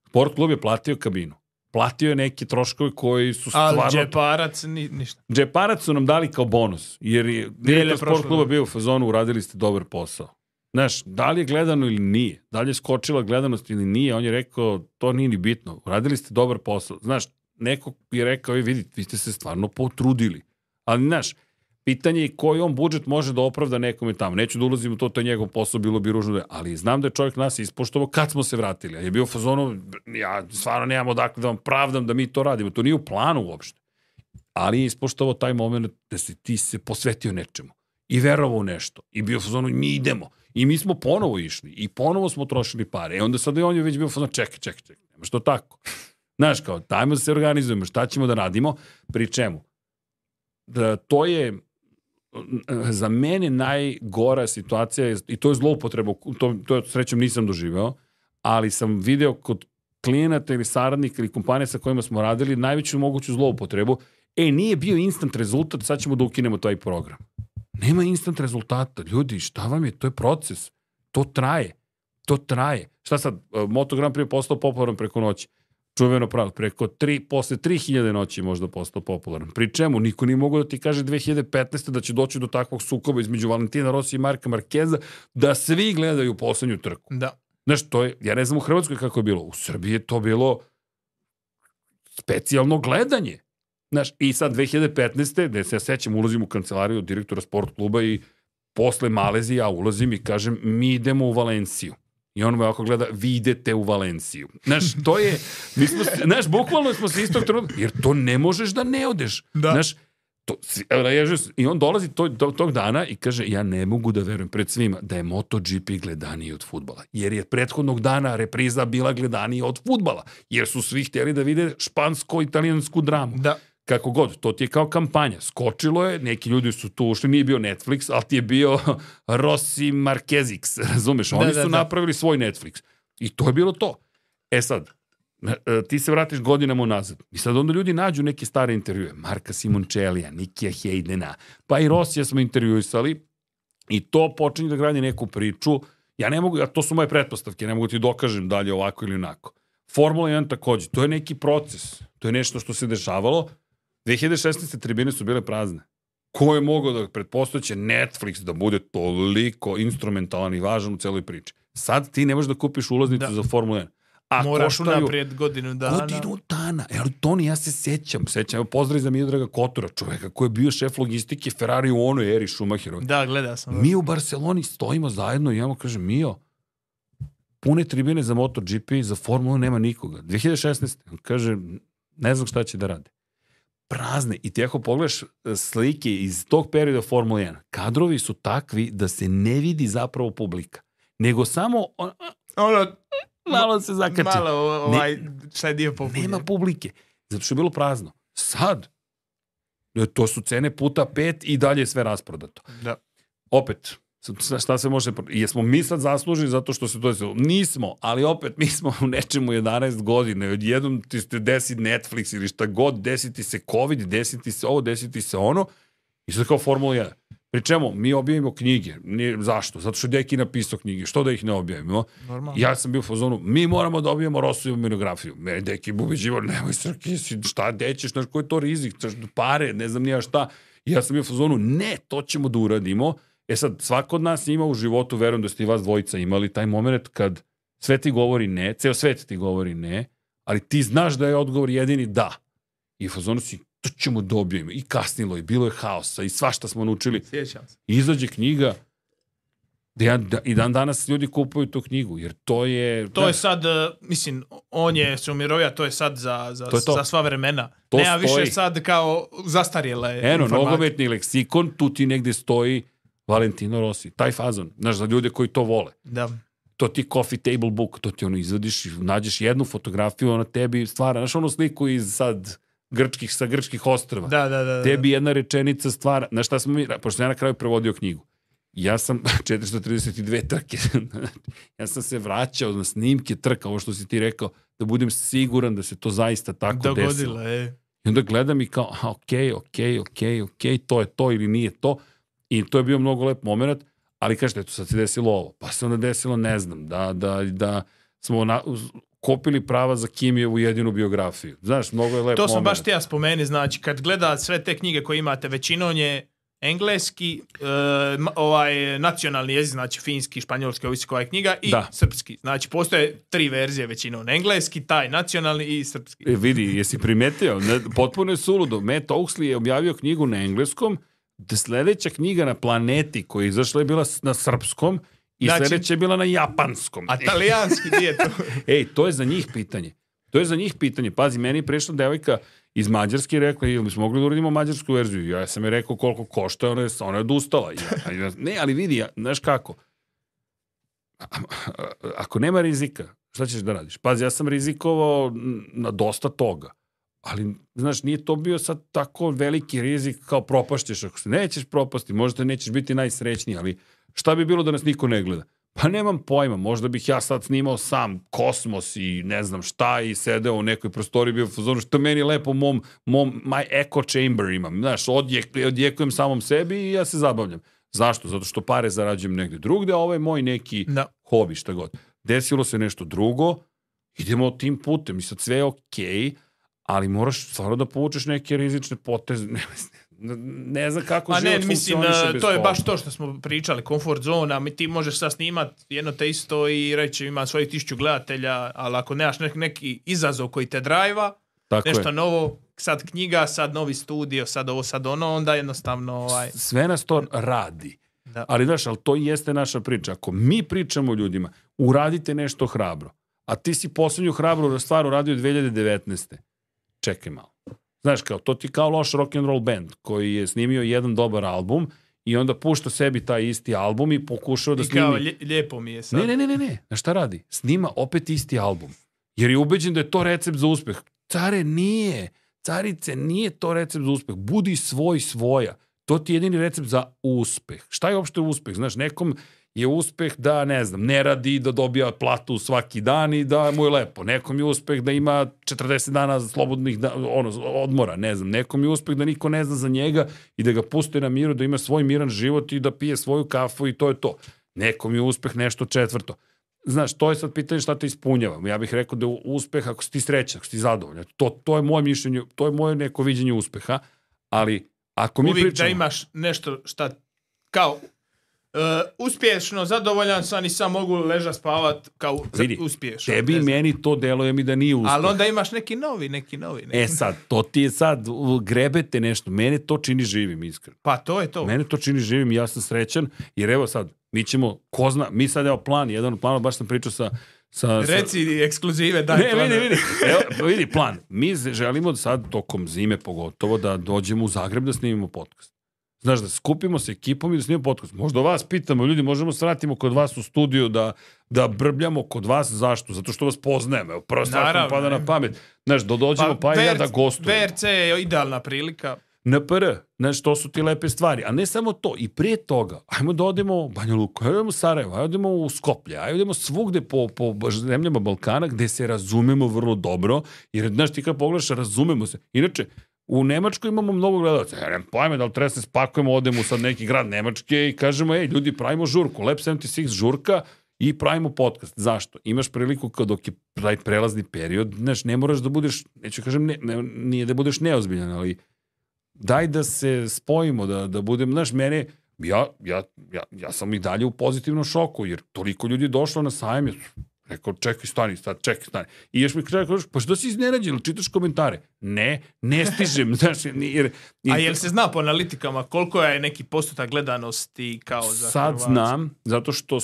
B: Sport klub je platio kabinu. Platio je neke troškove koji su
A: Ali
B: stvarno...
A: džeparac, ni, ništa.
B: Džeparac su nam dali kao bonus, jer je direktor sport kluba bio u fazonu, uradili ste dobar posao. Znaš, da li je gledano ili nije, da li je skočila gledanost ili nije, on je rekao, to nije ni bitno, uradili ste dobar posao. Znaš, neko je rekao, vidite, vi ste se stvarno potrudili. Ali, znaš, pitanje je koji on budžet može da opravda nekome tamo. Neću da ulazim u to, to je njegov posao, bilo bi ružno da ali znam da je čovjek nas ispoštovao kad smo se vratili. Je bio fazonu, ja stvarno nemam odakle da vam pravdam da mi to radimo. To nije u planu uopšte ali je ispoštovao taj moment da se ti se posvetio nečemu i verovao u nešto i bio fazonu mi idemo i mi smo ponovo išli i ponovo smo trošili pare i onda sad je on je već bio fazonu čekaj, čekaj, čekaj, nema što tako. Znaš, kao, dajmo da se organizujemo, šta ćemo da radimo, pri čemu? Da, to je za mene najgora situacija je- i to je zloupotreba, to, to srećom nisam doživeo, ali sam video kod klijenata ili saradnika ili kompanija sa kojima smo radili najveću moguću zloupotrebu. E, nije bio instant rezultat, sad ćemo da ukinemo taj program. Nema instant rezultata. Ljudi, šta vam je? To je proces. To traje. To traje. Šta sad? e, Moto Grand Prix je postao popularan preko noći. Čuveno pravilo. Preko tri, posle 3000 noći je možda postao popularan. Pri čemu? Niko nije mogao da ti kaže 2015. da će doći do takvog sukoba između Valentina Rossi i Marka Markeza da svi gledaju poslednju trku.
A: Da.
B: Znaš, to je, ja ne znam u Hrvatskoj kako je bilo. U Srbiji je to bilo specijalno gledanje. Znaš, i sad 2015. gde se ja sećam, ulazim u kancelariju direktora sport kluba i posle Malezije ja ulazim i kažem, mi idemo u Valenciju. I on me ovako gleda, vi idete u Valenciju. Znaš, to je, mi smo, znaš, bukvalno smo se istog trenutka, jer to ne možeš da ne odeš.
A: Da.
B: Znaš, to, se- I on dolazi tog, tog, tog dana i kaže, ja ne mogu da verujem pred svima da je MotoGP gledaniji od futbala. Jer je prethodnog dana repriza bila gledanija od futbala. Jer su svi htjeli da vide špansko-italijansku dramu.
A: Da.
B: Kako god, to ti je kao kampanja. Skočilo je, neki ljudi su tu ušli, nije bio Netflix, ali ti je bio Rossi Marquezix, razumeš? Oni
A: Da, da,
B: su
A: da.
B: napravili svoj Netflix. I to je bilo to. E sad, e, ti se vratiš godinama unazad. I sad onda ljudi nađu neke stare intervjue. Marka Simoncellija, Nikija Hejdena, pa i Rosija smo intervjuisali i to počinje da gradi neku priču. Ja ne mogu, a to su moje pretpostavke, ne mogu ti dokažem da li je ovako ili onako. Formula 1 takođe, to je neki proces, to je nešto što se dešavalo. 2016. tribine su bile prazne. Ko je mogao da pretpostavlja Netflix da bude toliko instrumentalan i važan u celoj priči? Sad ti ne možeš da kupiš ulaznicu
A: Da.
B: za Formulu 1. A
A: Moraš
B: koštaju
A: unaprijed godinu dana.
B: godinu dana. Evo, Toni, ja se sećam, sećam, evo, pozdrav za Miodraga Kotora, čoveka koji je bio šef logistike Ferrari u onoj eri Schumacherovi.
A: Da, gleda sam.
B: Mi u Barceloni stojimo zajedno i ja mu kažem, Mio, pune tribine za MotoGP, za Formulu nema nikoga. 2016. On kaže, ne znam šta će da rade. Prazne. I ti ako pogledaš e, slike iz tog perioda Formule 1, kadrovi su takvi da se ne vidi zapravo publika. Nego samo on,
A: Ono,
B: malo se zakači.
A: malo ovaj, šta je dio popunjen.
B: Nema publike. Zato što je bilo prazno. Sad, e, to su cene puta pet i dalje je sve rasprodato.
A: Da.
B: Opet, šta- se može... Jesmo mi sad zaslužili zato što se to desilo? Nismo, ali opet mi smo u nečemu 11 godine. Odjednom ti se desi Netflix ili šta god, desiti se COVID, desiti se ovo, desiti se ono. I sad kao Formula 1. Pri čemu mi objavimo knjige. Nije, zašto? Zato što Deki napisao knjige. Što da ih ne objavimo?
A: Normalno.
B: Ja sam bio u fazonu, mi moramo da obijemo Rosovu monografiju. Mene deki ubeđivo, nemoj srki, šta dećeš, znaš, koji je to rizik, pare, ne znam nija šta. I ja sam bio u fazonu, ne, to ćemo da uradimo. E sad, svako od nas ima u životu, verujem da ste i vas dvojica imali taj moment kad sve ti govori ne, ceo svet ti govori ne, ali ti znaš da je odgovor jedini da. I fazonu si, to ćemo da objavimo. I kasnilo je, bilo je haosa i svašta smo naučili.
A: Sjećam se.
B: I izađe knjiga da ja, da, i dan danas ljudi kupuju tu knjigu, jer to je...
A: To je sad, uh, mislim, on je sumirovija, to je sad za, za,
B: To je to.
A: za sva vremena.
B: To
A: Nema
B: stoji.
A: više sad kao zastarjela je
B: Eno,
A: informacija.
B: nogometni leksikon, tu ti negde stoji Valentino Rossi, taj fazon, znaš, za ljude koji to vole.
A: Da.
B: To ti coffee table book, to ti ono izvadiš nađeš jednu fotografiju, ona tebi stvara, znaš onu sliku iz sad grčkih, sa grčkih ostrava.
A: Da, da, da. da.
B: Tebi jedna rečenica stvara, znaš šta smo mi, pošto ja na kraju prevodio knjigu, ja sam 432 trke, ja sam se vraćao na snimke trka, ovo što si ti rekao, da budem siguran da se to zaista tako desilo.
A: Dogodila je.
B: I onda gledam i kao, aha, okej, okej, okej, okej, to je to ili nije to. I to je bio mnogo lep moment, ali kažete, eto sad se desilo ovo. Pa se onda desilo, ne znam, da, da, da smo na, kopili prava za Kimijevu jedinu biografiju. Znaš, mnogo je lep
A: To sam
B: moment.
A: baš tija spomeni, znači kad gleda sve te knjige koje imate, većinom je engleski, e, ovaj nacionalni jezik, znači finski, španjolski, ovisi koja je knjiga, i
B: Da.
A: srpski. Znači postoje tri verzije većinom, engleski, taj nacionalni i srpski.
B: E, vidi, jesi primetio? Ne, potpuno je suludo. Matt Oaksley je objavio knjigu na engleskom, sledeća knjiga na planeti koja je izašla je bila na srpskom i
A: Znači-
B: sledeća je bila na japanskom.
A: A talijanski nije to.
B: Ej, to je za njih pitanje. To je za njih pitanje. Pazi, meni je prešla devojka iz Mađarske i rekla, ili bismo mogli da uradimo mađarsku verziju. Ja sam je rekao koliko košta, ona je, ona je odustala. Ja, ja, ne, ali vidi, ja, znaš kako, A- a- ako nema rizika, šta ćeš da radiš? Pazi, ja sam rizikovao na dosta toga. Ali, znaš, nije to bio sad tako veliki rizik kao propašćeš. Ako se nećeš propasti, možda nećeš biti najsrećniji, ali šta bi bilo da nas niko ne gleda? Pa nemam pojma, možda bih ja sad snimao sam kosmos i ne znam šta i sedeo u nekoj prostoriji bio u fazonu što meni lepo mom, mom my echo chamber imam. Znaš, odjek, odjekujem samom sebi i ja se zabavljam. Zašto? Zato što pare zarađujem negde drugde, a ovo je moj neki
A: Da.
B: hobi, šta god. Desilo se nešto drugo, idemo tim putem i sad sve je okej, ali moraš stvarno da povučeš neke rizične poteze. Ne, ne znam kako
A: Pa
B: život
A: ne, mislim,
B: funkcioniše
A: e,
B: bez
A: to je baš to što smo pričali, komfort zona, mi ti možeš sad snimat jedno te isto i reći ima svojih tisuću gledatelja, ali ako nemaš nek- neki izazov koji te drajva,
B: Tako
A: nešto
B: je.
A: novo, sad knjiga, sad novi studio, sad ovo, sad ono, onda jednostavno ovaj,
B: Sve nas to radi.
A: da.
B: Ali znaš, ali to jeste naša priča. Ako mi pričamo ljudima, uradite nešto hrabro, a ti si poslednju hrabru stvar uradio 2019. Čekaj malo. Znaš, kao, to ti kao loš rock and roll band koji je snimio jedan dobar album i onda pušta sebi taj isti album i pokušava da
A: I kao,
B: snimi...
A: lje- lijepo mi je sad.
B: Ne, ne, ne, ne, ne. Znaš šta radi? Snima opet isti album. Jer je ubeđen da je to recept za uspeh. Care, nije. Carice, nije to recept za uspeh. Budi svoj svoja. To ti je jedini recept za uspeh. Šta je uopšte uspeh? Znaš, nekom je uspeh da, ne znam, ne radi, da dobija platu svaki dan i da mu je lepo. Nekom je uspeh da ima 40 dana slobodnih da, ono, odmora, ne znam. Nekom je uspeh da niko ne zna za njega i da ga puste na miru, da ima svoj miran život i da pije svoju kafu i to je to. Nekom je uspeh nešto četvrto. znaš, to je sad pitanje šta te ispunjava. Ja bih rekao da je uspeh, ako si ti srećan, ako si ti zadovoljan, to, to je moje mišljenje, to je moje neko viđenje uspeha, ali ako mi
A: Uvijek
B: pričamo...
A: da imaš nešto šta kao Uh, uspješno, zadovoljan sam i sam mogu leža spavat kao
B: Vidi,
A: uspješno.
B: Tebi i meni to deluje mi da nije uspeh.
A: Ali onda imaš neki novi, neki novi. Neki.
B: E sad, to ti je sad, grebete nešto. Mene to čini živim, iskreno.
A: Pa to je to.
B: Mene to čini živim ja sam srećan, jer evo sad, mi ćemo, ko zna, mi sad evo plan, jedan od planova, baš sam pričao sa... sa, sa
A: Reci ekskluzive, daj
B: ne,
A: planove.
B: vidi, vidi, evo, vidi plan. Mi želimo sad, tokom zime pogotovo, da dođemo u Zagreb da snimimo podcast. Znaš, da skupimo se ekipom i da snimimo podcast. Možda vas pitamo, ljudi, možemo se vratimo kod vas u studiju da, da brbljamo kod vas. Zašto? Zato što vas poznajemo. Evo, prva stvar mi pada na pamet. Znaš, da dođemo pa, pa i ja da gostujemo.
A: VRC je idealna prilika.
B: NPR, znaš, to su ti lepe stvari. A ne samo to, i prije toga, ajmo da odemo u Banja Luku, ajmo da odemo u Sarajevo, ajmo da odemo u Skoplje, ajmo da odemo svugde po, po zemljama Balkana gde se razumemo vrlo dobro, jer, znaš, ti kad pogledaš, razumemo se. Inače, u Nemačkoj imamo mnogo gledalaca. Ja nemam pojme da li treba da se spakujemo, odemo sad neki grad Nemačke i kažemo, ej, ljudi, pravimo žurku, Lab 76 žurka i pravimo podcast. Zašto? Imaš priliku kao dok je taj prelazni period, znaš, ne moraš da budeš, neću kažem, ne, ne, nije da budeš neozbiljan, ali daj da se spojimo, da, da budem, znaš, mene, ja, ja, ja, ja sam i dalje u pozitivnom šoku, jer toliko ljudi je došlo na sajam, rekao, čekaj, stani, sad, čekaj, stani. I još mi kaže, pa što si iznenađen, čitaš komentare? Ne, ne stižem, znaš, jer... jer
A: A jel se zna po analitikama koliko je neki postotak gledanosti kao za
B: Sad
A: Hrvatske?
B: znam, zato što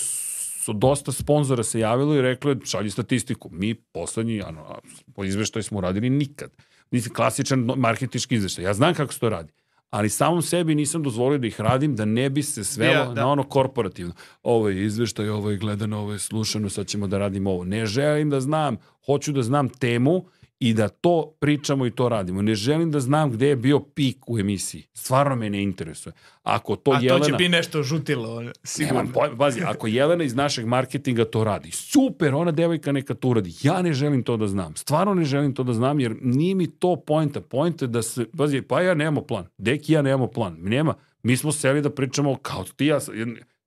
B: su dosta sponzora se javilo i reklo je, šalji statistiku. Mi poslednji, ano, po izveštaj smo radili nikad. Mislim, klasičan marketinški izveštaj. Ja znam kako se to radi. Ali samom sebi nisam dozvolio da ih radim, da ne bi se svelo
A: Ja, da.
B: na ono korporativno. Ovo je izveštaj, ovo je gledano, ovo je slušano, sad ćemo da radimo ovo. Ne želim da znam, hoću da znam temu i da to pričamo i to radimo. Ne želim da znam gde je bio pik u emisiji. Stvarno me ne interesuje. Ako to
A: A to
B: Jelena...
A: će biti nešto žutilo, sigurno.
B: Nemam pojma, pazi, ako Jelena iz našeg marketinga to radi, super, ona devojka neka to uradi. Ja ne želim to da znam. Stvarno ne želim to da znam, jer nije mi to pojenta. Pojenta je da se, pazi, pa ja nemamo plan. Deki ja nemamo plan. Nema. Mi smo seli da pričamo kao ti ja,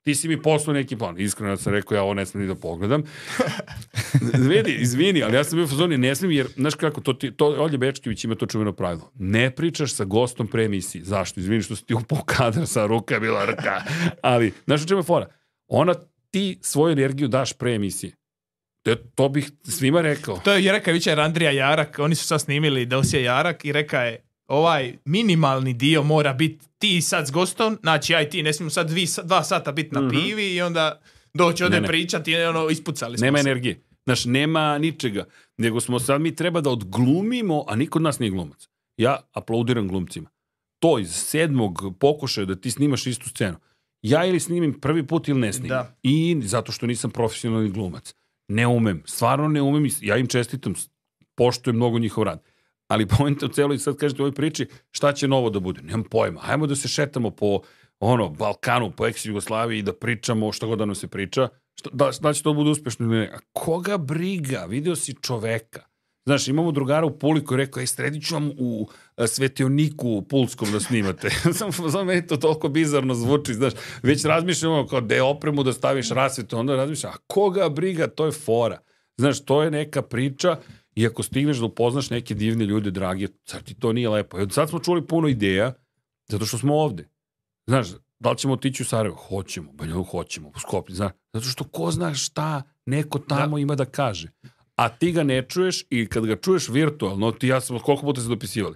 B: ti si mi poslao neki plan. Iskreno sam rekao, ja ovo ne smijem ni da pogledam. Vidi, izvini, ali ja sam bio u fazoni, ne smijem, jer, znaš kako, to, ti, to Olje Bečkević ima to čuveno pravilo. Ne pričaš sa gostom pre emisiji. Zašto? Izvini što si ti upao kadar sa ruka bila rka. Ali, znaš u čemu je fora? Ona ti svoju energiju daš pre emisije. To, to bih svima rekao.
A: To je rekao jučer Andrija Jarak, oni su sad snimili dosje Jarak i reka je ovaj minimalni dio mora biti ti sad s gostom, znači ja i ti ne smijemo sad dvi, dva sata biti na pivi i onda doći ovdje
B: Mhm.
A: Pričati i ono ispucali smo
B: Nema
A: se.
B: energije. Znaš, nema ničega. Nego smo sad, mi treba da odglumimo, a niko od nas nije glumac. Ja aplaudiram glumcima. To iz sedmog pokušaja da ti snimaš istu scenu. Ja ili snimim prvi put ili ne snimim.
A: Da.
B: I zato što nisam profesionalni glumac. Ne umem. Stvarno ne umem. Ja im čestitam. Poštujem mnogo njihov rad. Ali pojenta u celoj, sad kažete u ovoj priči, šta će novo da bude? Nemam pojma. Hajmo da se šetamo po ono, Balkanu, po ex-Jugoslaviji i da pričamo šta god da nam se priča. Šta, da, da će to bude uspešno ili ne. A koga briga? Video si čoveka. Znaš, imamo drugara u Puli koji je rekao, ej, sredit ću vam u e, svetioniku u Pulskom da snimate. Samo za meni to toliko bizarno zvuči, znaš. Već razmišljamo kao da je opremu da staviš rasvetu, onda razmišljam, a koga briga, to je fora. Znaš, to je neka priča i ako stigneš da upoznaš neke divne ljude, dragi, sad ti to nije lepo. I od sad smo čuli puno ideja, zato što smo ovde. Znaš, da li ćemo otići u Sarajevo? Hoćemo. Banja Luka hoćemo. U Skoplje, znaš. Zato što ko zna šta neko tamo ima da kaže. A ti ga ne čuješ i kad ga čuješ virtualno, ti ja smo koliko puta se dopisivali.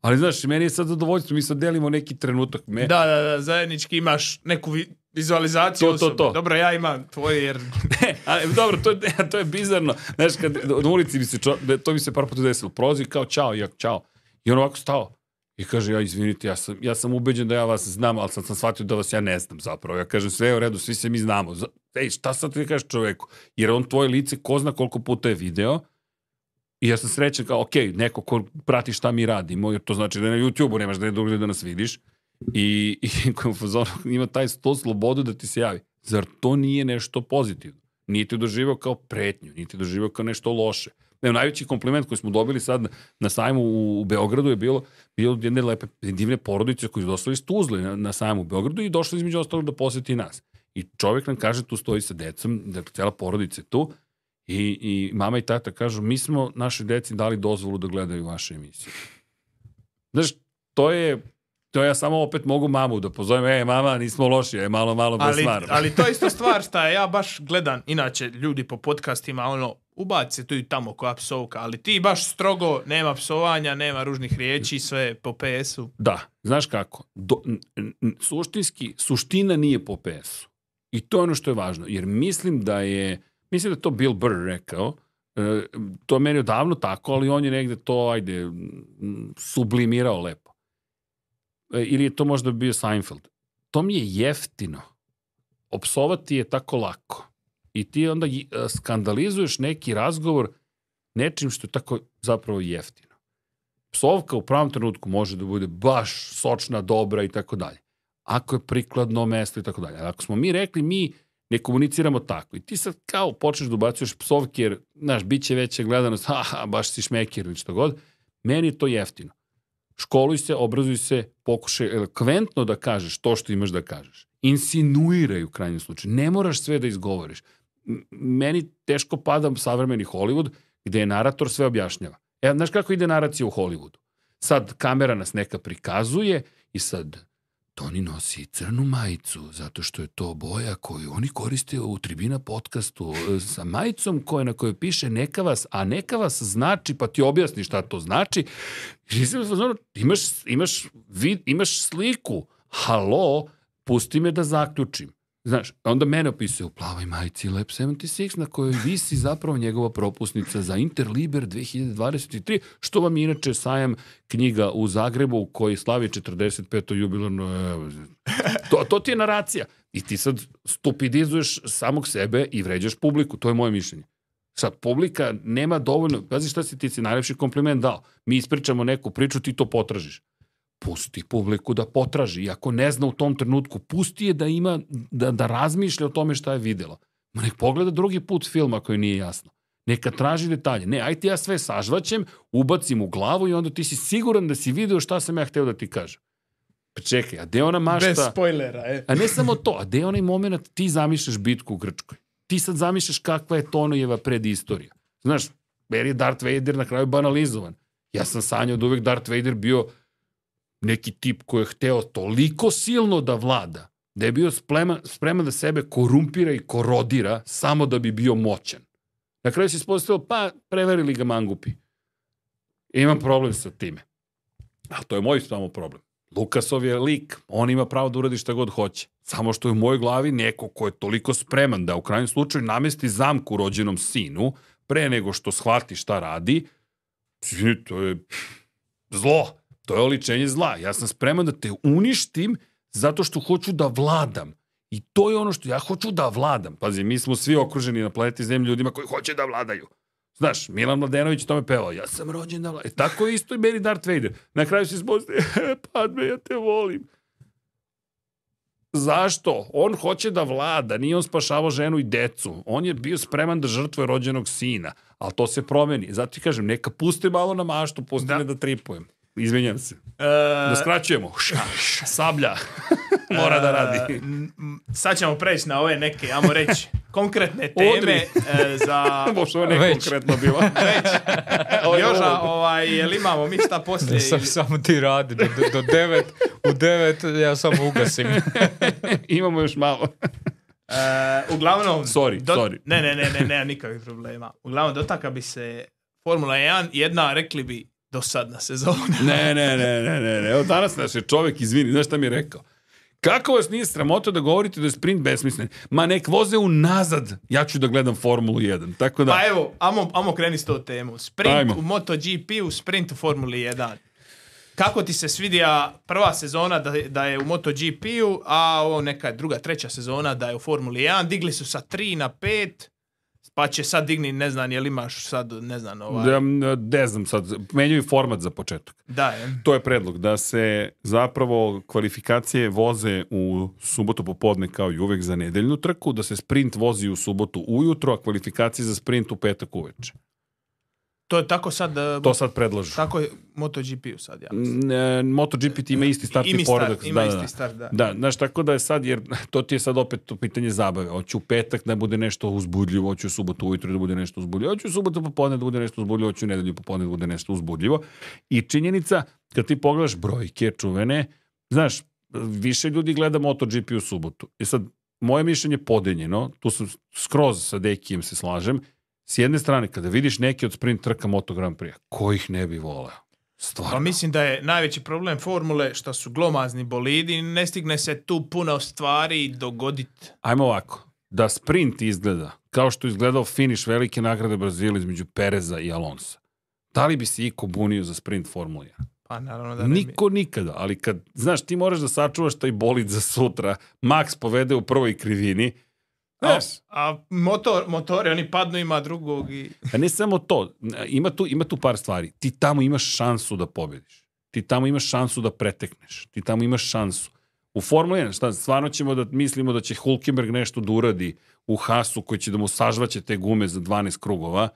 B: Ali znaš, meni je sad zadovoljstvo, mi sad delimo neki trenutak. Me,
A: Da, da, da, zajednički imaš neku vi- vizualizaciju
B: To, to, to.
A: Dobro, ja imam tvoje jer...
B: ali, dobro, to je, to je bizarno. Znaš, kad na ulici mi se, čo, da, to mi se par puta desilo. Prolazi kao čao, ja čao. I on ovako stao. I kaže, ja izvinite, ja sam, ja sam ubeđen da ja vas znam, ali sad sam shvatio da vas ja ne znam zapravo. Ja kažem, sve je u redu, svi se mi znamo. Ej, šta sad ti kažeš čoveku? Jer on tvoje lice ko zna koliko puta je video, I ja sam srećan kao, ok, neko ko prati šta mi radimo, jer to znači da na YouTube-u nemaš da je drugdje da nas vidiš. I, i ko je u fazonu, ima taj sto slobodu da ti se javi. Zar to nije nešto pozitivno? Nije te doživao kao pretnju, nije te doživao kao nešto loše. Evo, najveći kompliment koji smo dobili sad na, na sajmu u, u Beogradu je bilo, bilo jedne lepe, divne porodice koji su došli iz Tuzle na, na sajmu u Beogradu i došli između ostalog da poseti nas. I čovjek nam kaže, tu stoji sa decom, dakle, cijela porodica je tu, i, i mama i tata kažu, mi smo našoj deci dali dozvolu da gledaju vaše emisije. Znaš, to je, to ja samo opet mogu mamu da pozovem, e, mama, nismo loši, je malo, malo bez
A: Ali,
B: stvar.
A: ali to je isto stvar šta ja baš gledam, inače ljudi po podcastima, ono, ubaci se tu i tamo koja psovka, ali ti baš strogo, nema psovanja, nema ružnih riječi, sve po PS-u.
B: Da, znaš kako, Do, n, n, suštinski, suština nije po PS-u. I to je ono što je važno, jer mislim da je, mislim da to Bill Burr rekao, e, to je meni odavno tako, ali on je negde to, ajde, sublimirao lepo. E, ili je to možda bio Seinfeld. To mi je jeftino. Opsovati je tako lako. I ti onda e, skandalizuješ neki razgovor nečim što je tako zapravo jeftino. Psovka u pravom trenutku može da bude baš sočna, dobra i tako dalje. Ako je prikladno mesto i tako dalje. Ako smo mi rekli, mi ne komuniciramo tako. I ti sad kao počneš da ubacuješ psovke, jer, znaš, bit će veća gledanost, ha, baš si šmekir ili što god. Meni je to jeftino. Školuj se, obrazuj se, pokušaj elokventno da kažeš to što imaš da kažeš. Insinuiraj u krajnjem slučaju. Ne moraš sve da izgovoriš. Meni teško pada savremeni Hollywood gde je narator sve objašnjava. E, znaš kako ide naracija u Hollywoodu? Sad kamera nas neka prikazuje i sad Toni nosi crnu majicu zato što je to boja koju oni koriste u Tribina podcastu e, sa majicom koja na kojoj piše neka vas, a neka vas znači, pa ti objasni šta to znači. Nisam fazonu, imaš, imaš, vid, imaš sliku, halo, pusti me da zaključim. Znaš, onda mene opisuje u plavoj majici Lab 76 na kojoj visi zapravo njegova propusnica za Interliber 2023, što vam inače sajam knjiga u Zagrebu koji slavi 45. jubilarno. evo, To, to ti je naracija. I ti sad stupidizuješ samog sebe i vređaš publiku. To je moje mišljenje. Sad, publika nema dovoljno... Pazi šta si ti si najlepši kompliment dao. Mi ispričamo neku priču, ti to potražiš pusti publiku da potraži. I ako ne zna u tom trenutku, pusti je da ima, da, da razmišlja o tome šta je videla. Ma nek pogleda drugi put film ako joj nije jasno. Neka traži detalje. Ne, aj ti ja sve sažvaćem, ubacim u glavu i onda ti si siguran da si video šta sam ja hteo da ti kažem. Pa čekaj, a gde ona mašta...
A: Bez spoilera, e.
B: A ne samo to, a gde je onaj moment ti zamišljaš bitku u Grčkoj? Ti sad zamišljaš kakva je Tonojeva predistorija. Znaš, jer je Darth Vader na kraju banalizovan. Ja sam sanjao da uvek Darth Vader bio neki tip koji je hteo toliko silno da vlada, da je bio spreman, spreman da sebe korumpira i korodira samo da bi bio moćan. Na kraju se ispostavilo, pa preverili ga mangupi. I imam problem sa time. Ali to je moj samo problem. Lukasov je lik, on ima pravo da uradi šta god hoće. Samo što je u mojoj glavi neko ko je toliko spreman da u krajnjem slučaju namesti zamku rođenom sinu pre nego što shvati šta radi, to je zlo. To je oličenje zla. Ja sam spreman da te uništim zato što hoću da vladam. I to je ono što ja hoću da vladam. Pazi, mi smo svi okruženi na planeti Zemlji ljudima koji hoće da vladaju. Znaš, Milan Mladenović tome pevao, ja sam rođen da vladam. E, tako je isto i meni Darth Vader. Na kraju se ispostaje, Padme, ja te volim. Zašto? On hoće da vlada, nije on spašavao ženu i decu. On je bio spreman da žrtvuje rođenog sina, ali to se promeni. Zato ti kažem, neka pusti malo na maštu, pusti
A: Da.
B: me da tripujem. Izvinjam se.
A: E,
B: Da skraćujemo. Ša, ša, sablja. Mora da radi.
A: E, m, m, sad ćemo preći na ove neke, ajmo reći, konkretne teme e, za
B: Boš, ovo
C: Već.
B: konkretno bilo. Je
A: Joža, ovaj, jel imamo mi šta poslije?
C: Sam, samo ti radi, do, do, do devet, u devet ja samo ugasim.
B: Imamo još malo.
A: E, uglavnom...
B: Sorry, sorry.
A: Ne, ne, ne, ne, nema nikakvih problema. Uglavnom, dotaka bi se Formula 1, jedna, rekli bi, dosadna sezona.
B: Ne, ne, ne, ne, ne, ne. Evo danas naš je čovek, izvini, znaš šta mi je rekao? Kako vas nije sramota da govorite da je sprint besmislen? Ma nek voze unazad, ja ću da gledam Formulu 1. Tako da,
A: Pa evo, amo, amo kreni s to temu. Sprint
B: Ajmo.
A: u MotoGP-u, sprint u Formuli 1. Kako ti se svidija prva sezona da, da je u MotoGP-u, a ovo neka druga, treća sezona da je u Formuli 1. Digli su sa 3 na 5, pa će sad digni, ne znam, jel imaš sad, ne znam, ovaj...
B: da, ne znam sad, menjaju format za početak.
A: Da, je.
B: To je predlog, da se zapravo kvalifikacije voze u subotu popodne kao i uvek za nedeljnu trku, da se sprint vozi u subotu ujutro, a kvalifikacije za sprint u petak uveče.
A: To je tako sad, e,
B: To sad predlažu.
A: tako je MotoGP-u sad, ja. mislim.
B: E, MotoGP ti ima isti startni
A: Ima start-
B: poredak.
A: ima
B: da,
A: isti
B: da.
A: start, da.
B: Da, znaš, tako da je sad, jer to ti je sad opet to pitanje zabave. Hoću u petak da bude nešto uzbudljivo, hoću u subotu ujutru da bude nešto uzbudljivo, hoću u subotu popodne da bude nešto uzbudljivo, hoću u nedelju popodne da bude nešto uzbudljivo. I činjenica, kad ti pogledaš brojke čuvene, znaš, više ljudi gleda MotoGP u subotu. I sad, moje mišljenje je podeljeno, tu sam skroz sa Dekijem se slažem, s jedne strane, kada vidiš neki od sprint trka Moto Grand Prix, ko ih ne bi voleo? Stvarno.
A: Pa mislim da je najveći problem formule što su glomazni bolidi i ne stigne se tu puno stvari dogoditi.
B: Ajmo ovako. Da sprint izgleda kao što je izgledao finiš velike nagrade Brazila između Pereza i Alonsa. Da li bi se iko bunio za sprint Formula 1?
A: Pa naravno da ne bi.
B: Niko nikada, ali kad, znaš, ti moraš da sačuvaš taj bolid za sutra, Max povede u prvoj krivini,
A: A,
B: znaš,
A: a motor, motore, oni padnu ima drugog i...
B: a ne samo to, ima tu, ima tu par stvari. Ti tamo imaš šansu da pobediš. Ti tamo imaš šansu da pretekneš. Ti tamo imaš šansu. U Formula 1, šta, stvarno ćemo da mislimo da će Hulkenberg nešto da uradi u Hasu koji će da mu sažvaće te gume za 12 krugova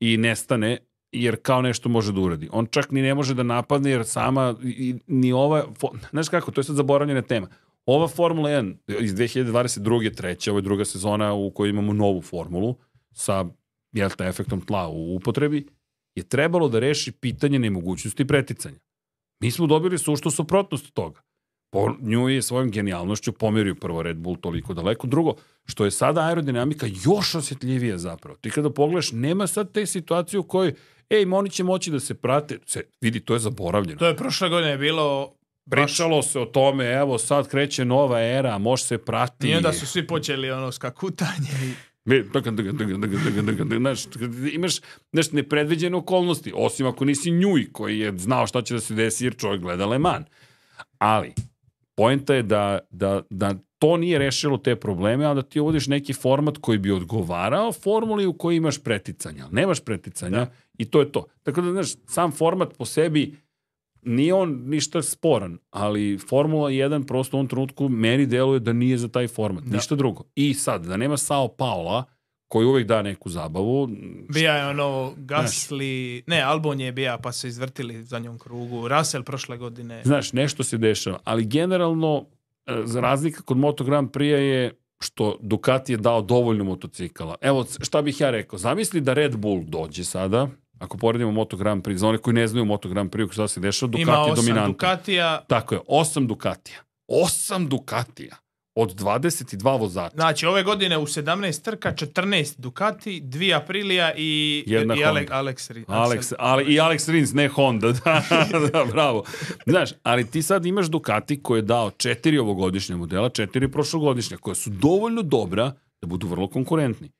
B: i nestane jer kao nešto može da uradi. On čak ni ne može da napadne jer sama, i, ni ova, znaš kako, to je sad zaboravljena tema. Ova Formula 1 iz 2022. treća, ovo je druga sezona u kojoj imamo novu formulu sa jel te, efektom tla u upotrebi, je trebalo da reši pitanje nemogućnosti preticanja. Mi smo dobili suštu suprotnost toga. Po nju je svojom genijalnošću pomerio prvo Red Bull toliko daleko. Drugo, što je sada aerodinamika još osjetljivija zapravo. Ti kada pogledaš, nema sad te situacije u kojoj, ej, oni će moći da se prate. Se, vidi, to je zaboravljeno.
A: To je prošle godine bilo...
B: Pričalo se o tome, evo sad kreće nova era, može se prati.
A: I onda su svi počeli ono skakutanje i...
B: Znaš, imaš znaš, nepredviđene okolnosti, osim ako nisi njuj koji je znao šta će da se desi jer čovjek gleda Le Mans. Ali, poenta je da, da, da to nije rešilo te probleme, a da ti uvodiš neki format koji bi odgovarao formuli u kojoj imaš preticanja. Nemaš preticanja
A: Da.
B: i to je to. Tako da, znaš, sam format po sebi nije on ništa sporan, ali Formula 1 prosto u ovom trenutku meni deluje da nije za taj format,
A: Da.
B: ništa drugo. I sad, da nema Sao Paola, koji uvek da neku zabavu,
A: Bija je ono Gasly... Ne, Albon je bija pa se izvrtili u zadnjom krugu. Russell prošle godine.
B: znaš, nešto se dešava. Ali generalno, e, za razlika kod Moto Grand Prix je što Ducati je dao dovoljno motocikala. Evo, šta bih ja rekao, zamisli da Red Bull dođe sada, ako poredimo Moto Grand Prix, za one koji ne znaju Moto Grand Prix, šta se dešava, Ducati
A: Ima
B: je
A: osam
B: dominantan.
A: Ducatija.
B: Tako je, osam Ducatija. Osam Ducatija od 22 vozača.
A: Znači, ove godine u 17 trka, 14 Ducati, 2 Aprilija i,
B: Jedna
A: i Ale. Alex Ri-
B: Alex, ali i Alex Rins, ne Honda, da, da, bravo. Znaš, ali ti sad imaš Ducati koji je dao četiri ovogodišnja modela, četiri prošlogodišnja, koja su dovoljno dobra da budu vrlo konkurentni.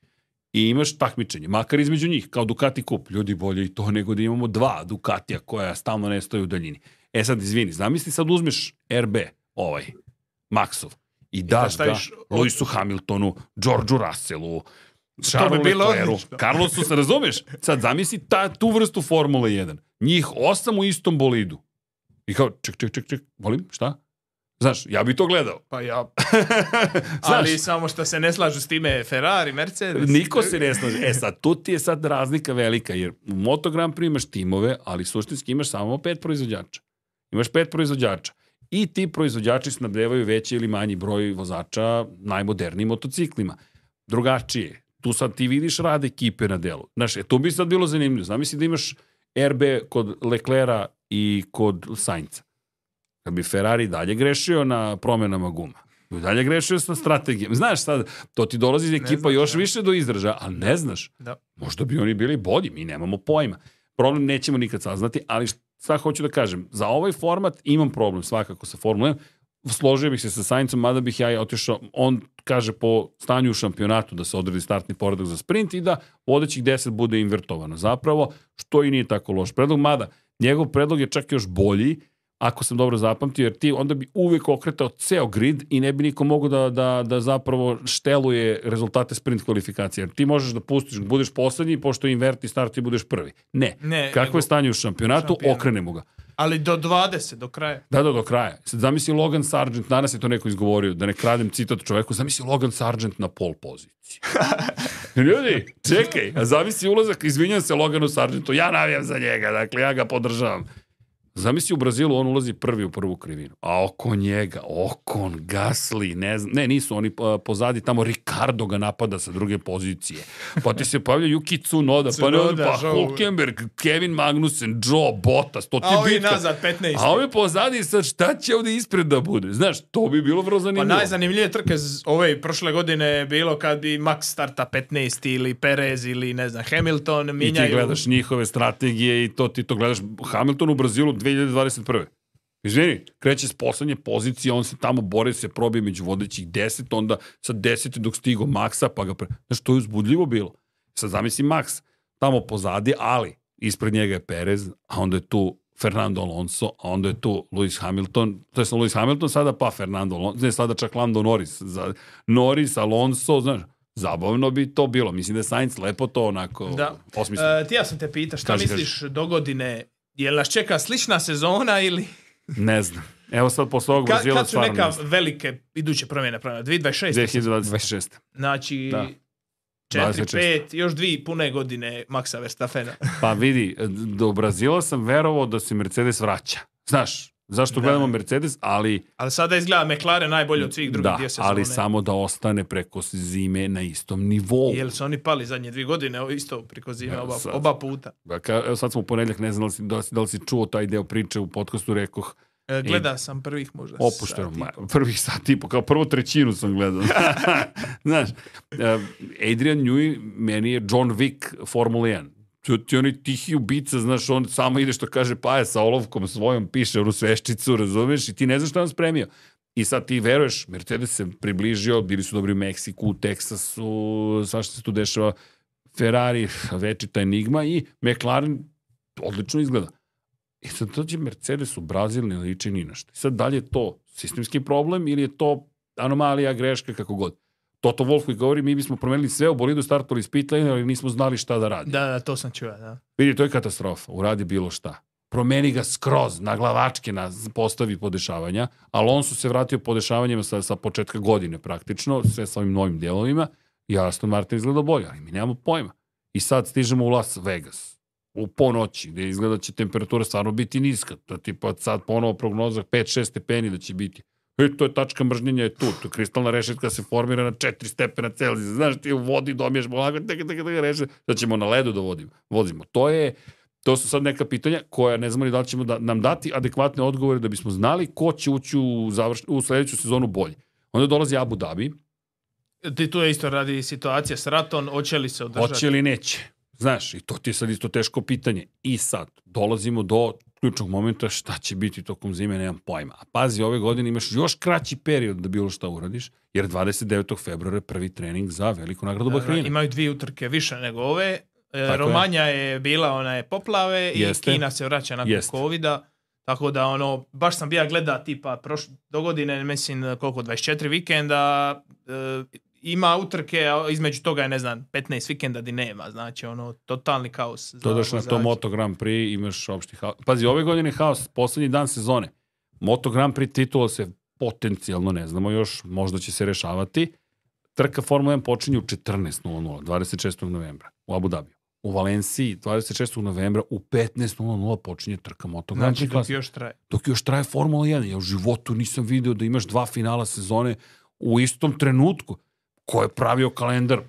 B: I imaš takmičenje, makar između njih, kao Ducati kup. Ljudi, bolje i to nego da imamo dva Ducatija koja stalno ne stoje u daljini. E sad, izvini, zamisli sad uzmeš RB, ovaj, Maxov, i daš ga
A: staviš-
B: Lewisu Hamiltonu, Georgeu Russellu, Charlesu
A: bi
B: Leclercu. Carlosu, se razumeš? Sad zamisli ta, tu vrstu Formule 1. Njih osam u istom bolidu. I kao, ček, ček, ček, ček, volim, šta? Znaš, ja bi to gledao.
A: Pa ja,
B: Znaš,
A: ali samo što se ne slažu s time Ferrari, Mercedes.
B: Niko se ne slaže. E sad, tu ti je sad razlika velika, jer u Moto Grand Prix imaš timove, ali suštinski imaš samo pet proizvođača. Imaš pet proizvođača. I ti proizvođači snabdevaju veći ili manji broj vozača najmodernijim motociklima. Drugačije. Tu sad ti vidiš rad ekipe na delu. Znaš, e, tu bi sad bilo zanimljivo. Zamisli da imaš RB kod Leclera i kod Sainca. Kad bi Ferrari dalje grešio na promenama guma. dalje grešio sa strategijom. Znaš sad, to ti dolazi iz ekipa
A: znaš,
B: još
A: da.
B: više do izražaja, ali ne znaš.
A: Da.
B: Možda bi oni bili bolji, mi nemamo pojma. Problem nećemo nikad saznati, ali šta hoću da kažem, za ovaj format imam problem svakako sa Formulom 1. Složio bih se sa Saincom, mada bih ja otišao, on kaže po stanju u šampionatu da se odredi startni poredak za sprint i da vodećih 10 bude invertovano zapravo, što i nije tako loš predlog, mada njegov predlog je čak još bolji, ako sam dobro zapamtio, jer ti onda bi uvek okretao ceo grid i ne bi niko mogao da, da, da zapravo šteluje rezultate sprint kvalifikacije. Jer ti možeš da pustiš, budeš poslednji, pošto inverti start i budeš prvi. Ne.
A: Ne, nego-
B: je stanje u šampionatu,
A: Šampion.
B: okrenemo ga.
A: Ali do 20, do kraja.
B: Da, da, do kraja. Sad zamisli Logan Sargent, danas je to neko izgovorio, da ne kradem citat čoveku, zamisli Logan Sargent na pol poziciji. Ljudi, čekaj, a zamisli ulazak, izvinjam se Loganu Sargentu, ja navijam za njega, dakle, ja ga podržavam. Zamisli u Brazilu, on ulazi prvi u prvu krivinu. A oko njega, Okon, Gasly, ne znam, ne, nisu oni uh, pozadi, tamo Ricardo ga napada sa druge pozicije. Pa ti se pavlja Yuki Tsunoda, pa ne pa. Hulkenberg, Kevin Magnussen, Joe Bottas, to ti
A: A
B: je
A: ovi
B: bitka.
A: nazad 15.
B: A ovi pozadi sad šta će ovde ispred da bude? Znaš, to bi bilo vrlo
A: Pa
B: zanimljivo.
A: najzanimljivije trke ove i prošle godine je bilo kad bi Max starta 15 ili Perez ili ne znam Hamilton
B: I
A: minjaju.
B: ti gledaš njihove strategije i to ti to gledaš. Hamilton u Brazilu 2021. Izvini, kreće s poslednje pozicije, on se tamo bori, se probije među vodećih 10, onda sa 10 dok stigo Maxa, pa ga pre... Znaš, to je uzbudljivo bilo. Sad zamisli Max, tamo pozadi, ali ispred njega je Perez, a onda je tu Fernando Alonso, a onda je tu Lewis Hamilton, to je sam Lewis Hamilton sada, pa Fernando Alonso, ne, sada čak Lando Norris, za, Norris, Alonso, znaš, zabavno bi to bilo. Mislim da je Sainz lepo to onako
A: Da.
B: osmislio.
A: E, ti ja sam te pita, šta
B: Kaži,
A: misliš do godine, jel nas čeka slična sezona ili
B: Ne znam. Evo sad posle ovog
A: Ka,
B: Brazila
A: kad su
B: stvarno
A: neka velike iduće promjene promjene? 2026.
B: 2026.
A: Znači,
B: Da.
A: 4,
B: 26.
A: 5, još dvije pune godine Maxa Verstappena.
B: Pa vidi, do Brazila sam verovao da se Mercedes vraća. Znaš, zašto
A: Da.
B: gledamo Mercedes, ali
A: Ali sada izgleda McLaren najbolji od svih drugih
B: da,
A: sezone.
B: ali samo da ostane preko zime na istom nivou.
A: Jel su oni pali zadnje dvije godine, isto priko zime,
B: Evo
A: oba,
B: sad.
A: oba puta.
B: Ka- Evo sad smo u ponedljak, ne znam da li si, da li da li si čuo taj deo priče u podcastu, rekoh,
A: E, gleda sam prvih možda
B: opušteno,
A: sat
B: ma, prvih sat i po, kao prvu trećinu sam gledao. Znaš, eh, Adrian Newey meni je John Wick Formula 1. To ti oni tihi ubica, znaš, on samo ide što kaže paja sa olovkom svojom, piše onu sveščicu, razumeš, i ti ne znaš šta on spremio. I sad ti veruješ, Mercedes se približio, bili su dobri u Meksiku, u Teksasu, svašta se tu dešava, Ferrari, večita enigma i McLaren odlično izgleda. I sad dođe Mercedes u Brazil, ne liči ni na što. I sad da li je to sistemski problem ili je to anomalija, greška, kako god. Toto Wolf govori, mi bismo promenili sve u bolidu, startali iz pit lane, ali nismo znali šta da radi.
A: Da, da, to sam čuo, da.
B: Vidi, to je katastrofa. Uradi bilo šta. Promeni ga skroz, na glavačke na, postavi podešavanja. Alonso se vratio podešavanjima sa, sa početka godine praktično, sve sa ovim novim dijelovima. I Aston Martin izgleda bolje, ali mi nemamo pojma. I sad stižemo u Las Vegas u ponoći, gde izgleda da će temperatura stvarno biti niska. To je tipa sad ponovo prognoza 5-6 stepeni da će biti. E, to je tačka mržnjenja je tu. Tu kristalna rešetka se formira na 4 stepena Celzija. Znaš, ti u vodi domiješ polako, tek, tek, tek, rešet, da ćemo na ledu da vodimo. vozimo. To je, to su sad neka pitanja koja ne znamo ni da li ćemo da, nam dati adekvatne odgovore da bismo znali ko će ući u, završ, u sledeću sezonu bolje. Onda dolazi Abu Dhabi,
A: Ti tu je isto radi situacija s ratom, hoće li se održati?
B: Hoće ili neće? Znaš, i to ti je sad isto teško pitanje. I sad, dolazimo do ključnog momenta šta će biti tokom zime, nemam pojma. A pazi, ove godine imaš još kraći period da bilo šta uradiš, jer 29. februara je prvi trening za veliku nagradu
A: Da,
B: Bahreina.
A: imaju dvije utrke više nego ove. E,
B: je.
A: Romanja je. bila one poplave
B: Jeste.
A: i Kina se vraća nakon
B: Jeste.
A: covida. Tako da ono, baš sam bija gleda tipa proš, do godine, mislim koliko, 24 vikenda, e, ima utrke, a između toga je ne znam, 15 vikenda di nema, znači ono, totalni kaos. za
B: Dodaš na to. Moto Grand Prix, imaš opšti haos. Pazi, ove godine haos, poslednji dan sezone. Moto Grand Prix titula se potencijalno, ne znamo još, možda će se rešavati. Trka Formula 1 počinje u 14.00, 26. novembra, u Abu Dhabi. U Valenciji 26. novembra u 15.00 počinje trka Moto Grand
A: Znači
B: Prix
A: dok
B: klasa.
A: još traje.
B: dok još traje Formula 1. Ja u životu nisam video da imaš dva finala sezone u istom trenutku. Ko je pravio kalendar?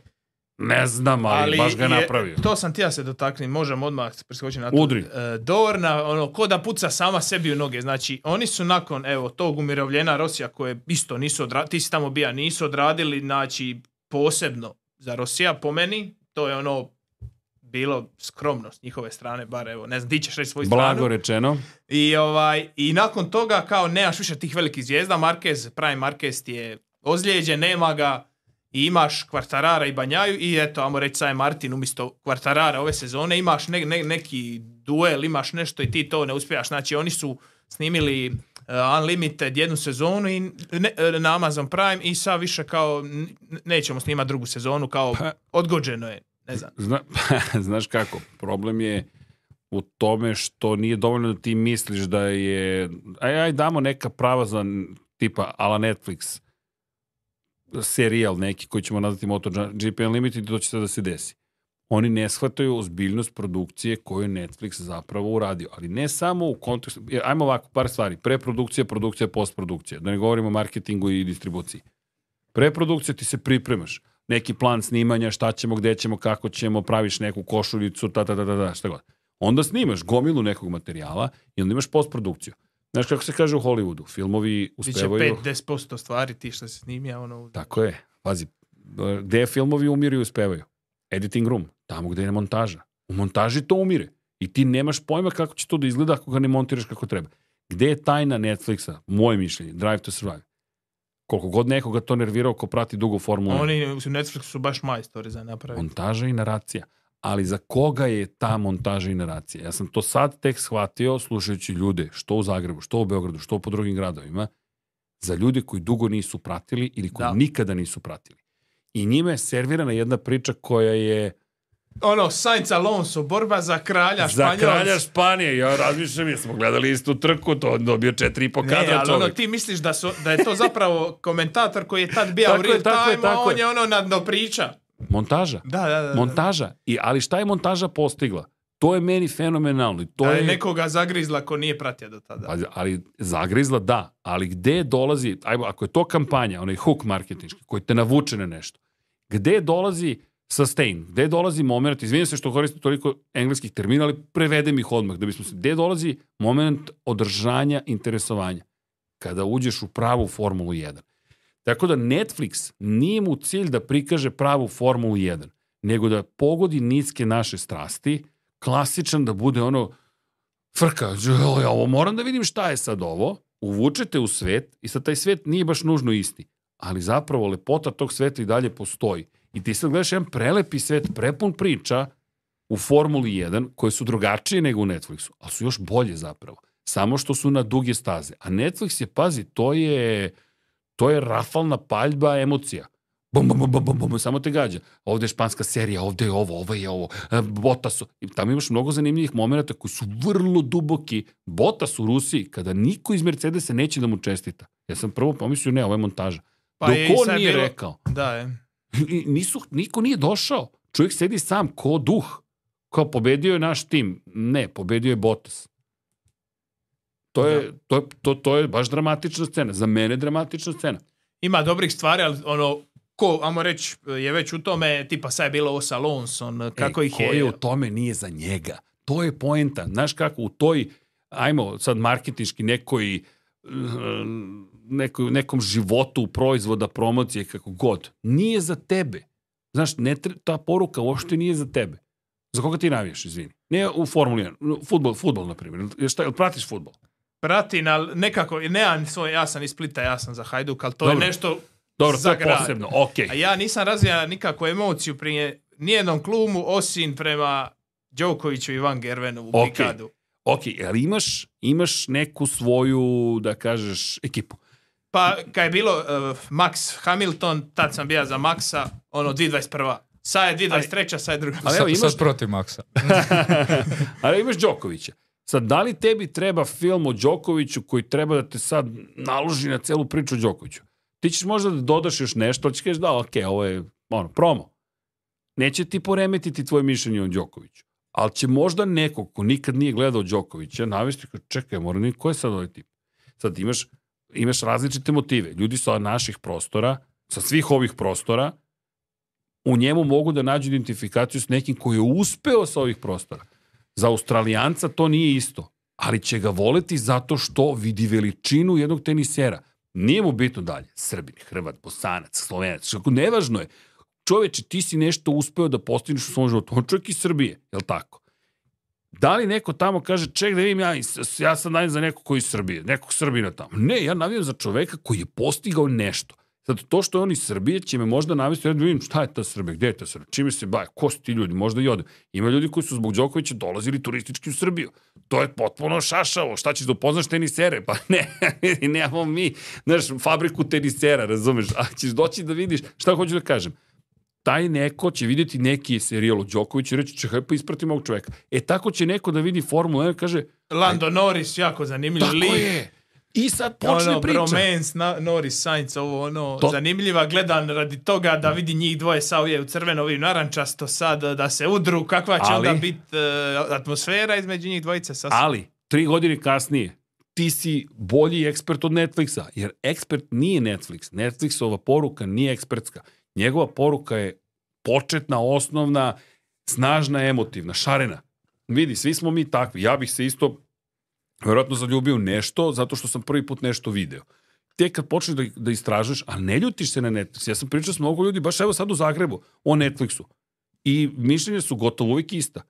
B: Ne znam, ali, baš ga je napravio.
A: To sam ti ja se dotakni, možemo odmah preskočiti na to.
B: Udri.
A: E, Dorna, ono, ko da puca sama sebi u noge. Znači, oni su nakon, evo, tog umirovljena Rosija koje isto nisu odradili, ti si tamo bija, nisu odradili, znači, posebno za Rosija, po meni, to je ono, bilo skromno s njihove strane, bar evo, ne znam, ti ćeš reći svoju
B: Blago
A: stranu.
B: rečeno.
A: I, ovaj, I nakon toga, kao nemaš više tih velikih zvijezda, Marquez, Prime Marquez ti je ozlijeđen, nema ga, i imaš Kvartarara i Banjaju i eto, ajmo reći Saje Martin umjesto Kvartarara ove sezone, imaš ne, ne- neki duel, imaš nešto i ti to ne uspijaš. Znači, oni su snimili uh, Unlimited jednu sezonu i ne, e, na Amazon Prime i sad više kao nećemo snimati drugu sezonu, kao
B: Pa-
A: odgođeno je. Ne znam.
B: Zna, znaš kako, problem je u tome što nije dovoljno da ti misliš da je... Aj, aj damo neka prava za tipa ala Netflix serijal neki koji ćemo nazvati MotoGP Unlimited to će se da se desi. Oni ne shvataju ozbiljnost produkcije koju je Netflix zapravo uradio. Ali ne samo u kontekstu... Ajmo ovako, par stvari. Preprodukcija, produkcija, postprodukcija. Da ne govorimo o marketingu i distribuciji. Preprodukcija ti se pripremaš. Neki plan snimanja, šta ćemo, gde ćemo, kako ćemo, praviš neku košuljicu, ta, ta, ta, ta, ta šta god. Onda snimaš gomilu nekog materijala i onda imaš postprodukciju. Znaš kako se kaže u Hollywoodu, filmovi uspevaju...
A: Biće 5-10% stvari ti što se snimi, a ono...
B: Tako je. Pazi, gde filmovi umiru i uspevaju? Editing room, tamo gde je montaža. U montaži to umire. I ti nemaš pojma kako će to da izgleda ako ga ne montiraš kako treba. Gde je tajna Netflixa? Moje mišljenje, Drive to Survive. Koliko god nekoga to nervirao ko prati dugo formulu.
A: Oni u Netflixu su baš majstori za napraviti.
B: Montaža i naracija. Ali za koga je ta montaža i naracija? Ja sam to sad tek shvatio slušajući ljude, što u Zagrebu, što u Beogradu, što po drugim gradovima, za ljude koji dugo nisu pratili ili koji
A: Da.
B: nikada nisu pratili. I njime je servirana jedna priča koja je
A: Ono, Sainz Alonso, borba za kralja
B: za
A: Španjolska.
B: kralja Španije. Ja razmišljam, jesmo gledali istu trku, to on dobio 4,5
A: Ne,
B: kadra
A: ali ono,
B: čovjek.
A: ti misliš da, su, da je to zapravo komentator koji je tad bio u real time, a on je. ono na priča.
B: Montaža.
A: Da, da, da. da.
B: Montaža. I, ali šta je montaža postigla? To je meni fenomenalno. i To
A: Da
B: je,
A: je nekoga zagrizla ko nije pratio do tada.
B: Pazi, ali zagrizla da, ali gde dolazi, ajmo, ako je to kampanja, onaj hook marketinški, koji te navuče na nešto, gde dolazi sustain, gde dolazi moment, izvinim se što koristim toliko engleskih termina, ali prevedem ih odmah, da bismo se, gde dolazi moment održanja interesovanja, kada uđeš u pravu Formulu 1. Tako da Netflix nije mu cilj da prikaže pravu Formulu 1, nego da pogodi niske naše strasti, klasičan da bude ono, frka, "Đe, ja ovo moram da vidim šta je sad ovo, uvučete u svet i sad taj svet nije baš nužno isti, ali zapravo lepota tog sveta i dalje postoji. I ti sad gledaš jedan prelepi svet, prepun priča u Formuli 1, koje su drugačije nego u Netflixu, ali su još bolje zapravo. Samo što su na duge staze. A Netflix je, pazi, to je, to je rafalna paljba emocija. Bum, bum, bum, bum, bum, samo te gađa. Ovde je španska serija, ovde je ovo, ovo je ovo, e, Botas. Tamo imaš mnogo zanimljivih momenta koji su vrlo duboki. Botas u Rusiji, kada niko iz Mercedesa neće da mu čestita. Ja sam prvo pomislio, ne, ovo je montaža.
A: Pa
B: Dok
A: je
B: on nije
A: bilo-
B: rekao.
A: Da, je.
B: Nisu, niko nije došao. Čovjek sedi sam, ko duh. Kao pobedio je naš tim. Ne, pobedio je Bottas. To je, to, je, to, to je baš dramatična scena. Za mene dramatična scena.
A: Ima dobrih stvari, ali ono, ko, ajmo reći, je već u tome, tipa sad je bilo ovo sa Alonson, kako
B: Ej,
A: ih
B: ko
A: je...
B: je u tome nije za njega. To je poenta. Znaš kako u toj, ajmo sad marketinški nekoj nekoj, nekom životu proizvoda, promocije, kako god. Nije za tebe. Znaš, ne, tre- ta poruka uopšte nije za tebe. Za koga ti navijaš, izvini? Ne u Formuli 1, futbol, futbol, na primjer. Šta, pratiš futbol?
A: Pratim, ali nekako, ne, svoj, ja sam iz Splita, ja sam za Hajduk, ali to
B: Dobro.
A: je nešto
B: Dobro,
A: za
B: to je
A: grad.
B: posebno, okej.
A: A ja nisam razvija nikakvu emociju prije nijednom klubu, osim prema Đokoviću i Van Gervenu u
B: Okej.
A: Pikadu.
B: Ok, ali imaš, imaš neku svoju, da kažeš, ekipu.
A: Pa, kad je bilo uh, Max Hamilton, tad sam bio za Maxa, ono, 2021. Sad je 2023. sad je druga.
B: Ali
C: Sad,
B: evo, imaš-
C: sad protiv Maksa.
B: Ali imaš Đokovića. Sad, da li tebi treba film o Đokoviću koji treba da te sad naloži na celu priču o Đokoviću? Ti ćeš možda da dodaš još nešto, ali ćeš kažeš da, ok, ovo je ono, promo. Neće ti poremetiti tvoje mišljenje o Đokoviću. Ali će možda neko ko nikad nije gledao Đokovića navesti kao, čekaj, mora ni, ko je sad ovaj tip? Sad imaš, imaš različite motive. Ljudi sa naših prostora, sa svih ovih prostora, u njemu mogu da nađu identifikaciju s nekim koji je uspeo sa ovih prostora. Za Australijanca to nije isto, ali će ga voleti zato što vidi veličinu jednog tenisera. Nije mu bitno dalje. Srbin, Hrvat, Bosanac, Slovenac, kako nevažno je. Čoveče, ti si nešto uspeo da postigneš u svom životu. On čovjek iz Srbije, je li tako? Da li neko tamo kaže, ček da vidim ja, ja sam navijam za nekog koji je iz Srbije, nekog Srbina tamo. Ne, ja navijam za čoveka koji je postigao nešto. Sad, to što je on iz Srbije će me možda navesti, ja da vidim šta je ta Srbija, gde je ta Srbija, čime se baje, ko su ti ljudi, možda i odem. Ima ljudi koji su zbog Đokovića dolazili turistički u Srbiju. To je potpuno šašavo, šta ćeš da upoznaš tenisere? Pa ne, nemamo mi, znaš, fabriku tenisera, razumeš, a ćeš doći da vidiš, šta hoću da kažem. taj neko će vidjeti neki serijal o Đokoviću i reći, čekaj, pa ispratimo ovog čoveka. E, tako će neko da vidi Formula 1 i kaže,
A: Lando Norris, jako zanimljiv
B: tako je. I sad počne
A: ono,
B: priča.
A: bromance, na, Norris, Sainz, ovo ono,
B: To-
A: zanimljiva, gledan radi toga da vidi njih dvoje sa ovdje u crveno, ovim narančasto sad, da se udru, kakva će
B: Ali-
A: onda biti atmosfera između njih dvojice. Sasvim.
B: Ali, tri godine kasnije, ti si bolji ekspert od Netflixa, jer ekspert nije Netflix. Netflixova poruka nije ekspertska. Njegova poruka je početna, osnovna, snažna, emotivna, šarena. Vidi, svi smo mi takvi. Ja bih se isto verovatno zaljubio nešto zato što sam prvi put nešto video. Tek kad počneš da, da istražuješ, a ne ljutiš se na Netflix. Ja sam pričao s mnogo ljudi, baš evo sad u Zagrebu, o Netflixu. I mišljenje su gotovo uvijek ista.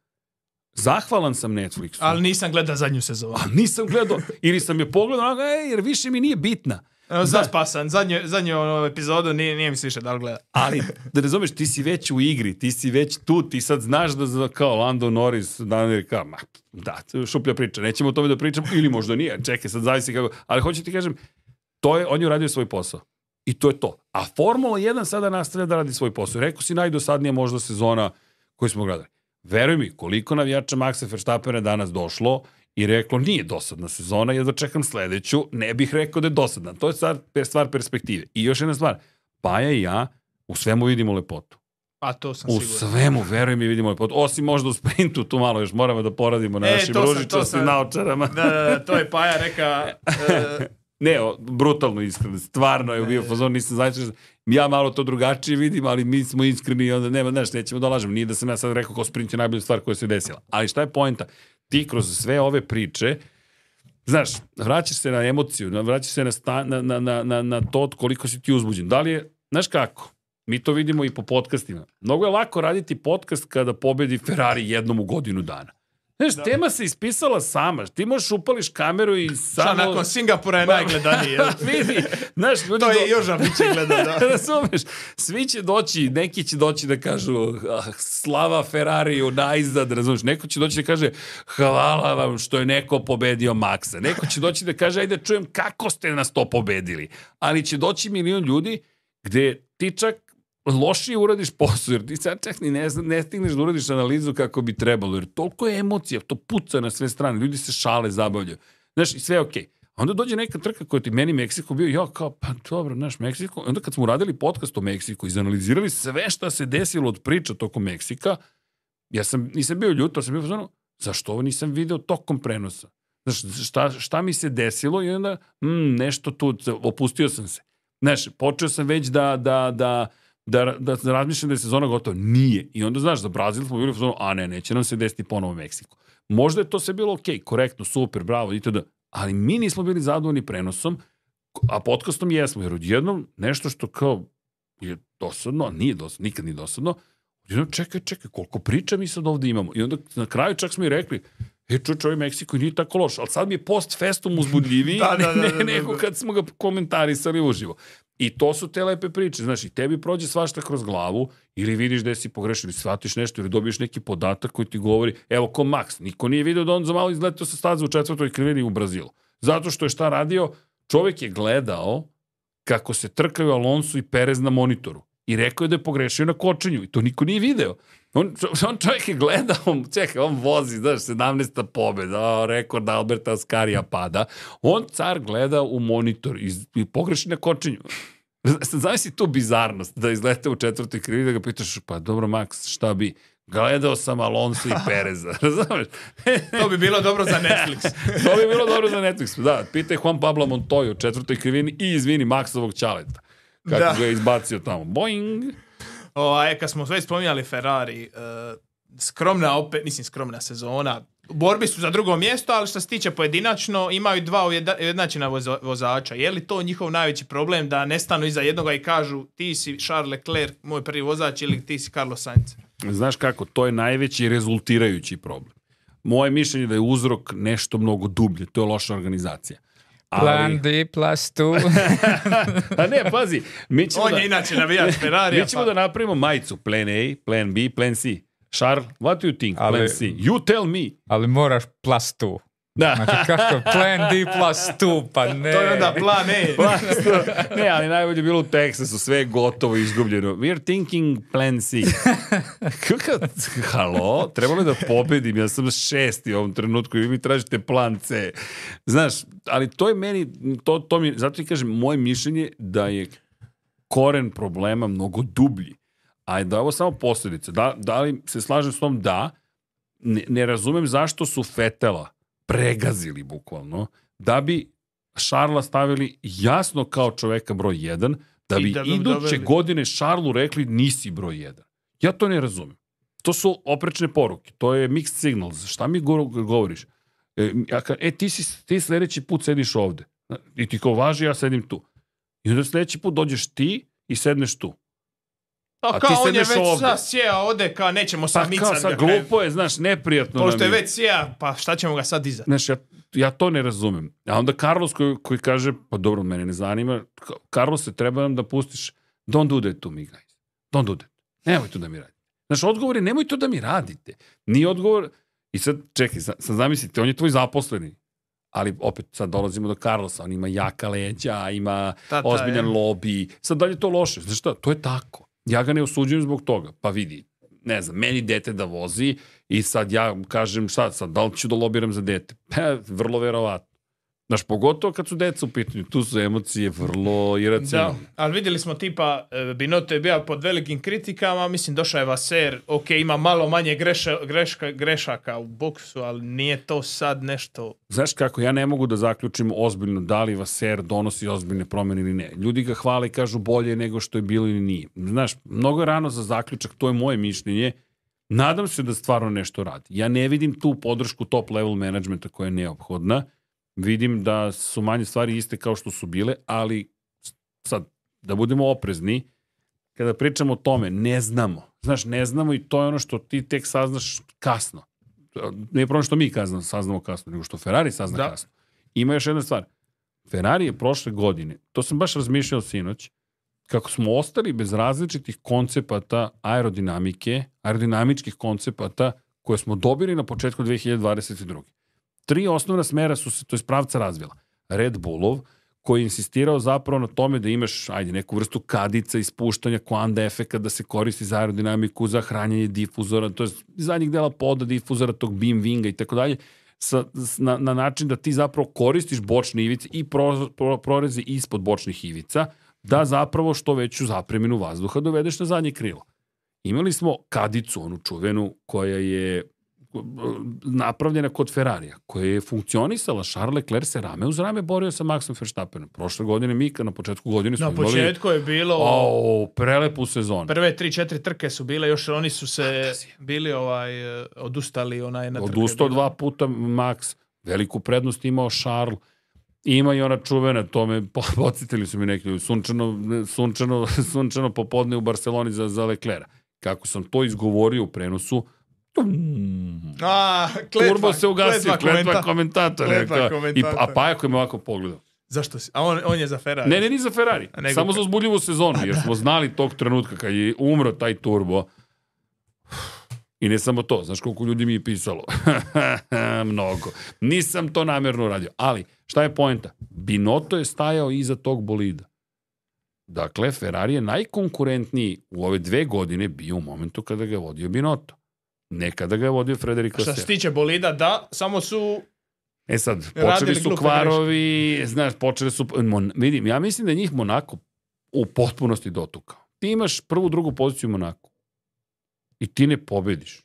B: Zahvalan sam Netflixu.
A: Ali nisam gledao zadnju sezonu.
B: A nisam gledao, ili sam je pogledao, onako, ej, jer više mi nije bitna.
A: Evo, zaspasan, zadnju, zadnju ono, epizodu nije, nije mi se više da li gleda.
B: Ali, da razumeš, ti si već u igri, ti si već tu, ti sad znaš da za, kao Lando Norris, Daniel, kao, ma, da, šuplja priča, nećemo o tome da pričam, ili možda nije, čekaj, sad zavisi kako, ali hoću ti kažem, to je, on je uradio svoj posao. I to je to. A Formula 1 sada nastavlja da radi svoj posao. Rekao si najdosadnija možda sezona koju smo gledali. Veruj mi, koliko navijača Maxa Verstappena danas došlo i reklo nije dosadna sezona, ja da čekam sledeću, ne bih rekao da je dosadna. To je stvar, stvar perspektive. I još jedna stvar, Paja i ja u svemu vidimo lepotu.
A: A to sam
B: U
A: siguran.
B: svemu, veruj mi, vidimo lepotu. Osim možda u sprintu, tu malo još moramo da poradimo na
A: E,
B: našim ružičastim naočarama.
A: Da, da, da, to je Paja reka, e,
B: Ne, o, brutalno iskreno, stvarno je bio fazon, nisam znači, ja malo to drugačije vidim, ali mi smo iskreni i onda nema, znaš, nećemo da lažemo, nije da sam ja sad rekao kao sprint je najbolja stvar koja se desila. Ali šta je poenta? Ti kroz sve ove priče, znaš, vraćaš se na emociju, vraćaš se na, sta, na, na, na, na to koliko si ti uzbuđen. Da li je, znaš kako? Mi to vidimo i po podcastima. Mnogo je lako raditi podcast kada pobedi Ferrari jednom u godinu dana. Znaš, tema se ispisala sama. Ti možeš upališ kameru i
A: šta,
B: samo...
A: nakon Singapura je najgledaniji. jel?
B: vidi, znaš, ljudi
A: To
B: do-
A: je Joža Biće gleda, da.
B: Razumeš? Svi će doći, neki će doći da kažu ah, slava Ferrariju najzad, razumeš? Neko će doći da kaže hvala vam što je neko pobedio Maxa. Neko će doći da kaže ajde da čujem kako ste nas to pobedili. Ali će doći milion ljudi gde ti čak lošije uradiš posao, jer ti sad čak ni ne, zna- ne stigneš da uradiš analizu kako bi trebalo, jer toliko je emocija, to puca na sve strane, ljudi se šale, zabavljaju. Znaš, i sve je okej. A onda dođe neka trka koja ti meni Meksiko bio, ja kao, pa dobro, naš Meksiko. I onda kad smo uradili podcast o Meksiku, izanalizirali sve šta se desilo od priča tokom Meksika, ja sam, nisam bio ljut, ali sam bio ono, zašto ovo nisam video tokom prenosa? Znaš, šta, šta mi se desilo i onda, mm, nešto tu, opustio sam se. Znaš, počeo sam već da, da, da, da, da, da razmišljam da je sezona gotova. Nije. I onda, znaš, za Brazil smo bili u fazonu, a ne, neće nam se desiti ponovo Meksiko. Možda je to sve bilo okej, korektno, super, bravo, itd. Ali mi nismo bili zadovoljni prenosom, a podcastom jesmo, jer odjednom nešto što kao je dosadno, a nije dosadno, nikad nije dosadno, odjednom čekaj, čekaj, koliko priča mi sad ovde imamo. I onda na kraju čak smo i rekli, e, čuč, ovaj Meksiko nije tako loš, ali sad mi je post festum uzbudljiviji
A: Da, da, da, da, da,
B: nego
A: da.
B: kad smo ga komentarisali uživo. I to su te lepe priče, znaš, i tebi prođe svašta kroz glavu, ili vidiš da si pogrešio, ili shvatiš nešto, ili dobiješ neki podatak koji ti govori, evo ko Max, niko nije video da on za malo izletao sa staze u četvrtoj krivini u Brazilu. Zato što je šta radio, čovek je gledao kako se trkaju Alonso i Perez na monitoru. I rekao je da je pogrešio na kočenju. I to niko nije video. On, on čovjek je gledao, čekaj, on vozi, znaš, 17. pobjeda, rekord Alberta Askarija pada. On car gleda u monitor i, i pogreši na kočenju. Znaš tu bizarnost da izlete u četvrtoj krivi da ga pitaš, pa dobro Max, šta bi? Gledao sam Alonso i Pereza, razumeš?
A: To bi bilo dobro za Netflix.
B: to bi bilo dobro za Netflix. Da, pitaj Juan Pablo Montoya u četvrtoj krivini i izvini Maxovog čaleta. Kako
A: Da.
B: ga je izbacio tamo. Boing!
A: Ovaj, kad smo već spominjali Ferrari, e, skromna opet, mislim skromna sezona. Borbi su za drugo mjesto, ali što se tiče pojedinačno, imaju dva ujednačena voza- vozača. Je li to njihov najveći problem da ne stanu iza jednoga i kažu ti si Charles Leclerc, moj prvi vozač, ili ti si Carlos Sainz?
B: Znaš kako, to je najveći rezultirajući problem. Moje mišljenje je da je uzrok nešto mnogo dublje, to je loša organizacija.
C: Plan D plus 2.
B: A ne, pazi, mi ćemo
A: On
B: da...
A: je inače navijač Ferrari.
B: Mi ćemo da napravimo majicu plan A, plan B, plan C. Charles, what do you think?
C: Ali-
B: Plan C. You tell me.
C: Ali moraš plus 2.
B: Da.
C: Znači, kako je plan D plus tu, pa ne.
A: To je onda plan E.
B: ne, ali najbolje je bilo u Teksasu, sve je gotovo izgubljeno. We're thinking plan C. Kako, halo, trebalo je da pobedim, ja sam šesti u ovom trenutku i vi mi tražite plan C. Znaš, ali to je meni, to, to mi, zato ti kažem, moje mišljenje da je koren problema mnogo dublji. A da je ovo samo posljedica. Da, da li se slažem s tom? Da. Ne, ne razumem zašto su Fetela pregazili bukvalno, da bi Šarla stavili jasno kao čoveka broj 1, da
A: I
B: bi
A: da bi
B: iduće
A: doveli.
B: godine Šarlu rekli nisi broj 1. Ja to ne razumem. To su oprečne poruke, to je mixed signals. Šta mi go- govoriš? E, ja ka, e ti, si, ti sledeći put sediš ovde. I ti kao važi, ja sedim tu. I onda sledeći put dođeš ti i sedneš tu.
A: A,
B: A
A: kao on je već
B: ovde.
A: sad sjeo ovde, kao nećemo
B: Pa
A: sad
B: kao, sad glupo je, znaš, neprijatno
A: Pošto je već sjea, pa šta ćemo ga sad dizati?
B: Znaš, ja, ja to ne razumem. A onda Carlos koji, koji kaže, pa dobro, mene ne zanima, Carlos se treba nam da pustiš, don't do that to me, guys. Don't do that. Nemoj to da mi radite. Znaš, odgovor je, nemoj to da mi radite. Nije odgovor, i sad, čekaj, sad, sad zamislite, on je tvoj zaposleni. Ali opet sad dolazimo do Carlosa, on ima jaka leđa, ima
A: Tata
B: ozbiljan
A: je.
B: lobby. Sad da li je to loše? Znaš šta, to je tako. Ja ga ne osuđujem zbog toga. Pa vidi, ne znam, meni dete da vozi i sad ja kažem šta sad, da li ću da lobiram za dete? Pa, vrlo verovatno. Znaš, pogotovo kad su deca u pitanju, tu su emocije vrlo
A: Da,
B: iracionalne.
A: ali vidjeli smo tipa, e, Binotto je bio pod velikim kritikama, mislim došao je Vaser, ok, ima malo manje greša, greška, grešaka u boksu, ali nije to sad nešto...
B: Znaš kako, ja ne mogu da zaključim ozbiljno da li Vaser donosi ozbiljne promene ili ne. Ljudi ga hvale i kažu bolje nego što je bilo ili nije. Znaš, mnogo je rano za zaključak, to je moje mišljenje. Nadam se da stvarno nešto radi. Ja ne vidim tu podršku top level managementa koja je neophodna. Vidim da su manje stvari iste kao što su bile, ali sad, da budemo oprezni, kada pričamo o tome, ne znamo. Znaš, ne znamo i to je ono što ti tek saznaš kasno. Nije problem što mi kazno, saznamo kasno, nego što Ferrari sazna
A: Da.
B: kasno. Ima još jedna stvar. Ferrari je prošle godine, to sam baš razmišljao sinoć, kako smo ostali bez različitih koncepata aerodinamike, aerodinamičkih koncepata koje smo dobili na početku 2022. Tri osnovna smera su se, to je pravca razvila. Red Bullov, koji je insistirao zapravo na tome da imaš, ajde, neku vrstu kadica ispuštanja kvanda efeka da se koristi za aerodinamiku, za hranjenje difuzora, to je zadnjih dela poda difuzora, tog beam winga i tako dalje, sa, na, na način da ti zapravo koristiš bočne ivice i pro, pro, proreze ispod bočnih ivica, da zapravo što veću zapreminu vazduha dovedeš na zadnje krilo. Imali smo kadicu, onu čuvenu, koja je napravljena kod Ferrarija, koja je funkcionisala, Charles Leclerc se rame uz rame borio sa Maxom Verstappenom. Prošle godine mi, na početku godine smo
A: Na
B: imali
A: početku je bilo...
B: o, prelepu sezonu.
A: Prve tri, četiri trke su bile, još oni su se bili ovaj, odustali onaj na trke.
B: Odustao dva puta Max, veliku prednost imao Charles, ima i ona čuvena, to me po- podsjetili su mi neki ljudi, sunčano, sunčano, sunčano popodne u Barceloni za, za Leclerca. Kako sam to izgovorio u prenosu,
A: A, kletva,
B: Turbo se ugasio, kletva komentatora.
A: Kletva
B: I,
A: komentatora.
B: a Pajako je me ovako pogledao.
A: Zašto si? A on, on je za Ferrari.
B: Ne, ne, ni za Ferrari.
A: Nego
B: Samo za uzbudljivu sezonu, jer smo znali tog trenutka kad je umro taj turbo. I ne samo to, znaš koliko ljudi mi je pisalo? Mnogo. Nisam to namjerno uradio. Ali, šta je poenta? Binotto je stajao iza tog bolida. Dakle, Ferrari je najkonkurentniji u ove dve godine bio u momentu kada ga je vodio Binotto. Ne kada ga je vodio Frederik
A: Što se
B: Vasseur.
A: tiče bolida, da, samo su...
B: E sad, počeli su kvarovi, znaš, počeli su... Mon, vidim, ja mislim da je njih Monako u potpunosti dotukao. Ti imaš prvu, drugu poziciju u Monaku. I ti ne pobediš.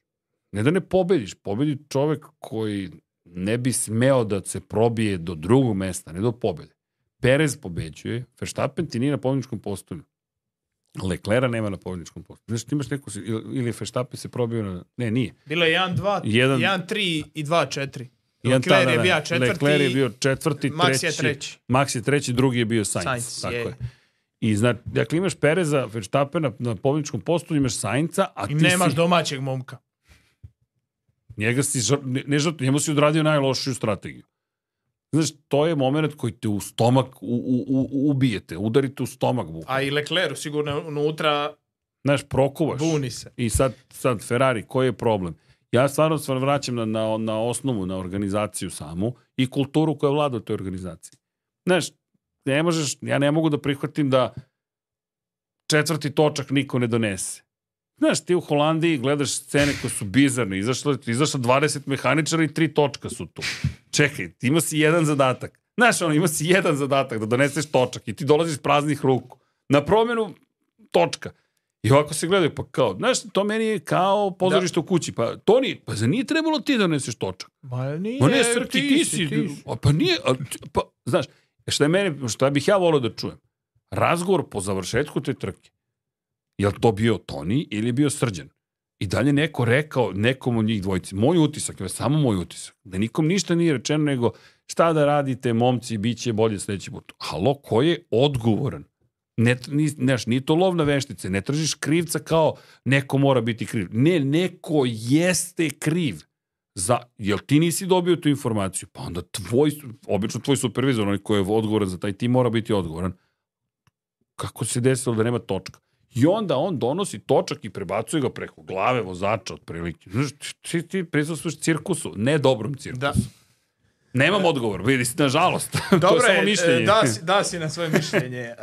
B: Ne da ne pobediš, pobedi čovek koji ne bi smeo da se probije do drugog mesta, ne do pobede. Perez pobeđuje, Verstappen ti nije na pobedničkom postolju. Leclerc nema na pobedničkom postolju. Znaš, ti imaš neku... si- Ili ili Verstappen se probio na... Ne, nije.
A: Bilo je 1, 2,
B: Jedan-
A: 1, 3 i 2, 4.
B: Jedan
A: Leclerc
B: ta,
A: je
B: da,
A: bio četvrti,
B: Leclerc je bio četvrti,
A: Max
B: treći.
A: je treći.
B: Max je treći, drugi je bio Sainz.
A: Sainz,
B: tako
A: je.
B: je. I znači, dakle, imaš Pereza, Verstappena na pobjedničkom postu, imaš Sainca, a
A: I
B: ti
A: nemaš
B: si,
A: domaćeg momka.
B: njega si, ne, ne njemu si odradio najlošiju strategiju. Znaš, to je moment koji te u stomak u, u, u, ubijete, udarite u stomak. bukvalno.
A: A i Leclerc sigurno unutra
B: Znaš, prokuvaš.
A: buni se.
B: I sad, sad Ferrari, koji je problem? Ja stvarno se vraćam na, na, na osnovu, na organizaciju samu i kulturu koja vlada u toj organizaciji. Znaš, ne možeš, ja ne mogu da prihvatim da četvrti točak niko ne donese. Znaš, ti u Holandiji gledaš scene koje su bizarne, izašlo, izašlo 20 mehaničara i tri točka su tu. Čekaj, ti ima si jedan zadatak. Znaš, ono, ima si jedan zadatak da doneseš točak i ti dolaziš praznih ruku. Na promjenu točka. I ovako se gledaju, pa kao, znaš, to meni je kao pozorište da. u kući. Pa, Toni, pa za nije trebalo ti da doneseš točak?
A: Ma nije,
B: Ma ne, Srki, ti, ti si. Ti si. A, pa nije, a, pa, znaš, šta je meni, šta bih ja volio da čujem? Razgovor po završetku te trke. Je li to bio Toni ili je bio Srđan? I dalje neko rekao nekom od njih dvojici, moj utisak, je samo moj utisak, da nikom ništa nije rečeno nego šta da radite, momci, bit će bolje sledeći put. Halo, ko je odgovoran? Ne, ni, neš, nije to lov na veštice, ne tražiš krivca kao neko mora biti kriv. Ne, neko jeste kriv. Za, jel ti nisi dobio tu informaciju? Pa onda tvoj, obično tvoj supervizor, onaj koji je odgovoran za taj tim, mora biti odgovoran. Kako se desilo da nema točka? I onda on donosi točak i prebacuje ga preko glave vozača otprilike. Znaš, ti, ti prisustuješ cirkusu, ne dobrom cirkusu. Da. Nemam odgovor, vidi nažalost.
A: Dobro
B: to je samo mišljenje.
A: Da, si, da si na svoje mišljenje.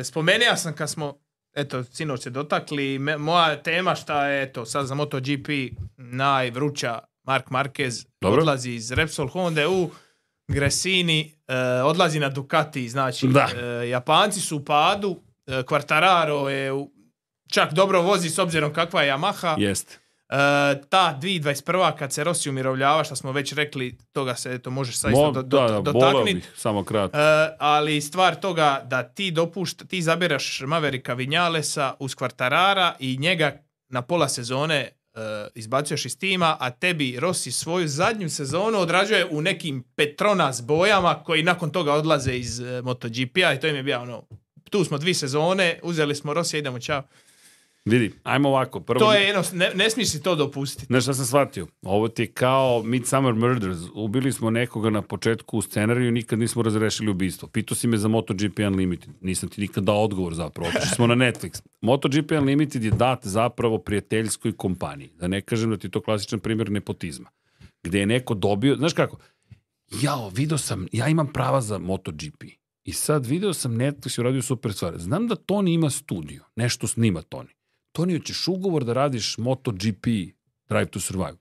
A: E, spomenio sam kad smo, eto, sinoć se dotakli, me, moja tema šta je, eto, sad za MotoGP najvruća Mark Marquez Dobro. odlazi iz Repsol Honda u Gresini, e, odlazi na Ducati, znači da. e, Japanci su u padu, e, Quartararo je čak dobro vozi s obzirom kakva je Yamaha.
B: Jeste.
A: Uh, ta 2021. kad se Rossi umirovljava, što smo već rekli, toga se to može sa isto do, do, da, da, dotakniti.
B: samo kratko.
A: Uh, ali stvar toga da ti dopušta, ti zabiraš Maverika Vinjalesa uz Kvartarara i njega na pola sezone uh, izbacuješ iz tima, a tebi Rossi svoju zadnju sezonu odrađuje u nekim Petronas bojama koji nakon toga odlaze iz uh, MotoGP-a i to im je bio ono, tu smo dvi sezone, uzeli smo Rossi, idemo, čao.
B: Vidi, ajmo ovako. Prvo,
A: to je jedno, ne, ne smiješ si to dopustiti.
B: Znaš šta sam shvatio? Ovo ti je kao Midsummer Murders. Ubili smo nekoga na početku u scenariju i nikad nismo razrešili ubistvo. Pitao si me za MotoGP Unlimited. Nisam ti nikad dao odgovor zapravo. Otišli smo na Netflix. MotoGP Unlimited je dat zapravo prijateljskoj kompaniji. Da ne kažem da ti je to klasičan primjer nepotizma. Gde je neko dobio, znaš kako, jao, video sam, ja imam prava za MotoGP. I sad video sam Netflix i uradio super stvar. Znam da Tony ima studio, nešto snima Tony. Toni, hoćeš ugovor da radiš MotoGP Drive to Survive?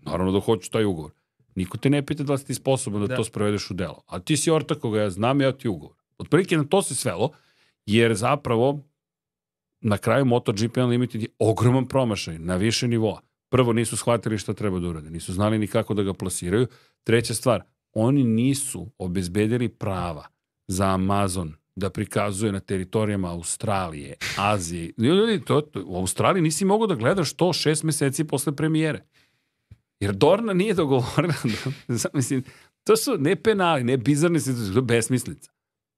B: Naravno da hoću taj ugovor. Niko te ne pita da li si ti sposoban da, da. to sprovedeš u delo. A ti si ortak koga ja znam, ja ti ugovor. Otprilike na to se svelo, jer zapravo na kraju MotoGP Unlimited je ogroman promašaj na više nivoa. Prvo, nisu shvatili šta treba da urade, nisu znali ni kako da ga plasiraju. Treća stvar, oni nisu obezbedili prava za Amazon da prikazuje na teritorijama Australije, Azije. Ljudi, to, to, u Australiji nisi mogao da gledaš to šest meseci posle premijere. Jer Dorna nije dogovorila. Da, mislim, to su ne penali, ne bizarne situacije, to je besmislica.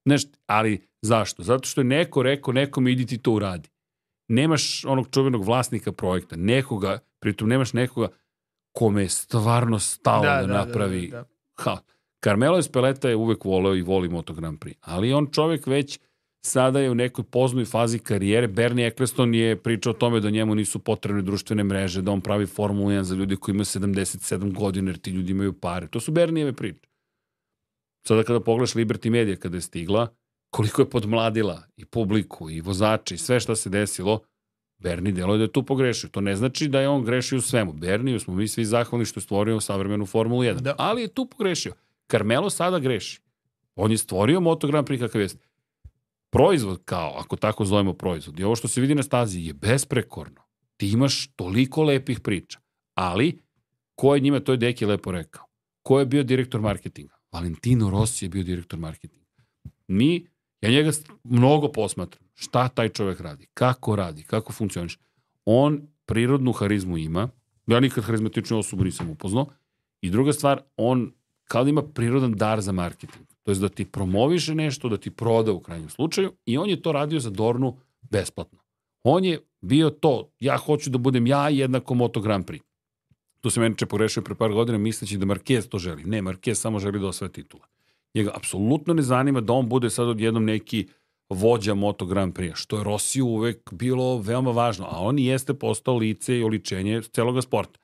B: Znaš, ali zašto? Zato što je neko rekao, nekom idi ti to uradi. Nemaš onog čuvenog vlasnika projekta, nekoga, pritom nemaš nekoga kome je stvarno stalo da, da, da napravi da, da, da. Ha, Carmelo Espeleta je uvek voleo i voli Moto Grand Prix, ali on čovek već sada je u nekoj poznoj fazi karijere. Bernie Eccleston je pričao o tome da njemu nisu potrebne društvene mreže, da on pravi Formulu 1 za ljude koji imaju 77 godina, jer ti ljudi imaju pare. To su Bernijeve priče. Sada kada pogledaš Liberty Media kada je stigla, koliko je podmladila i publiku i vozači i sve šta se desilo, Berni delo da je tu pogrešio. To ne znači da je on grešio u svemu. Berniju smo mi svi zahvalni što je stvorio savremenu Formulu 1. Da. Ali je tu pogrešio. Carmelo sada greši. On je stvorio Moto Grand Prix kakav jeste. Proizvod, kao, ako tako zovemo proizvod, i ovo što se vidi na stazi je besprekorno. Ti imaš toliko lepih priča, ali ko je njima, to je Deki lepo rekao, ko je bio direktor marketinga? Valentino Rossi je bio direktor marketinga. Mi, ja njega mnogo posmatram. Šta taj čovek radi? Kako radi? Kako funkcioniš? On prirodnu harizmu ima. Ja nikad harizmatičnu osobu nisam upoznao. I druga stvar, on kao da ima prirodan dar za marketing. To je da ti promoviše nešto, da ti proda u krajnjem slučaju i on je to radio za Dornu besplatno. On je bio to, ja hoću da budem ja jednako Moto Grand Prix. Tu se Menče pogrešio pre par godina misleći da Marquez to želi. Ne, Marquez samo želi da osvoje titula. Njega apsolutno ne zanima da on bude sad odjednom neki vođa Moto Grand Prix, što je Rossi uvek bilo veoma važno, a on jeste postao lice i oličenje celoga sporta.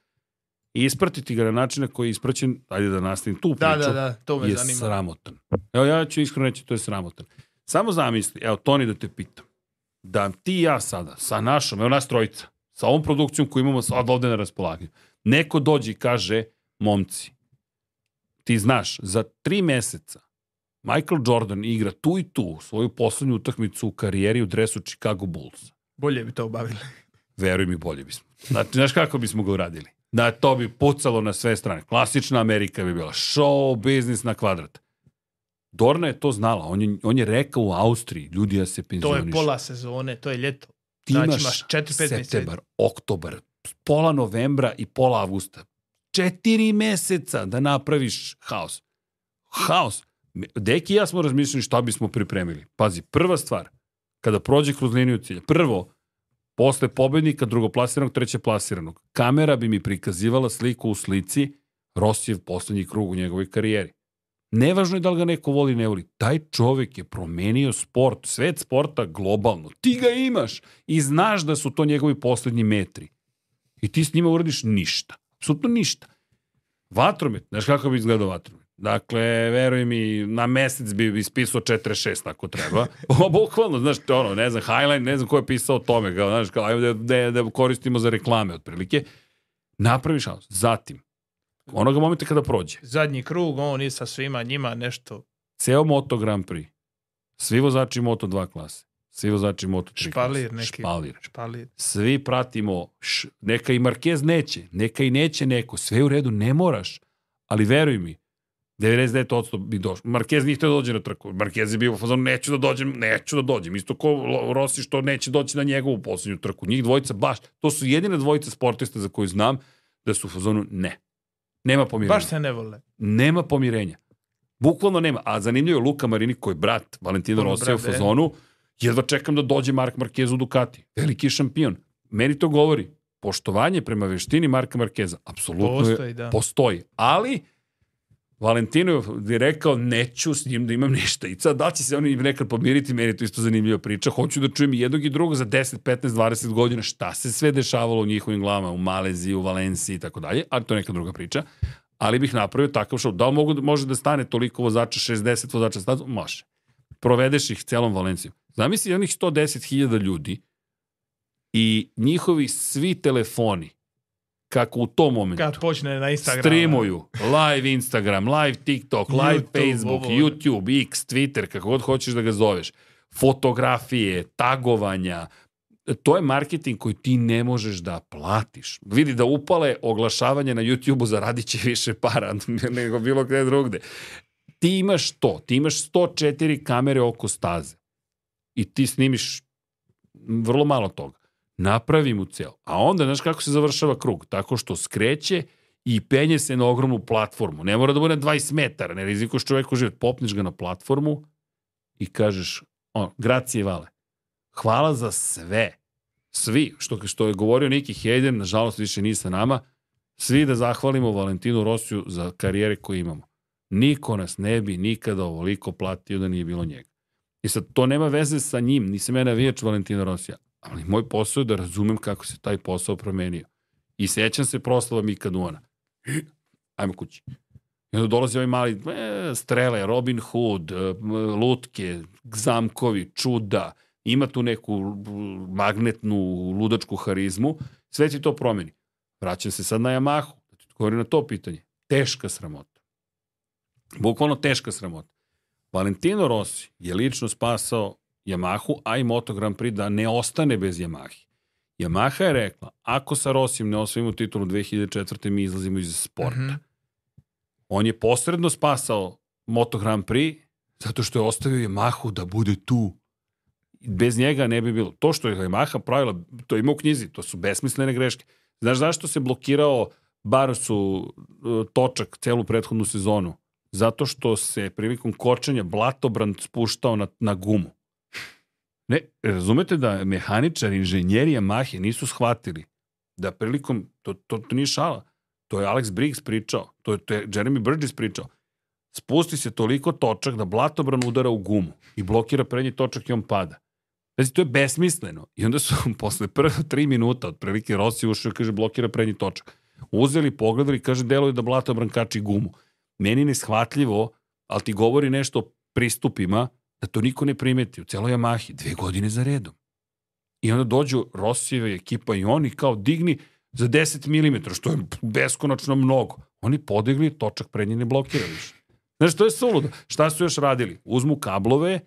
B: I ispratiti ga na način na koji je ispraćen, ajde da nastavim tu priču,
A: Da, da, da, to me
B: je
A: zanima.
B: sramotan. Evo ja ću iskreno reći, to je sramotan. Samo zamisli, evo Toni da te pitam, da ti i ja sada, sa našom, evo nas trojica, sa ovom produkcijom koju imamo sad ovde na raspolaganju, neko dođe i kaže, momci, ti znaš, za tri meseca Michael Jordan igra tu i tu svoju poslednju utakmicu u karijeri u dresu Chicago Bulls.
A: Bolje bi to obavili.
B: Veruj mi, bolje bismo. Znači, znaš kako bismo ga uradili? Da to bi pucalo na sve strane. Klasična Amerika bi bila. Show business na kvadrat. Dorna je to znala. On je, on je rekao u Austriji, ljudi ja se
A: To
B: penzionišu.
A: je pola sezone, to je ljeto.
B: Ti
A: Znači
B: imaš
A: imaš 4-5 meseci.
B: septembar, oktobar, pola novembra i pola avgusta. Četiri meseca da napraviš haos. Haos. Deki i ja smo razmišljali šta bismo pripremili. Pazi, prva stvar, kada prođe kroz liniju cilja, prvo, posle pobednika, drugoplasiranog, trećeplasiranog, kamera bi mi prikazivala sliku u slici Rosijev poslednji krug u njegovoj karijeri. Nevažno je da li ga neko voli ne voli. Taj čovek je promenio sport, svet sporta globalno. Ti ga imaš i znaš da su to njegovi poslednji metri. I ti s njima uradiš ništa. Apsolutno ništa. Vatromet, znaš kako bi izgledao vatromet? Dakle, veruj mi, na mesec bi ispisao 46 ako treba. Bukvalno, znaš, ono, ne znam, Highline, ne znam ko je pisao o tome, kao, znaš, kao, ajde da, da, da koristimo za reklame, otprilike. Napraviš haos. Zatim, onoga momenta kada prođe,
A: Zadnji krug, on je sa svima njima nešto
B: ceo Moto Grand Prix, svi vozači Moto 2 klase, svi vozači Moto 3
A: Špalir
B: klase,
A: neki.
B: špalir.
A: špalir.
B: Svi pratimo, š, neka i Marquez neće, neka i neće neko, sve u redu, ne moraš, ali veruj mi, 99% bi došlo. Marquez nije htio da dođe na trku. Marquez je bio u fazonu, neću da dođem, neću da dođem. Isto ko Rossi što neće doći na njegovu poslednju trku. Njih dvojica baš, to su jedine dvojice sportista za koju znam da su u fazonu ne. Nema pomirenja.
A: Baš se ne vole.
B: Nema pomirenja. Bukvalno nema. A zanimljivo je Luka Marini koji je brat Valentino Rosija u fazonu. Jedva čekam da dođe Mark Marquez u Ducati. Veliki šampion. Meni to govori. Poštovanje prema veštini Marka Markeza. Apsolutno je,
A: Postoji, da.
B: postoji. Ali Valentino je rekao neću s njim da imam ništa. I sad da će se oni nekad pomiriti, meni je to isto zanimljiva priča. Hoću da čujem jednog i drugog za 10, 15, 20 godina šta se sve dešavalo u njihovim glavama, u Maleziji, u Valenciji i tako dalje, ali to je neka druga priča. Ali bih napravio takav šov. Da li mogu, da- može da stane toliko vozača, 60 vozača stazu? Može. Provedeš ih celom Valencijom. Zamisli onih 110.000 ljudi i njihovi svi telefoni kako u tom momentu
A: Kad počne na Instagramu.
B: streamuju, live Instagram, live TikTok, live
A: YouTube,
B: Facebook,
A: ovo.
B: YouTube, X, Twitter, kako god hoćeš da ga zoveš, fotografije, tagovanja, to je marketing koji ti ne možeš da platiš. Vidi da upale oglašavanje na YouTube-u zaradit će više para nego bilo gde drugde. Ti imaš to, ti imaš 104 kamere oko staze i ti snimiš vrlo malo toga. Napravi mu ceo. A onda, znaš kako se završava krug? Tako što skreće i penje se na ogromnu platformu. Ne mora da bude 20 metara, ne rizikuješ čoveku život. Popneš ga na platformu i kažeš, on, gracije vale. Hvala za sve. Svi, što, što je govorio Niki Hayden, nažalost više nije sa nama, svi da zahvalimo Valentinu Rosiju za karijere koje imamo. Niko nas ne bi nikada ovoliko platio da nije bilo njega. I sad, to nema veze sa njim, nisam ja navijač Valentina Rosija, ali moj posao je da razumem kako se taj posao promenio. I sećam se proslava Mika Duana. Ajmo kući. I onda dolazi ovaj mali e, strele, Robin Hood, e, lutke, zamkovi, čuda, ima tu neku magnetnu, ludačku harizmu, sve ti to promeni. Vraćam se sad na Yamahu, da ti govorim na to pitanje. Teška sramota. Bukvalno teška sramota. Valentino Rossi je lično spasao Yamahu, a i Moto Grand Prix da ne ostane bez Yamahe. Yamaha je rekla, ako sa Rossijem ne osvojimo titulu 2004. mi izlazimo iz sporta.
A: Mhm.
B: On je posredno spasao Moto Grand Prix zato što je ostavio Yamahu da bude tu. Bez njega ne bi bilo. To što je Yamaha pravila, to ima u knjizi, to su besmislene greške. Znaš zašto se blokirao Barosu e, točak celu prethodnu sezonu? Zato što se prilikom kočenja blatobran spuštao na, na gumu. Ne, razumete da mehaničari, inženjeri Yamahe nisu shvatili da prilikom, to, to, to nije šala, to je Alex Briggs pričao, to je, to je Jeremy Burgess pričao, spusti se toliko točak da blatobran udara u gumu i blokira prednji točak i on pada. Znači, to je besmisleno. I onda su posle prve tri minuta, otprilike Rossi ušao i kaže blokira prednji točak. Uzeli, pogledali, kaže, deluje da blata brankači gumu. Meni neshvatljivo, ali ti govori nešto o pristupima, da to niko ne primeti u celoj Yamahi, dve godine za redom. I onda dođu Rosijeve ekipa i oni kao digni za 10 mm, što je beskonačno mnogo. Oni podigli, točak prednje ne blokira više. Znaš, to je suludo. Šta su još radili? Uzmu kablove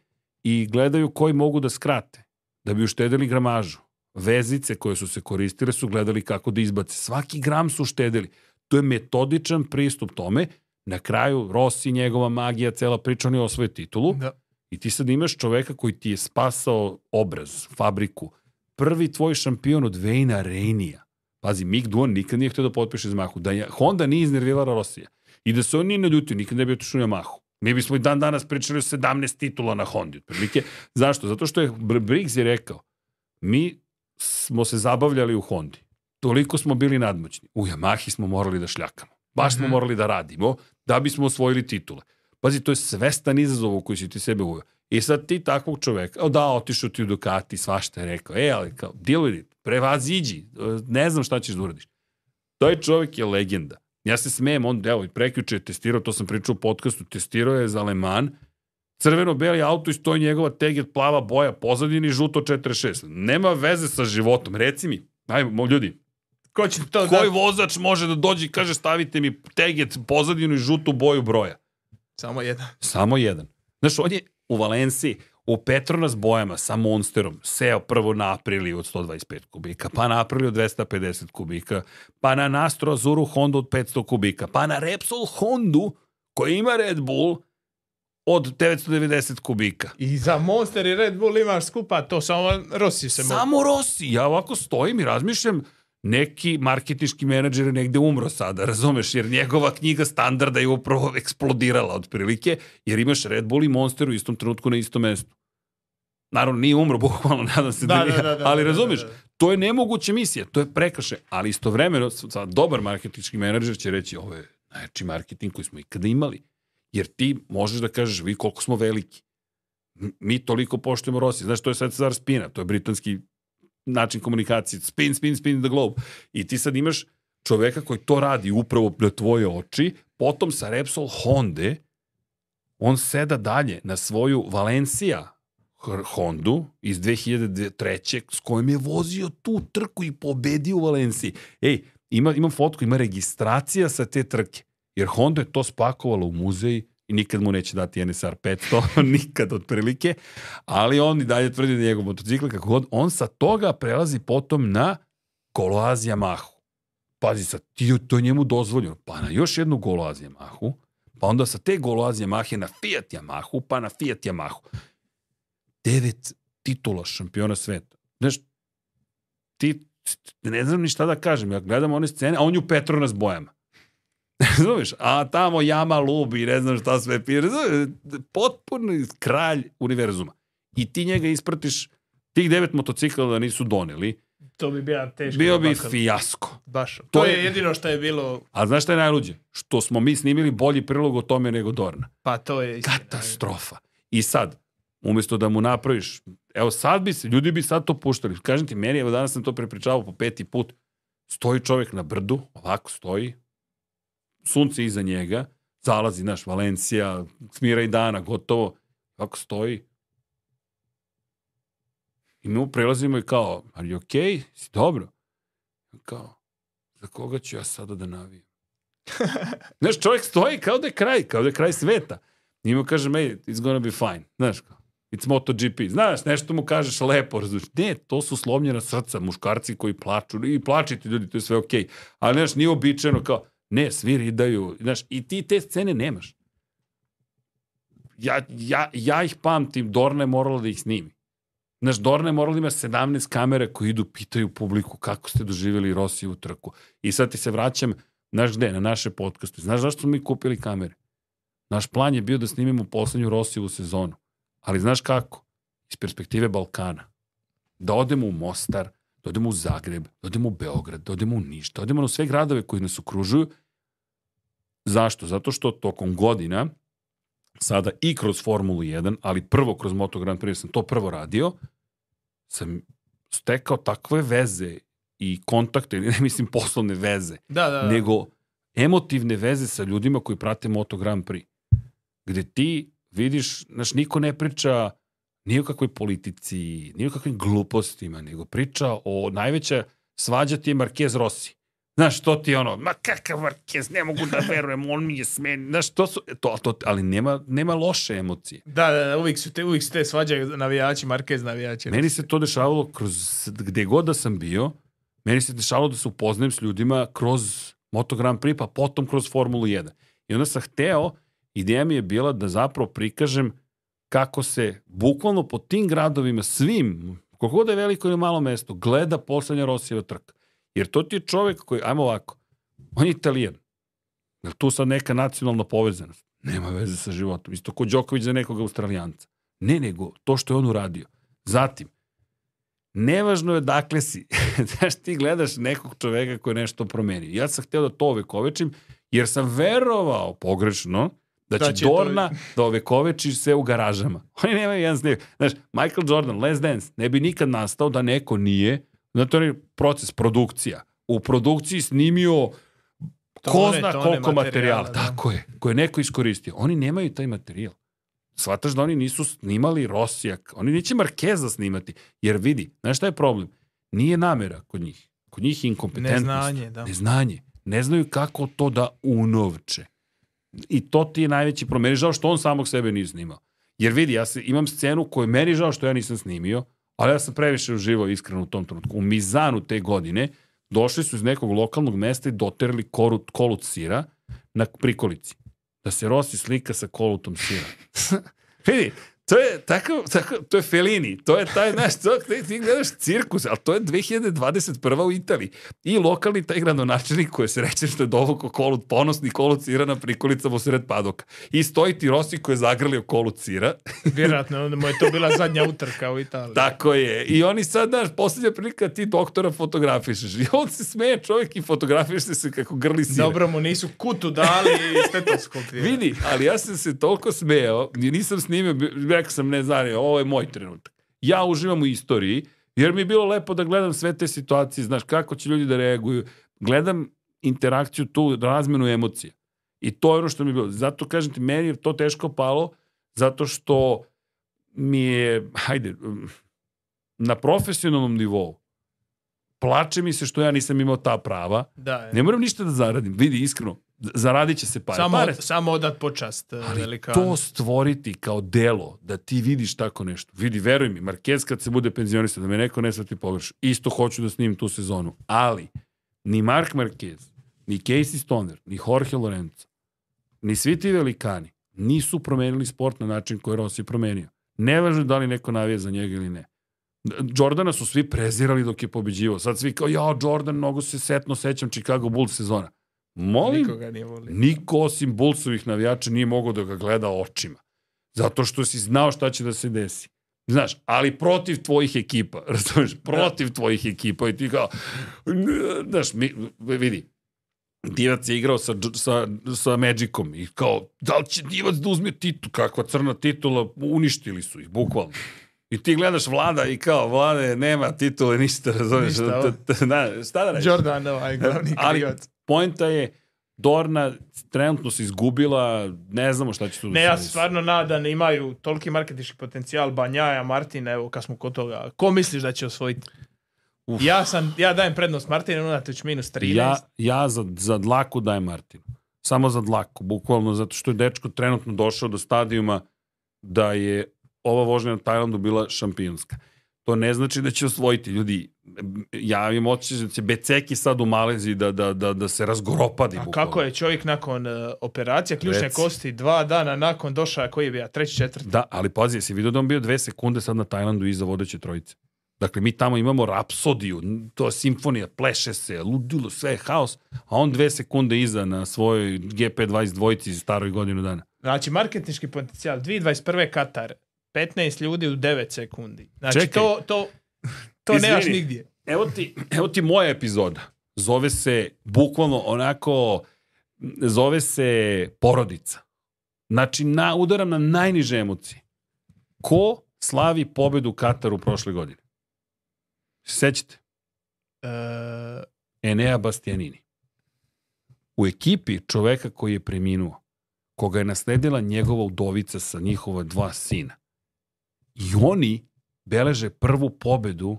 B: i gledaju koji mogu da skrate, da bi uštedili gramažu. Vezice koje su se koristile su gledali kako da izbace. Svaki gram su uštedili. To je metodičan pristup tome. Na kraju Rossi, njegova magija, cela priča, on je osvoje titulu.
A: Da.
B: I ti sad imaš čoveka koji ti je spasao obraz, fabriku. Prvi tvoj šampion od Vejna Rejnija. Pazi, Mick Duan nikad nije htio da potpiše Yamahu. Da je, Honda nije iznervirala Rosija. I da se on nije naljutio, nikad ne bi otišao u Yamahu. Mi bismo i dan danas pričali o 17 titula na Hondi. Otprilike. Zašto? Zato što je Briggs je rekao, mi smo se zabavljali u Hondi. Toliko smo bili nadmoćni. U Yamahi smo morali da šljakamo. Baš smo
A: Mhm.
B: morali da radimo da bismo osvojili titule. Pazi, to je svestan izazov u koji si ti sebe uveo. I sad ti takvog čoveka, o da, otišao ti u Ducati, svašta je rekao, e, ali kao, deal with it, prevaziđi, ne znam šta ćeš da uradiš. Taj čovek je legenda. Ja se smijem, on, evo, prekjuče je testirao, to sam pričao u podcastu, testirao je za Le Mans, crveno-beli auto i stoji njegova teget plava boja, pozadini žuto 46. Nema veze sa životom, reci mi, ajmo, ljudi,
A: Ko će to
B: koji
A: da...
B: vozač može da dođe i kaže stavite mi teget, pozadinu i žutu boju broja?
A: Samo jedan.
B: Samo jedan. Znaš, on je u Valenciji, u Petronas bojama sa Monsterom seo prvo na Apriliju od 125 kubika, pa na Apriliju od 250 kubika, pa na Nastro Azuru Honda od 500 kubika, pa na Repsol Hondu koja ima Red Bull od 990 kubika.
A: I za Monster i Red Bull imaš skupa, to samo Rossi se mogu.
B: Samo Rossi. Ja ovako stojim i razmišljam, neki marketički menadžer je negde umro sada, razumeš, jer njegova knjiga standarda je upravo eksplodirala otprilike, jer imaš Red Bull i Monster u istom trenutku na istom mestu. Naravno, nije umro, bukvalno, nadam se da,
A: Da,
B: nije,
A: da, da, da,
B: ali
A: da,
B: razumeš,
A: da, da.
B: to je nemoguća misija, to je prekrše, ali istovremeno, sa, dobar marketički menadžer će reći, ovo je najjači marketing koji smo ikada imali, jer ti možeš da kažeš, vi koliko smo veliki, mi toliko poštujemo Rossi, znaš, to je sad Cesar Spina, to je britanski način komunikacije, spin, spin, spin the globe. I ti sad imaš čoveka koji to radi upravo na tvoje oči, potom sa Repsol Honda, on seda dalje na svoju Valencia Hondu iz 2003. s kojom je vozio tu trku i pobedio u Valenciji. Ej, ima, imam fotku, ima registracija sa te trke. Jer Honda je to spakovala u muzej i nikad mu neće dati NSR 500, nikad otprilike, ali on i dalje tvrdi da je njegov motocikl, kako god, on sa toga prelazi potom na Goloaz Yamahu. Pazi sad, ti, to je njemu dozvoljeno. Pa na još jednu Goloaz Yamahu, pa onda sa te Goloaz Yamahe na Fiat Yamahu, pa na Fiat Yamahu. Devet titula šampiona sveta. Znaš, ti, ne znam ni šta da kažem, ja gledam one scene, a on je u Petronas bojama. Razumeš? A tamo jama lubi, ne znam šta sve pije. Potpuno kralj univerzuma. I ti njega ispratiš, tih devet motocikla da nisu doneli,
A: To bi bio teško.
B: bio bi
A: bakar.
B: fijasko.
A: Baš. To,
B: To
A: je
B: je-
A: jedino što je bilo,
B: A znaš šta je najluđe? Što smo mi snimili bolji prilog o tome nego Dorna.
A: pa to je istina.
B: Katastrofa. I sad, umjesto da mu napraviš, evo sad bi se, ljudi bi sad to puštali. Kažem ti, meni, evo danas sam to prepričavao po peti put, stoji čovjek na brdu, ovako stoji, sunce iza njega, zalazi naš Valencija, smira i dana, gotovo, ovako stoji. I mi mu prelazimo i kao, are you okay? Si dobro? Kao, za koga ću ja sada da navijem? Znaš, čovjek stoji kao da je kraj, kao da je kraj sveta. I mu kaže, ej, it's gonna be fine. Znaš, kao, it's MotoGP. Znaš, nešto mu kažeš lepo, razumiješ. Ne, to su slomljena srca, muškarci koji plaču. I plačite ljudi, to je sve okej. Ali, znaš, nije običajno kao, ne, svi ridaju. Znaš, i ti te scene nemaš. Ja, ja, ja ih pamtim, Dorna je morala da ih snimi. Znaš, Dorna je morala da ima 17 kamera koji idu, pitaju publiku kako ste doživjeli Rosijevu trku. I sad ti se vraćam, znaš gde, na naše podcaste. Znaš zašto mi kupili kamere? Naš plan je bio da snimimo poslednju Rosijevu sezonu. Ali znaš kako? Iz perspektive Balkana. Da odemo u Mostar, da odemo u Zagreb, da odemo u Beograd, da odemo u Niš, da odemo na sve gradove koji nas okružuju. Zašto? Zato što tokom godina, sada i kroz Formulu 1, ali prvo kroz Moto Grand Prix, sam to prvo radio, sam stekao takve veze i kontakte, ne mislim poslovne veze,
A: Da, da, da.
B: nego emotivne veze sa ljudima koji prate Moto Grand Prix. Gde ti vidiš, znaš, niko ne priča ni o kakvoj politici, ni o kakvim glupostima, nego priča o najveća svađa ti je Marquez Rossi. Znaš, to ti je ono, ma kakav Marquez, ne mogu da verujem, on mi je smen. Znaš, to su, to, to, ali nema, nema loše emocije.
A: Da, da, da, uvijek su te, uvijek su te svađaju navijači, Marquez navijači.
B: Meni se to dešavalo kroz, gde god da sam bio, meni se dešavalo da se upoznajem s ljudima kroz Moto Grand Prix, pa potom kroz Formulu 1. I onda sam hteo, ideja mi je bila da zapravo prikažem kako se bukvalno po tim gradovima svim, koliko god da je veliko ili malo mesto, gleda poslednja Rosijeva trka. Jer to ti je čovek koji, ajmo ovako, on je italijan. Je tu sad neka nacionalna povezanost? Nema veze sa životom. Isto ko Đoković za nekog australijanca. Ne, nego to što je on uradio. Zatim, nevažno je dakle si. Znaš, ti gledaš nekog čoveka koji je nešto promenio. Ja sam hteo da to ovekovečim, jer sam verovao pogrešno da će,
A: Da će
B: će
A: to-
B: Dorna da ovekoveči sve u garažama. Oni nemaju jedan snimak. Znaš, Michael Jordan, Last Dance, ne bi nikad nastao da neko nije, zato je proces produkcija. U produkciji snimio ko zna
A: tone
B: koliko
A: materijala,
B: materijala.
A: da.
B: Tako je. Koje je neko iskoristio. Oni nemaju taj materijal. Shvataš da oni nisu snimali Rosijak. Oni neće Markeza snimati. Jer vidi, znaš šta je problem? Nije namera kod njih. Kod njih je inkompetentnost.
A: Neznanje, da.
B: Neznanje. Ne znaju kako to da unovče. I to ti je najveći problem. Meni žao što on samog sebe nije snimao. Jer vidi, ja se, imam scenu koju meni žao što ja nisam snimio, ali ja sam previše uživao iskreno u tom trenutku. U Mizanu te godine došli su iz nekog lokalnog mesta i doterali korut, kolut sira na prikolici. Da se Rossi slika sa kolutom sira. vidi, to je tako, tako, to je Felini, to je taj, znaš, to, ti, ti gledaš cirkus, ali to je 2021. u Italiji. I lokalni taj gradonačelnik koji je srećen što je dovukao kolut, ponosni kolut sira na prikolicama u sred padoka. I stoji ti Rossi koji je zagrlio kolut sira.
A: Vjerojatno, onda mu je to bila zadnja utrka u Italiji.
B: Tako je. I oni sad, znaš, posljednja prilika ti doktora fotografišeš. I on se smeje čovjek i fotografiše se kako grli sira.
A: Dobro mu nisu kutu dali i stetoskop.
B: Vidi, ali ja sam se toliko smejao, nisam snimio, rekao sam, ne znam, ovo je moj trenutak. Ja uživam u istoriji, jer mi je bilo lepo da gledam sve te situacije, znaš, kako će ljudi da reaguju. Gledam interakciju tu, razmenu emocija. I to je ono što mi je bilo. Zato, kažem ti, meni je to teško palo, zato što mi je, hajde, na profesionalnom nivou, plače mi se što ja nisam imao ta prava.
A: Da, je.
B: Ne moram ništa da zaradim. Vidi, iskreno, zaradit će se pare.
A: samo,
B: pare
A: samo odat počast
B: ali
A: velikanu.
B: to stvoriti kao delo, da ti vidiš tako nešto. Vidi, veruj mi, Marquez kad se bude penzionisao, da me neko ne svati pogreš, isto hoću da snimim tu sezonu. Ali, ni Mark Marquez, ni Casey Stoner, ni Jorge Lorenzo, ni svi ti velikani nisu promenili sport na način koji je Rossi promenio. Nevažno da li neko navija za njega ili ne. Jordana su svi prezirali dok je pobeđivao. Sad svi kao, ja, Jordan, mnogo se setno sećam Chicago Bulls sezona. Molim,
A: Nikoga nije volio.
B: Niko osim Bullsovih navijača nije mogao da ga gleda očima. Zato što si znao šta će da se desi. Znaš, ali protiv tvojih ekipa, razumiješ, protiv tvojih ekipa i ti kao, znaš, mi, vidi, Divac je igrao sa, sa, sa Magicom i kao, da li će Divac da uzme titul, kakva crna titula, uništili su ih, bukvalno. I ti gledaš Vlada i kao, Vlade, nema titule, ništa, razumiješ.
A: Ništa.
B: Da, šta da reći?
A: Jordan, ovaj glavni krivac.
B: Poenta je, Dorna trenutno se izgubila, ne znamo šta će tu da
A: Ne, ja se stvarno nadam, imaju toliki marketinški potencijal, Banjaja, Martina, evo kad smo kod toga. Ko misliš da će osvojiti?
B: Uf.
A: Ja sam, ja dajem prednost Martinu, unatoč minus 13.
B: Ja, ja za, za dlaku dajem Martinu. Samo za dlaku, bukvalno, zato što je dečko trenutno došao do stadijuma da je ova vožnja na Tajlandu bila šampionska. To ne znači da će osvojiti. Ljudi, ja imam osjećaj da će Beceki sad u Maleziji da, da, da, da se razgoropadi.
A: A kako je čovjek nakon uh, operacije ključne
B: Reci.
A: kosti dva dana nakon došao, koji je bio, treći, četvrti?
B: Da, ali pazi, jesi vidio da on bio dve sekunde sad na Tajlandu iza vodeće trojice? Dakle, mi tamo imamo rapsodiju, to je simfonija, pleše se, ludilo, sve je haos, a on dve sekunde iza na svojoj GP22 dvojici staroj godinu dana.
A: Znači, marketinški potencijal, 2021. Katar, 15 ljudi u 9 sekundi. Znači,
B: Čekaj.
A: to, to, to
B: Izvini.
A: nemaš nigdje.
B: Evo ti, evo ti moja epizoda. Zove se, bukvalno onako, zove se porodica. Znači, na, udaram na najniže emocije. Ko slavi pobedu Kataru prošle godine? Se Sećate?
A: E,
B: Enea Bastianini. U ekipi čoveka koji je preminuo, koga je nasledila njegova udovica sa njihova dva sina. I oni beleže prvu pobedu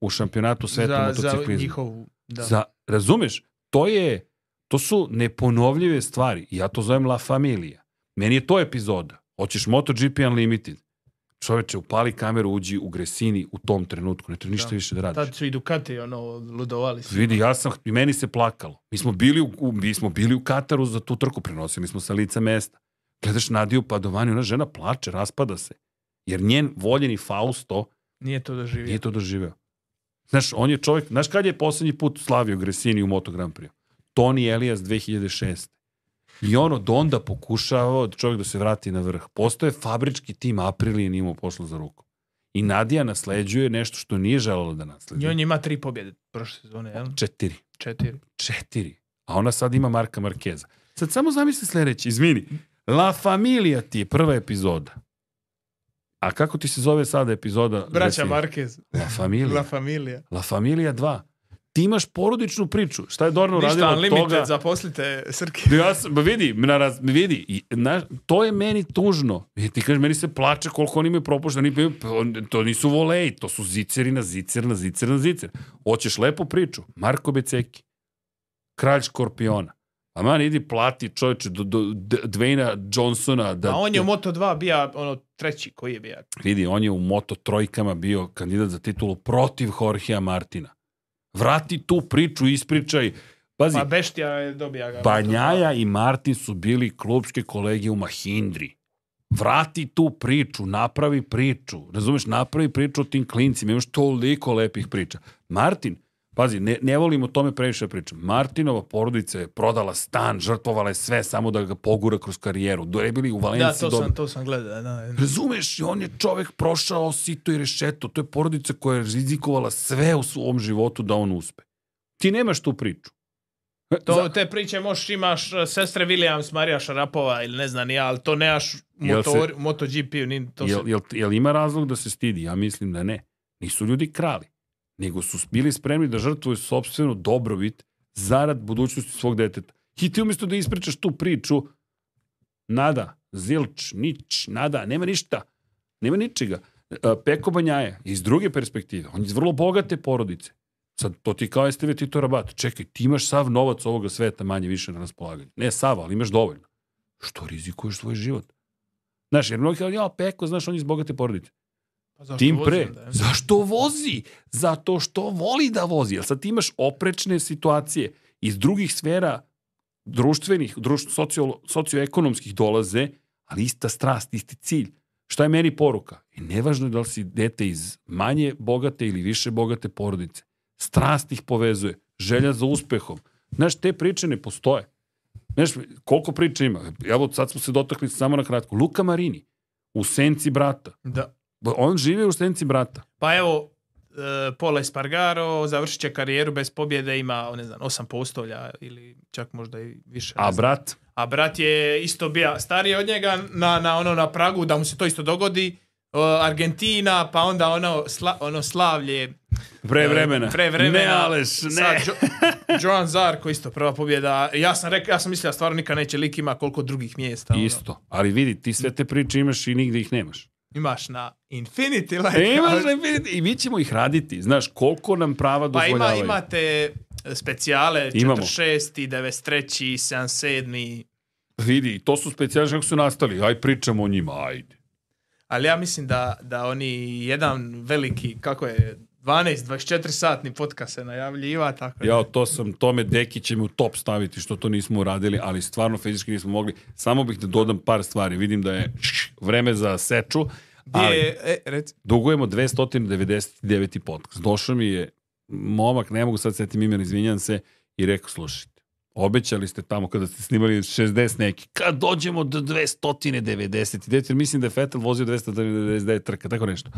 B: u šampionatu sveta
A: za, za
B: motociklizma.
A: njihovu... Da.
B: Za, razumeš, to je, to su neponovljive stvari. Ja to zovem La Familia. Meni je to epizoda. Hoćeš MotoGP Unlimited. Čoveče, upali kameru, uđi u Gresini u tom trenutku. Ne treba ništa
A: Da.
B: više da radiš.
A: Tad su i Ducati ono, ludovali. su.
B: Vidi, ja sam, i meni se plakalo. Mi smo bili u, u, mi smo bili u Kataru za tu trku, prenosili smo sa lica mesta. Gledaš Nadiju Padovani, ona žena plače, raspada se. Jer njen voljeni Fausto
A: Nije to doživio.
B: nije to doživeo. Znaš, on je čovjek, znaš kad je poslednji put slavio Gresini u Moto Grand Prix? Toni Elias 2006. I on od onda pokušavao da čovjek da se vrati na vrh. Postoje fabrički tim Aprilije nije imao posla za ruku. I Nadija nasleđuje nešto što nije želelo da
A: I
B: nasleđuje.
A: on ima tri pobjede prošle sezone, jel?
B: Četiri.
A: Četiri.
B: Četiri. A ona sad ima Marka Markeza. Sad samo zamisli sledeći, izvini. La Familia ti je prva epizoda. A kako ti se zove sada epizoda?
A: Braća
B: Reci.
A: Marquez.
B: La Familia.
A: La Familia.
B: La Familia 2. Ti imaš porodičnu priču. Šta je Dorno
A: Ništa,
B: uradila od
A: Unlimited,
B: toga?
A: zaposlite Srke.
B: Ja sam, vidi, raz, vidi, i, na, to je meni tužno. I ti kažeš, meni se plače koliko oni imaju propušteni, imaju- on- to nisu voleji, to su ziceri na zicer, na zicer, na zicer. Hoćeš lepu priču, Marko Beceki, kralj škorpiona. A man, idi plati čovječe do, do, Dwayna Johnsona. Da,
A: A on je u Moto2 bija ono treći koji je bija.
B: Vidi, on je u Moto trojkama bio kandidat za titulu protiv Jorgea Martina. Vrati tu priču, ispričaj. Pazi,
A: Pa Beštija je dobija ga.
B: Banjaja i Martin su bili klubske kolege u Mahindri. Vrati tu priču, napravi priču. Razumeš, napravi priču o tim klincima. Imaš toliko lepih priča. Martin, pazi, ne, ne volim o tome previše da pričam. Martinova porodica je prodala stan, žrtvovala je sve samo da ga pogura kroz karijeru. Do je bili u
A: Da,
B: Valenciji.
A: to
B: dob-
A: sam, to sam gledao. Da.
B: Razumeš, i on je čovek prošao sito i rešeto. To je porodica koja je rizikovala sve u svom životu da on uspe. Ti nemaš tu priču.
A: To,
B: Za-
A: te priče možeš imaš uh, sestre Williams, Marija Šarapova ili ne znam ni ja, ali to nemaš
B: se-
A: motor, MotoGP-u. Ni, to se,
B: Jel, jel, jel ima razlog da se stidi? Ja mislim da ne. Nisu ljudi krali, nego su bili spremni da žrtvuju sobstvenu dobrobit zarad budućnosti svog deteta. I ti umjesto da ispričaš tu priču, nada, zilč, nič, nada, nema ništa. Nema ničega. E, Peko Banjaja, iz druge perspektive, on je iz vrlo bogate porodice. Sad, to ti kao STV Tito Rabat. Čekaj, ti imaš sav novac ovoga sveta manje više na raspolaganju. Ne sav, ali imaš dovoljno. Što rizikuješ svoj život? Znaš, jer mnogi kao, ja, Peko, znaš, on je iz bogate porodice.
A: Pa zašto
B: Tim pre.
A: onda, je?
B: Zašto vozi? Zato što voli da vozi. Jer sad ti imaš oprečne situacije iz drugih sfera društvenih, društv, socio, socioekonomskih dolaze, ali ista strast, isti cilj. Šta je meni poruka? I nevažno je da li si dete iz manje bogate ili više bogate porodice. Strast ih povezuje. Želja za uspehom. Znaš, te priče ne postoje. Znaš, koliko priča ima? Evo, sad smo se dotakli samo na kratko. Luka Marini, u senci brata.
A: Da.
B: On živi u senci brata.
A: Pa evo, e, Pola Espargaro završit će karijeru bez pobjede, ima, ne znam, osam postolja ili čak možda i više.
B: A brat?
A: A brat je isto bio stariji od njega na, na ono na pragu da mu se to isto dogodi. O, Argentina, pa onda ono, sla, ono slavlje
B: Pre vremena.
A: Pre vremena.
B: Ne, Aleš, ne.
A: Sad, jo, Joan Zarko isto prva pobjeda. Ja sam rekao, ja sam mislio da stvarno nikad neće lik ima koliko drugih mjesta. ono.
B: Isto. Ali vidi, ti sve te priče imaš i nigde ih nemaš.
A: Imaš na Infinity Light.
B: E, imaš Infinity i mi ćemo ih raditi. Znaš, koliko nam prava
A: Pa ima,
B: dozvoljavaju.
A: imate specijale,
B: Imamo.
A: 46. 93. 77.
B: Vidi, to su specijali kako su nastali. Aj pričamo o njima, ajde.
A: Ali ja mislim da, da oni jedan veliki, kako je, 12-24 satni podcast se najavljiva, tako da-
B: Ja, to sam, Tome Deki će me u top staviti što to nismo uradili, ali stvarno fizički nismo mogli. Samo bih da dodam par stvari. Vidim da je vreme za seču, ali
A: je, e, reci,
B: dugujemo 299. podcast. Došao mi je momak, ne mogu sad setim imena, izvinjam se, i rekao, slušajte, obećali ste tamo kada ste snimali 60 neki, kad dođemo do 299, jer mislim da je Vettel vozio 299 trka, tako nešto.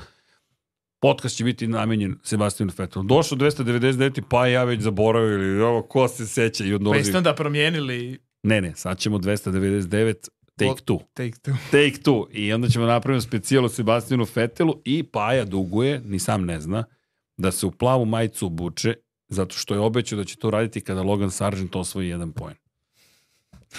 B: Podcast će biti namenjen Sebastijanu Vettelu. Došao 299, pa ja već zaboravio, ili ovo, ko se seća i
A: pa
B: odnozi.
A: jeste onda promijenili
B: Ne, ne, sad ćemo 299, take two.
A: Take Two.
B: Take two. I onda ćemo napraviti specijal o Sebastijanu Fetelu i Paja duguje, ni sam ne zna, da se u plavu majicu obuče zato što je obećao da će to raditi kada Logan Sargent osvoji jedan poen.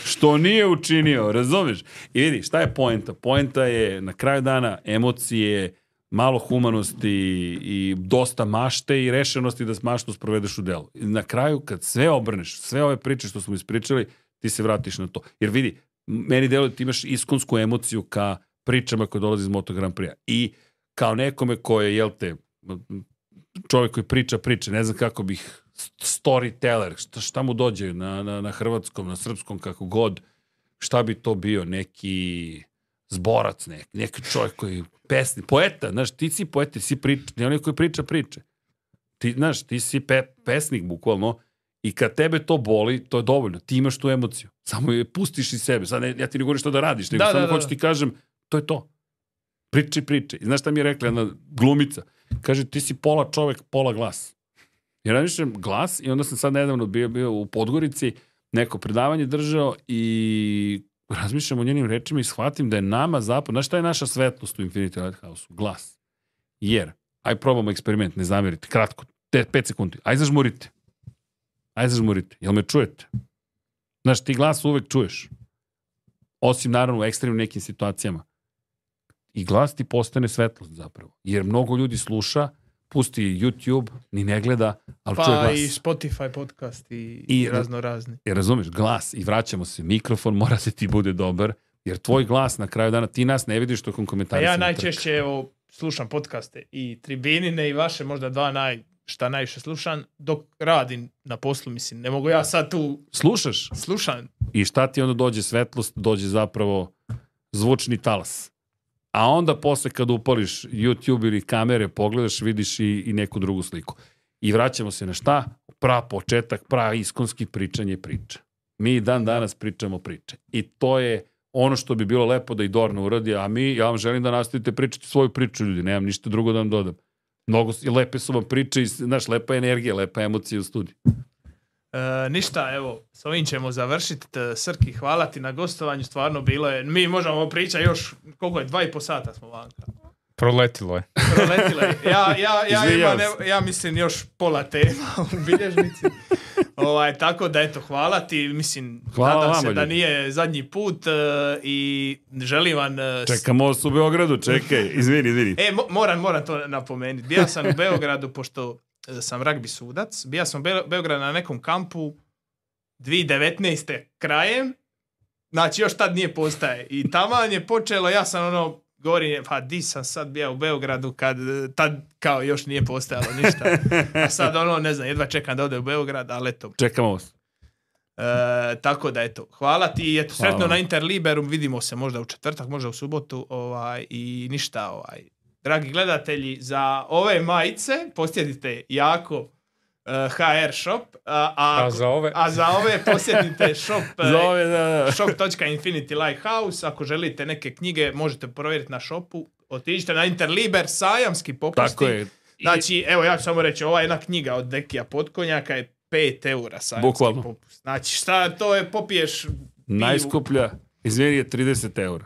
B: Što nije učinio, razumeš? I vidi, šta je poenta? Poenta je na kraju dana emocije, malo humanosti i dosta mašte i rešenosti da maštu sprovedeš u delu. I na kraju, kad sve obrneš, sve ove priče što smo ispričali, ti se vratiš na to. Jer vidi, meni deluje da ti imaš iskonsku emociju ka pričama koje dolaze iz Moto Grand Prix. I kao nekome ko je, jel te, čovjek koji priča priče, ne znam kako bih storyteller, šta, šta mu dođe na, na, na hrvatskom, na srpskom, kako god, šta bi to bio, neki zborac, neki, neki čovjek koji pesni, poeta, znaš, ti si poeta, ti si priča, ne onaj koji priča priče. Ti, znaš, ti si pe, pesnik, bukvalno, i kad tebe to boli, to je dovoljno, ti imaš tu emociju. Samo je pustiš iz sebe, sad ne, ja ti ne govorim što da radiš, nego
A: Da,
B: samo
A: da, da,
B: hoću
A: da.
B: ti kažem, to je to. Priče, priče. I znaš šta mi je rekla jedna glumica? Kaže, ti si pola čovek, pola glas. Ja razmišljam glas i onda sam sad nedavno bio, bio u Podgorici, neko predavanje držao i razmišljam o njenim rečima i shvatim da je nama zapravo, znaš šta je naša svetlost u Infinity Lighthouse-u? Glas. Jer, aj probamo eksperiment, ne zamerite, kratko, te, pet sekundi, aj zažmurite. Aj zažmurite, jel me čujete? Znaš, ti glas uvek čuješ. Osim, naravno, u ekstremnim nekim situacijama. I glas ti postane svetlost zapravo. Jer mnogo ljudi sluša, pusti YouTube, ni ne gleda, ali čuje
A: Pa
B: glas.
A: i Spotify podcast i,
B: I-
A: I razno razni.
B: Jer razumeš, glas i vraćamo se, mikrofon mora da ti bude dobar, jer tvoj glas na kraju dana, ti nas ne vidiš tokom
A: Pa
B: komentara.
A: ja najčešće evo, slušam podcaste i tribinine i vaše možda dva naj, šta najviše slušam, dok radim na poslu, mislim, ne mogu ja sad tu
B: Slušaš
A: slušam.
B: i šta ti onda dođe svetlost, dođe zapravo zvučni talas. A onda posle kad upališ YouTube ili kamere, pogledaš, vidiš i, i neku drugu sliku. I vraćamo se na šta? Pra početak, pra iskonski pričanje priče. Mi i dan danas pričamo priče. I to je ono što bi bilo lepo da i Dorna uradi, a mi, ja vam želim da nastavite pričati svoju priču, ljudi, nemam ništa drugo da vam dodam. Mnogo, s- lepe su vam priče i, znaš, lepa je energija, lepa emocija u studiju.
A: E, ništa, evo, s ovim ćemo završiti. T- Srki, hvala ti na gostovanju, stvarno bilo je, mi možemo pričati još, koliko je, dva i po sata smo vanka.
C: Proletilo je.
A: Proletile. Ja, ja, ja,
B: Izvinjavam
A: imam, ja mislim, još pola tema u bilježnici. ovaj, tako da, eto, hvala ti. Mislim,
B: Hvala
A: nadam
B: vama,
A: se da nije zadnji put e, i želim vam... e, s-
B: Čeka most u Beogradu, čekaj, izvini, izvini.
A: E, mo- moram, moram to napomenuti. Bija sam u Beogradu, pošto e, sam ragbi sudac. Bija sam u Be- Beogradu na nekom kampu 2019. krajem. Znači, još tad nije postaje. I taman je počelo, ja sam ono, govorim, pa di sam sad bio u Beogradu kad e, tad kao još nije postajalo ništa. A sad ono, ne znam, jedva čekam da ode u Beograd, ali eto.
B: Čekamo vas.
A: E, tako da eto, hvala ti i eto, sretno
B: Hvala.
A: na Interliberu, vidimo se možda u četvrtak, možda u subotu, ovaj, i ništa, ovaj. Dragi gledatelji, za ove majice posjetite jako e, HR shop, a, a,
C: A za ove?
A: a za ove posjetite shop e,
B: Za ove, da, da.
A: shop.infinity lighthouse, ako želite neke knjige možete provjeriti na shopu, otiđite na Interliber, sajamski popusti.
B: Tako je.
A: Znači, evo ja ću samo reći, ova jedna knjiga od Dekija Potkonjaka je 5 eura sajamski
B: Bukvalno.
A: popust. Znači, šta to je, popiješ pivu,
B: Najskuplja, izvini, je 30 eura.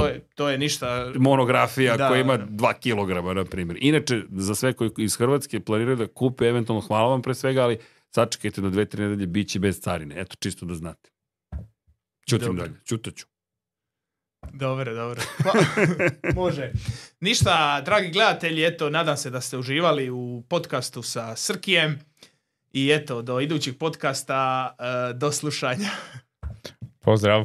A: To je, to je ništa.
B: Monografija
A: Da,
B: koja ima
A: da.
B: 2 kilograma, na primjer. Inače, za sve koji iz Hrvatske planiraju da kupe, eventualno hvala vam pre svega, ali sačekajte do dve, tri nedelje, bit će bez carine. Eto, čisto da znate. Ćutim
A: Dobro.
B: dalje, ćutaću.
A: Dobro, dobro. Pa, može. Ništa, dragi gledatelji, eto, nadam se da ste uživali u podcastu sa Srkijem. I eto, do idućih podcasta, eh, do slušanja.
C: Pozdrav.